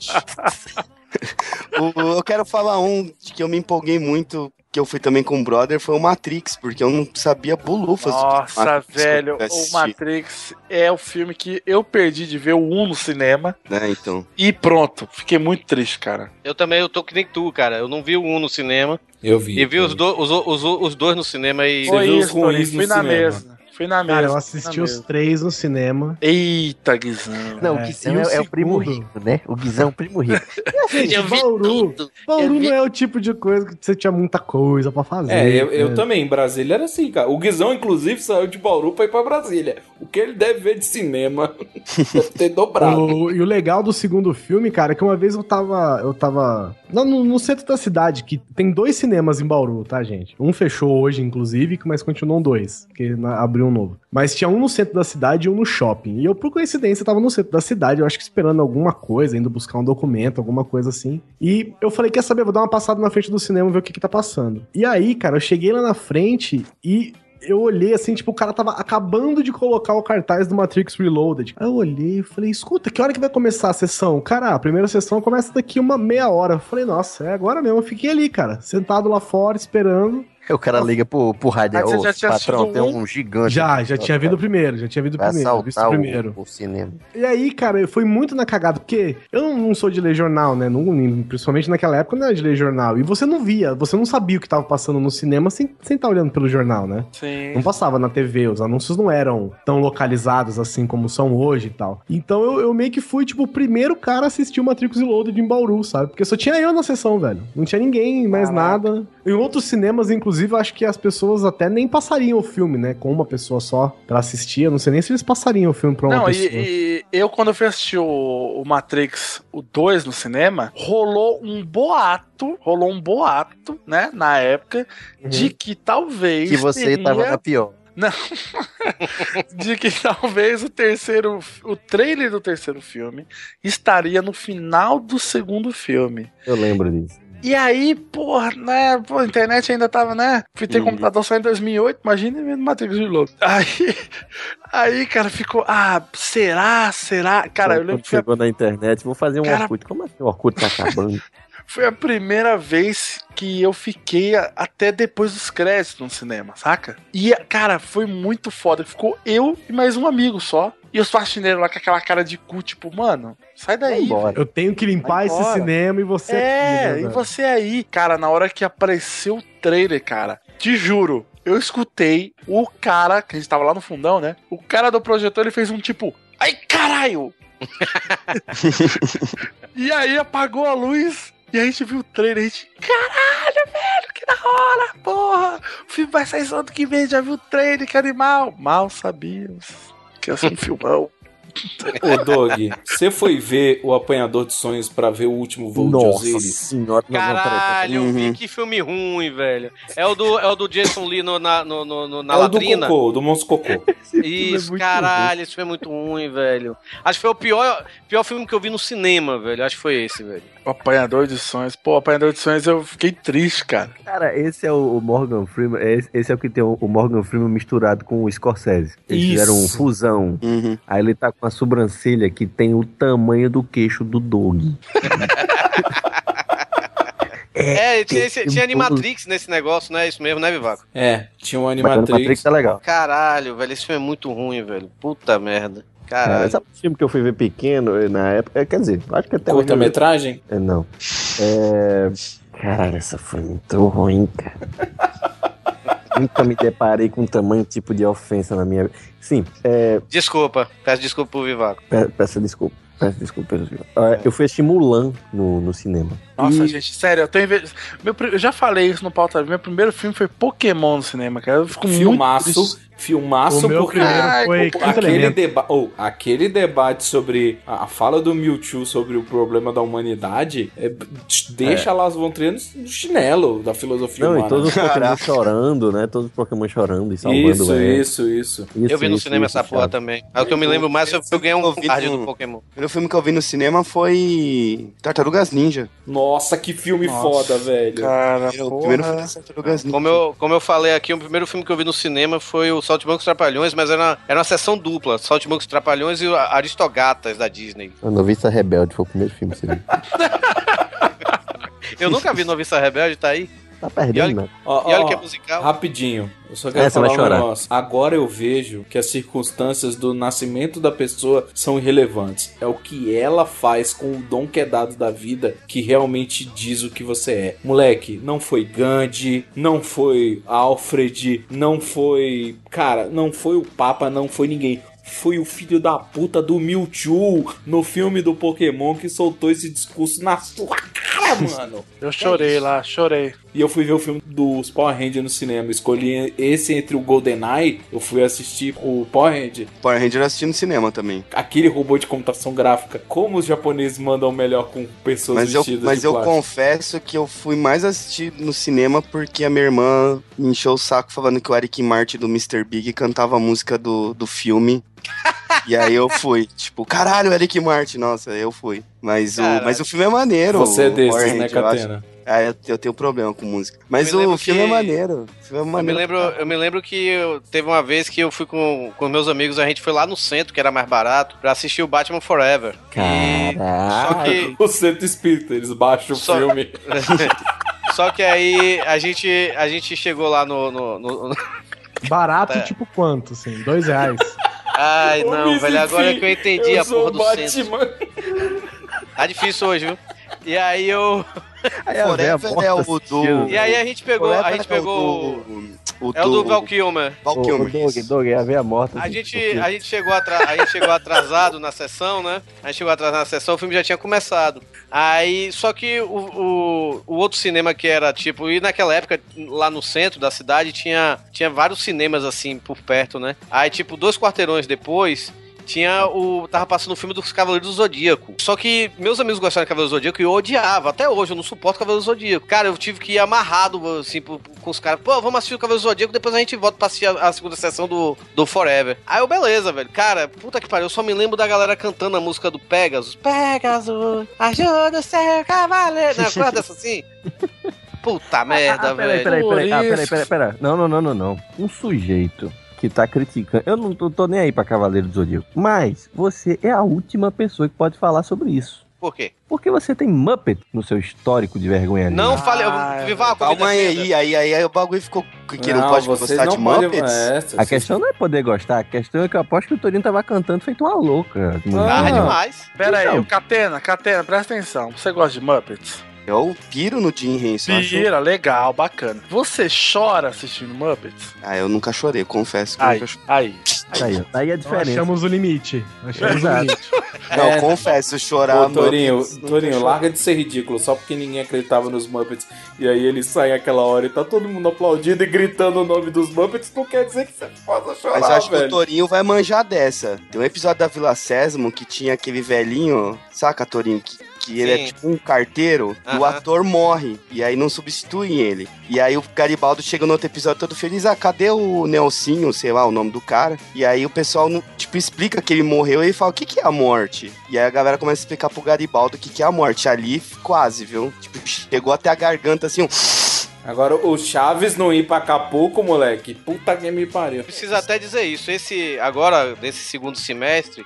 G: o, eu quero falar um de que eu me empolguei muito, que eu fui também com o brother, foi o Matrix, porque eu não sabia bolufas do
C: Nossa,
G: Matrix
C: velho, o Matrix é o filme que eu perdi de ver o 1 no cinema.
G: Né, então.
C: E pronto, fiquei muito triste, cara.
E: Eu também, eu tô que nem tu, cara. Eu não vi o um no cinema.
F: Eu vi.
E: E vi os, do, os, os, os dois no cinema e.
C: Foi isso,
F: ruins no
C: fui na
F: cinema.
C: Fui na mesa.
D: Cara, eu assisti os
C: mesa.
D: três no cinema.
C: Eita, Guizão.
L: Não, o
D: É,
L: Guizão
D: e o
L: é, é o primo rico, né? O Guizão é o primo rico.
D: Gente,
L: Eu vi
D: Bauru,
L: tudo.
D: Bauru
L: Eu vi-
D: não é o tipo de coisa que você tinha muita coisa pra fazer.
F: É, eu, eu
D: né?
F: também. Em Brasília era assim, cara. O Guizão, inclusive, saiu de Bauru pra ir pra Brasília. O que ele deve ver de cinema deve ter dobrado.
D: O- e o legal do segundo filme, cara, é que uma vez eu tava. Eu tava. Não, no, no centro da cidade, que tem dois cinemas em Bauru, tá, gente? Um fechou hoje, inclusive, mas continuam dois, que na- abriu um novo. Mas tinha um no centro da cidade e um no shopping. E eu, por coincidência, tava no centro da cidade, eu acho que esperando alguma coisa, indo buscar um documento, alguma coisa assim. E eu falei, quer saber, vou dar uma passada na frente do cinema ver o que que tá passando. E aí, cara, eu cheguei lá na frente e eu olhei assim, tipo, o cara tava acabando de colocar o cartaz do Matrix Reloaded. Aí eu olhei e falei, escuta, que hora que vai começar a sessão? Cara, a primeira sessão começa daqui uma meia hora. Eu falei, nossa, é agora mesmo. Eu fiquei ali, cara, sentado lá fora, esperando.
L: Aí o cara liga pro, pro rádio, ô,
D: já tinha
L: patrão, tem
D: um?
L: um gigante.
D: Já,
L: aqui,
D: já tinha vindo o primeiro, já tinha vindo o
L: Vai
D: primeiro, visto o primeiro.
L: o, o cinema.
D: E aí, cara, foi muito na cagada, porque eu não, não sou de ler jornal, né? Não, principalmente naquela época eu não era de ler jornal. E você não via, você não sabia o que tava passando no cinema sem estar olhando pelo jornal, né?
C: Sim.
D: Não passava na TV, os anúncios não eram tão localizados assim como são hoje e tal. Então eu, eu meio que fui, tipo, o primeiro cara a assistir o Matrix Reloaded em Bauru, sabe? Porque só tinha eu na sessão, velho. Não tinha ninguém, mais nada. Em outros cinemas, inclusive, inclusive, eu acho que as pessoas até nem passariam o filme, né? Com uma pessoa só pra assistir. Eu não sei nem se eles passariam o filme pra uma
C: Não,
D: pessoa.
C: e, e eu, quando eu fui assistir o, o Matrix, o 2 no cinema, rolou um boato, rolou um boato, né, na época, de que talvez.
L: Que você
C: teria-
L: tava na pior.
C: Não. de que talvez o terceiro. O trailer do terceiro filme estaria no final do segundo filme.
L: Eu lembro disso.
C: E aí, porra, né? Pô, a internet ainda tava, né? Fui ter computador só em 2008, imagina vendo Matrix de louco. Aí, aí, cara, ficou. Ah, será? Será? Cara, eu lembro que foi a
L: chegou na internet, vou fazer um
C: Cara-
L: Orkut. Como assim o Orkut tá acabando?
C: Foi a primeira vez que eu fiquei até depois dos créditos no cinema, saca? E, cara, foi muito foda. Ficou eu e mais um amigo só. E os faxineiros lá com aquela cara de cu, tipo, mano, sai daí.
D: Eu tenho que limpar
C: Vai
D: esse
C: embora.
D: cinema e você
C: É,
D: aqui, né,
C: e você aí, cara, na hora que apareceu o trailer, cara, te juro, eu escutei o cara, que a gente tava lá no fundão, né? O cara do projetor, ele fez um tipo, ai caralho! e aí apagou a luz e a gente viu o trailer, a gente, caralho, velho, que da hora, porra! O filme vai sair só ano que vem, já viu o trailer, que animal! Mal sabíamos que ia ser um filmão.
F: Ô, Doug, você foi ver o Apanhador de Sonhos pra ver o último voo de
L: Nossa
F: Osiris?
L: senhora.
E: Caralho, eu
L: Uhum.
E: vi que filme ruim, velho. É o do, é o do Jason Lee no, na, no, no- no- na
F: é o do
E: latrina.
F: Cocô, do Monstro Cocô.
E: Isso, caralho, esse filme é muito ruim, velho. Acho que foi o pior, pior filme que eu vi no cinema, velho. Acho que foi esse, velho.
C: O Apanhador de Sonhos. Pô, o Apanhador de Sonhos eu fiquei triste, cara.
L: Cara, esse é o Morgan Freeman. Esse, esse é o que tem o Morgan Freeman misturado com o Scorsese. Eles
C: Isso.
L: fizeram um fusão. Aí ele tá com a sobrancelha que tem o tamanho do queixo do Doug.
E: É, tinha, esse-
L: tem
E: tinha
L: um
E: Animatrix nesse negócio, né? Isso mesmo, né, Vivaco?
F: É, tinha um
L: Mas o Matrix é legal.
E: Caralho, velho, esse filme é muito ruim, velho. Puta merda.
L: É,
E: Caralho.
L: sabe o filme que eu fui ver pequeno eh, na época? É, Quer dizer, acho que até
F: Curta-metragem?
L: É, não. É. Caralho, essa foi muito ruim, cara. Nunca me deparei com tamanho tipo de ofensa na minha vida. Sim, é.
E: Desculpa, peço desculpa pro Vivaco.
L: pe- Peço desculpa. Peço desculpa, peço desculpa. Ah, Eu fui assistir Mulan no, no cinema.
C: Nossa,
L: E-
C: gente, sério, eu tô inve... meu, eu já falei isso no pauta. Meu primeiro filme foi Pokémon no cinema, cara. Eu fico muito
F: Filmaço,
C: triste.
F: filmaço
D: O meu
F: porque
D: primeiro foi
F: aquele, deba oh, aquele debate sobre a, a fala do Mewtwo sobre o problema da humanidade é, deixa lá as Vontrianos no chinelo da filosofia
L: Não,
F: humana.
L: e todos os Pokémon chorando, né? Todos os Pokémon chorando e salvando
F: Isso,
L: ela.
F: isso, isso.
E: eu vi no
L: isso,
E: cinema
L: isso,
E: essa porra também. É o que eu me lembro mais, eu, eu ganhei um card
G: no-
E: do Pokémon.
G: Primeiro filme que eu vi no cinema foi Tartarugas Ninja.
F: Nossa, que filme
E: Nossa,
F: foda, velho.
C: Cara,
G: O primeiro filme foi Tartarugas Ninja.
E: Como eu, como eu falei aqui, o primeiro filme que eu vi no cinema foi o Saltimbancos Trapalhões, mas era, uma- era uma sessão dupla. Saltimbancos Trapalhões e o Aristogatas da Disney.
L: A Noviça Rebelde foi o primeiro filme que você viu.
E: Eu nunca vi Noviça Rebelde, tá aí.
L: Tá perdendo, né?
F: Ó,
E: E olha
F: ó,
E: que é musical.
F: Rapidinho, eu só quero
L: É,
F: falar um negócio. Agora eu vejo que as circunstâncias do nascimento da pessoa são irrelevantes. É o que ela faz com o dom que é dado da vida que realmente diz o que você é. Moleque, não foi Gandhi, não foi Alfred, não foi. Cara, não foi o Papa, não foi ninguém. Foi o filho da puta do Mewtwo no filme do Pokémon que soltou esse discurso na sua cara, mano.
C: Eu chorei lá, chorei.
F: E eu fui ver o filme dos Power Rangers no cinema. Escolhi esse entre o GoldenEye. Eu fui assistir o Power Ranger.
G: Power Ranger eu assisti no cinema também.
F: Aquele robô de computação gráfica. Como os japoneses mandam melhor com pessoas
G: Mas eu,
F: vestidas
G: mas
F: de
G: eu
F: plástico.
G: confesso que eu fui mais assistir no cinema porque a minha irmã me encheu o saco falando que o Eric Martin do Mr. Big cantava a música do, do filme. E aí eu fui, tipo, caralho, Eric Martin, nossa, eu fui. Mas, o,
E: Caralho.
G: mas o filme é maneiro.
F: Você é desses,
G: Power
F: né,
G: Ranger, eu acho.
F: Catena?
G: Ah, eu, eu tenho problema com música. Mas o filme
E: que-
G: é maneiro. O filme é
E: Eu me,
G: maneiro.
E: lembro, eu me lembro que eu- teve uma vez que eu fui com, com meus amigos, a gente foi lá no centro, que era mais barato, pra assistir o Batman Forever. Só que,
F: O centro espírita, eles baixam
E: Só-
F: o filme.
E: só que aí a gente, a gente chegou lá no. no- no- no-
D: Barato,
E: Tá.
D: tipo quanto, assim? Dois reais.
E: Ai,
F: Ô,
E: não, velho, agora que eu entendi
F: eu
E: a porra do
F: Batman.
E: centro. Tá difícil hoje, viu? E aí eu.
L: Aí a véia
G: Forever é o do.
E: E aí a gente pegou. A gente
G: é o
E: pegou.
G: do- O
E: É o do Val Kilmer.
G: Val Kilmer.
L: ô, Doug, Doug, é a veia morta.
E: A gente, a, gente chegou a gente chegou atrasado na sessão, né? A gente chegou atrasado na sessão, o filme já tinha começado. Aí, só que o, o, o outro cinema que era tipo, e naquela época, lá no centro da cidade, tinha, tinha vários cinemas assim por perto, né? Aí, tipo, dois quarteirões depois. Tinha o. Tava passando o filme dos Cavaleiros do Zodíaco. Só que meus amigos gostaram de Cavaleiros do Zodíaco e eu odiava. Até hoje, eu não suporto Cavaleiros do Zodíaco. Cara, eu tive que ir amarrado, assim, pro- com os caras. Pô, vamos assistir o Cavaleiros do Zodíaco, depois a gente volta pra assistir a, a segunda sessão do, do Forever. Aí eu, beleza, velho. Cara, puta que pariu. Eu só me lembro da galera cantando a música do Pegasus. Pegasus, ajuda o seu cavaleiro. Não, é dessa assim? Puta merda,
L: Ah, peraí,
E: velho.
L: peraí, peraí, ah,
C: Por
L: peraí, peraí, peraí. Não, não, não, não, não. Um sujeito que tá criticando. Eu não tô, tô nem aí pra Cavaleiro do Zodíaco. Mas você é a última pessoa que pode falar sobre isso.
E: Por quê?
L: Porque você tem Muppet no seu histórico de vergonha ali.
E: Não fale. Vivaco, me
G: Calma aí, aí, aí, aí, aí o bagulho ficou que não,
F: Não,
G: pode gostar
F: não
G: de Muppets?
F: é,
L: A questão não é poder gostar, a questão é que eu aposto que o Torinho tava cantando feito uma louca.
E: Narra demais.
C: Pera aí,
L: Então.
C: o Catena, Catena, presta atenção. Você gosta de Muppets?
G: Eu piro no Jim Henson. acho-
C: Pira, legal, bacana. Você chora assistindo Muppets?
G: Ah, eu nunca chorei, confesso que eu
C: Aí,
G: nunca chorei.
C: aí.
L: Aí, aí a diferença.
D: Achamos o limite. Achamos o limite.
G: Não,
F: É.
G: confesso, chorar.
F: Ô, Torinho,
G: Muppets,
F: Torinho, larga de ser ridículo, só porque ninguém acreditava nos Muppets. E aí eles saem aquela hora e tá todo mundo aplaudindo e gritando o nome dos Muppets, não quer dizer que você possa chorar,
G: Mas eu acho que o
F: velho.
G: Torinho vai manjar dessa. Tem um episódio da Vila Sésamo que tinha aquele velhinho, saca, Torinho? Que, que ele
E: Sim.
G: é tipo um carteiro e o
E: Aham.
G: ator morre. E aí não substituem ele. E aí o Garibaldo chega no outro episódio todo feliz. Ah, cadê o Nelsinho, sei lá, o nome do cara? E aí o pessoal, tipo, explica que ele morreu e ele fala, o que, que é a morte? E aí a galera começa a explicar pro Garibaldo o que, que é a morte. Ali, quase, viu? Tipo, chegou até a garganta assim, um...
F: Agora, o Chaves não ir pra Acapulco, moleque, puta que me pariu.
E: Precisa até dizer isso. Esse, agora, nesse segundo semestre,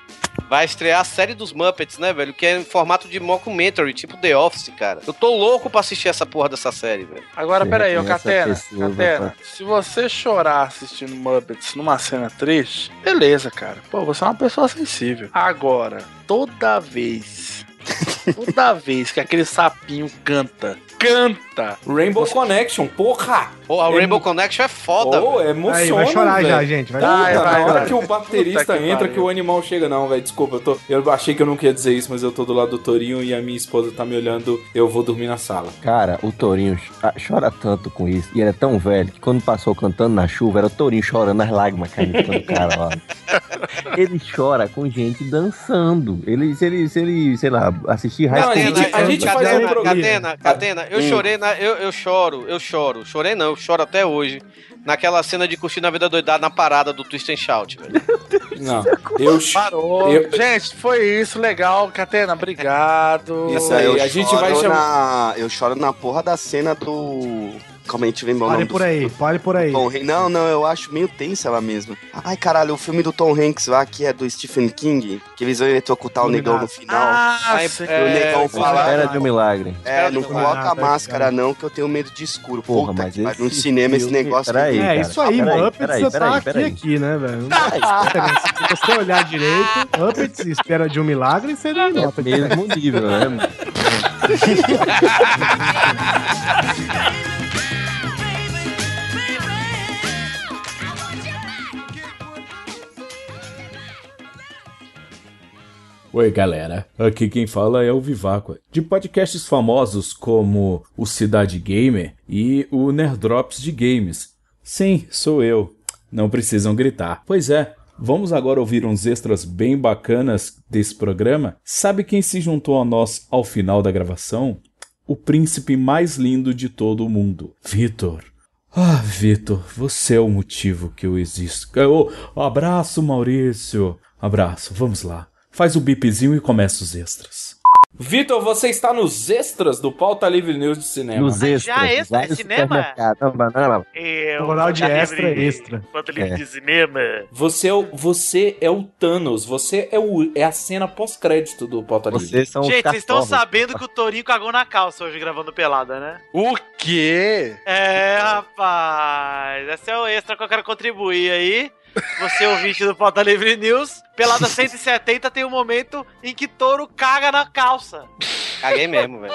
E: vai estrear a série dos Muppets, né, velho? Que é em formato de mockumentary, tipo The Office, cara. Eu tô louco pra assistir essa porra dessa série, velho.
C: Agora, pera aí, ô Catena, Catena, se você chorar assistindo Muppets numa cena triste, beleza, cara. Pô, você é uma pessoa sensível. Agora, toda vez, toda vez que aquele sapinho canta, canta,
F: Rainbow Connection, porra!
E: Pô, a
F: É
E: Rainbow
F: mu-
E: Connection é foda,
F: Pô,
E: velho.
F: emociona,
D: Aí, vai chorar
F: velho.
D: já, gente. Vai
F: Puta,
C: Vai,
F: hora que o baterista
C: que
F: entra,
C: pariu.
F: que o animal chega. Não, velho, desculpa, eu, tô, eu achei que eu não queria dizer isso, mas eu tô do lado do Torinho e a minha esposa tá me olhando, eu vou dormir na sala.
L: Cara, o Torinho ch- chora tanto com isso. E ele é tão velho que quando passou cantando na chuva, era o Torinho chorando, as lágrimas caindo do cara lá. Ele chora com gente dançando. Ele, se ele, se ele, sei lá, assistir
F: Não, a
L: High
F: gente-
L: School
F: a gente faz um
E: Catena,
F: programa.
E: Catena, Catena, eu
F: Hum.
E: chorei na. Eu, eu choro, eu choro. Chorei não, eu choro até hoje. Naquela cena de curtir na vida doidada na parada do Twist and Shout, velho.
F: Não, eu
C: parou.
F: Eu-
C: Gente, foi isso, legal, Catena, obrigado.
F: Isso aí,
G: eu
F: a gente
G: choro
F: vai chamar-
G: na- Eu choro na porra da cena do. Ver o
D: Pare por
G: do-
D: aí, pare por aí.
G: Tom Hanks. Não, não, eu acho meio tensa ela mesma. Ai, caralho, o filme do Tom Hanks lá, que é do Stephen King, que eles vão eletrocutar o negão no final.
C: Ah,
E: Aí.
G: E o negão fala.
L: Espera de um milagre.
G: É, não coloca a máscara
D: cara.
G: não, que eu tenho medo de escuro.
L: Porra,
G: Puta
L: mas
G: que pariu, no cinema esse negócio.
L: Peraí,
D: É,
L: cara.
D: isso aí,
L: Peraí,
D: Muppets
L: peraí,
D: você
L: peraí,
D: tá aqui
L: peraí.
D: aqui, né, velho? Se você olhar direito, Muppets espera de um milagre e seria Muppets.
L: Mesmo nível, né?
F: Oi, galera. Aqui quem fala é o Viváqua, de podcasts famosos como o Cidade Gamer e o Nerdrops de Games. Sim, sou eu. Não precisam gritar. Pois é, vamos agora ouvir uns extras bem bacanas desse programa. Sabe quem se juntou a nós ao final da gravação? O príncipe mais lindo de todo o mundo, Vitor. Ah, Vitor, você é o motivo que eu existo. Oh, abraço, Maurício. Abraço, vamos lá. Faz o bipzinho e começa os extras. Vitor, você está nos extras do Pauta Livre News de Cinema.
L: Nos extras.
T: já extra de cinema?
L: Não, não, não, não.
T: Eu,
D: Moral de extra,
T: Livre-
D: extra.
T: Pauta livre
L: É.
T: de cinema.
F: Você é, o, você é o Thanos, você é, o, é a cena pós-crédito do Pauta Livre.
L: Vocês são
T: Gente, vocês estão sabendo que o Torinho cagou na calça hoje gravando pelada, né?
C: O quê?
T: É, rapaz. Esse é o extra que eu quero contribuir aí. Você ouvinte do Pauta Livre News. Pelada 170 tem um momento em que touro caga na calça.
E: Caguei mesmo, velho.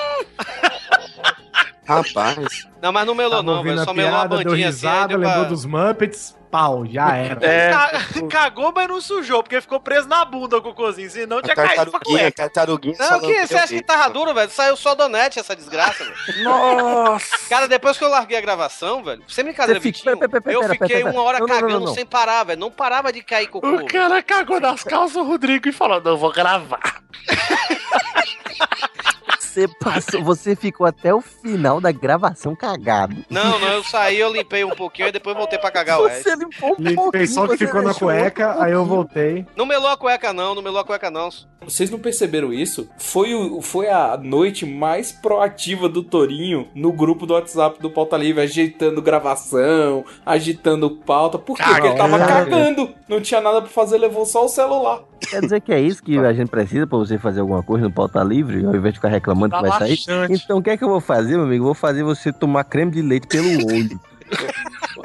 G: Rapaz.
E: Não, mas não melou não, velho.
D: a
E: Só melou
D: piada, deu
E: bandinha assim.
D: risada,
E: deu
D: lembrou
E: pra-
D: dos Muppets, pau, já era.
E: É.
T: Ca- Cagou, mas não sujou, porque ficou preso na bunda o cocôzinho, senão tinha caído pra
G: Tartaruguinha,
T: cueca.
G: tartaruguinha.
E: Não, que você acha que tava duro, velho? Saiu só do net essa desgraça, velho.
H: Nossa!
E: Cara, depois que eu larguei a gravação, velho, sem brincadeira, Vitinho,
L: pera, pera, pera,
E: eu
L: pera,
E: fiquei uma hora
L: Não, não, não,
E: cagando
L: não, não.
E: sem parar, velho. Não parava de cair cocô.
C: O cara cagou nas calças, o Rodrigo, e falou: Não, vou gravar.
L: Você passou, você ficou até o final da gravação cagado.
E: Não, não, eu saí, eu limpei um pouquinho e depois voltei pra cagar o resto.
L: Você limpou um
D: Limpei só que ficou na cueca,
L: outro
D: aí eu voltei.
E: Não melou a cueca não, não melou a cueca não.
F: Vocês não perceberam isso? Foi, o, foi a noite mais proativa do Torinho no grupo do WhatsApp do Pauta Livre, ajeitando gravação, agitando pauta. Por quê? Porque ele tava
L: Cagando.
F: cagando. Não tinha nada pra fazer, levou só o celular.
L: Quer dizer que é isso que a gente precisa pra você fazer alguma coisa no pauta livre, ao invés de ficar reclamando que vai sair? Então o que é que eu vou fazer, meu amigo? Eu vou fazer você tomar creme de leite pelo olho.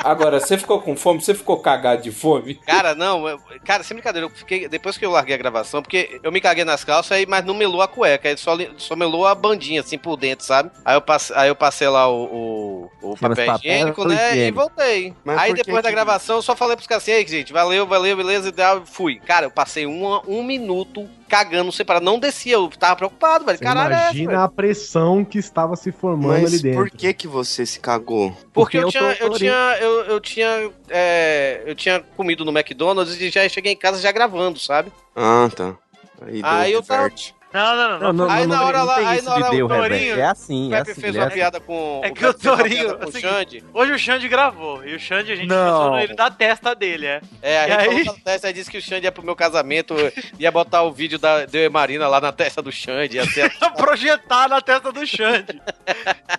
F: Agora, você ficou com fome? Você ficou cagado de fome?
E: Cara, não, eu- cara, sem brincadeira, eu fiquei, depois que eu larguei a gravação, porque eu me caguei nas calças, aí, mas não melou a cueca, aí só, só melou a bandinha, assim, por dentro, sabe? Aí eu, passe, aí eu passei lá o, o, o papel
L: papel
E: higiênico, né, e voltei.
G: Mas
E: aí
G: por que
E: depois da gravação, eu só falei pros caras assim, "Ei, gente, valeu, valeu, beleza, e tal, fui. Cara, eu passei uma, um minuto cagando sem parar, não descia, eu tava preocupado, velho,
D: Você
E: caralho, é essa,
D: imagina a pressão que estava se formando ali
G: Mas
D: dentro.
G: por que que você se cagou?
E: Porque eu
L: eu
E: tinha, eu tinha, eu, eu tinha, é, eu tinha comido no McDonald's e já cheguei em casa já gravando, sabe?
G: Ah, tá. Aí,
E: Aí eu tava-.
T: Não, não, não.
L: Não, não,
E: aí
L: não,
E: na hora lá, aí na hora
L: de
E: o Torinho.
L: É assim,
E: o
L: é
E: Pepe
L: assim.
E: fez
L: é
E: uma
L: assim.
E: piada com
T: É
E: o
T: que o Torinho- é o
E: Xande.
T: Hoje o Xande gravou, e o Xande a gente
H: Não.
T: ele da testa dele, é.
E: É, a
T: E
E: gente
T: aí?
E: falou na testa, aí disse que o Xande ia pro meu casamento, ia botar o vídeo da Deu e Marina lá na testa do Xande, ia ser
T: projetar na testa do Xande.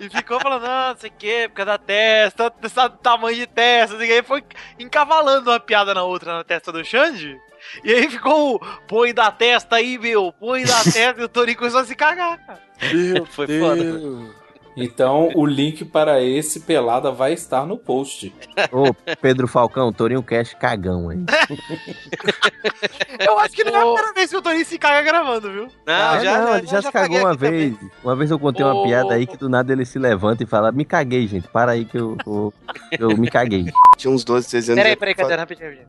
T: e ficou falando, não, não sei o que, por causa da testa, sabe, tamanho de testa, que. Aí foi encavalando uma piada na outra na testa do Xande. E aí ficou o põe da testa aí, meu, põe da testa, e o Torinho começou a se cagar, cara.
H: Meu
E: Foi
H: Deus.
E: foda.
F: Então, o link para esse pelada vai estar no post.
L: Ô, Pedro Falcão, Torinho Cash cagão, hein?
T: Eu acho que não é a primeira vez que o Torinho se caga gravando, viu?
E: Não,
L: Ah,
E: já,
L: não,
E: já,
L: ele já, se
E: paguei
L: cagou uma
E: aqui também.
L: vez. Uma vez eu contei uma
E: Ô,
L: piada aí que do nada ele se levanta e fala: Me caguei, gente. Para aí que eu, eu, eu me caguei.
G: Tinha uns 12, 13 anos.
T: Peraí, peraí, cadê? Rapidinho, rapidinho.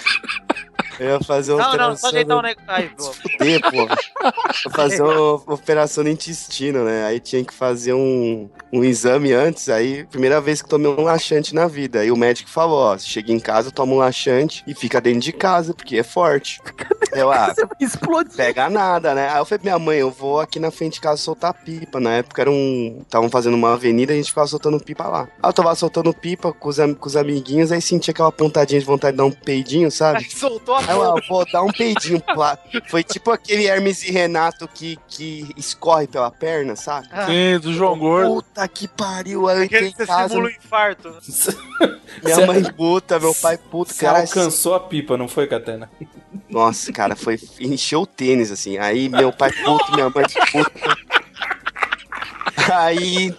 G: Eu ia fazer uma
T: Não, não, só
G: operação
T: ajeitar o. Ai, boa.
G: fuder. Eu fazer uma operação no intestino, né? Aí tinha que fazer um, um exame antes. Aí, primeira vez que tomei um laxante na vida. Aí o médico falou: ó, chega em casa, toma um laxante e fica dentro de casa, porque é forte. Eu, ah,
L: Explode.
G: pega nada, né? Aí eu falei, minha mãe, eu vou aqui na frente de casa soltar pipa. Na época era um. Estavam fazendo uma avenida e a gente ficava soltando pipa lá. Aí eu tava soltando pipa com os, am- com os amiguinhos, aí senti aquela pontadinha de vontade de dar um peidinho, sabe?
T: Aí soltou a
G: Aí eu, ah, vou dar um peidinho. Plá. Foi tipo aquele Hermes e Renato que, que escorre pela perna, sabe?
H: Sim, do João Gordo.
G: Puta que pariu. Aí eu entrei
T: Aquele
G: em
T: que você
G: casa,
T: simula um infarto.
G: minha
F: Você-
G: mãe puta, meu pai puto,
F: Você
G: cara.
F: alcançou a pipa, não foi, Catena?
G: Nossa, cara, foi. Encheu o tênis, assim. Aí meu pai puto, minha mãe puta. Aí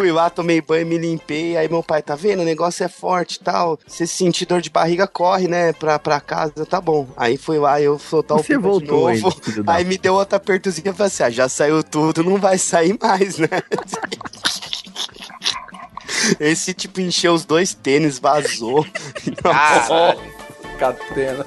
G: fui lá, tomei banho, me limpei. Aí meu pai, tá vendo? O negócio é forte e tal. Se sentir dor de barriga, corre, né? Pra, pra casa, tá bom. Aí fui lá, eu soltar o
L: Você
G: pipa de
L: voltou
G: novo.
L: da
G: Aí me deu outra apertozinha e falei assim: ah, já saiu tudo, não vai sair mais, né? Esse tipo encheu os dois tênis, vazou.
F: Caralho. Catena.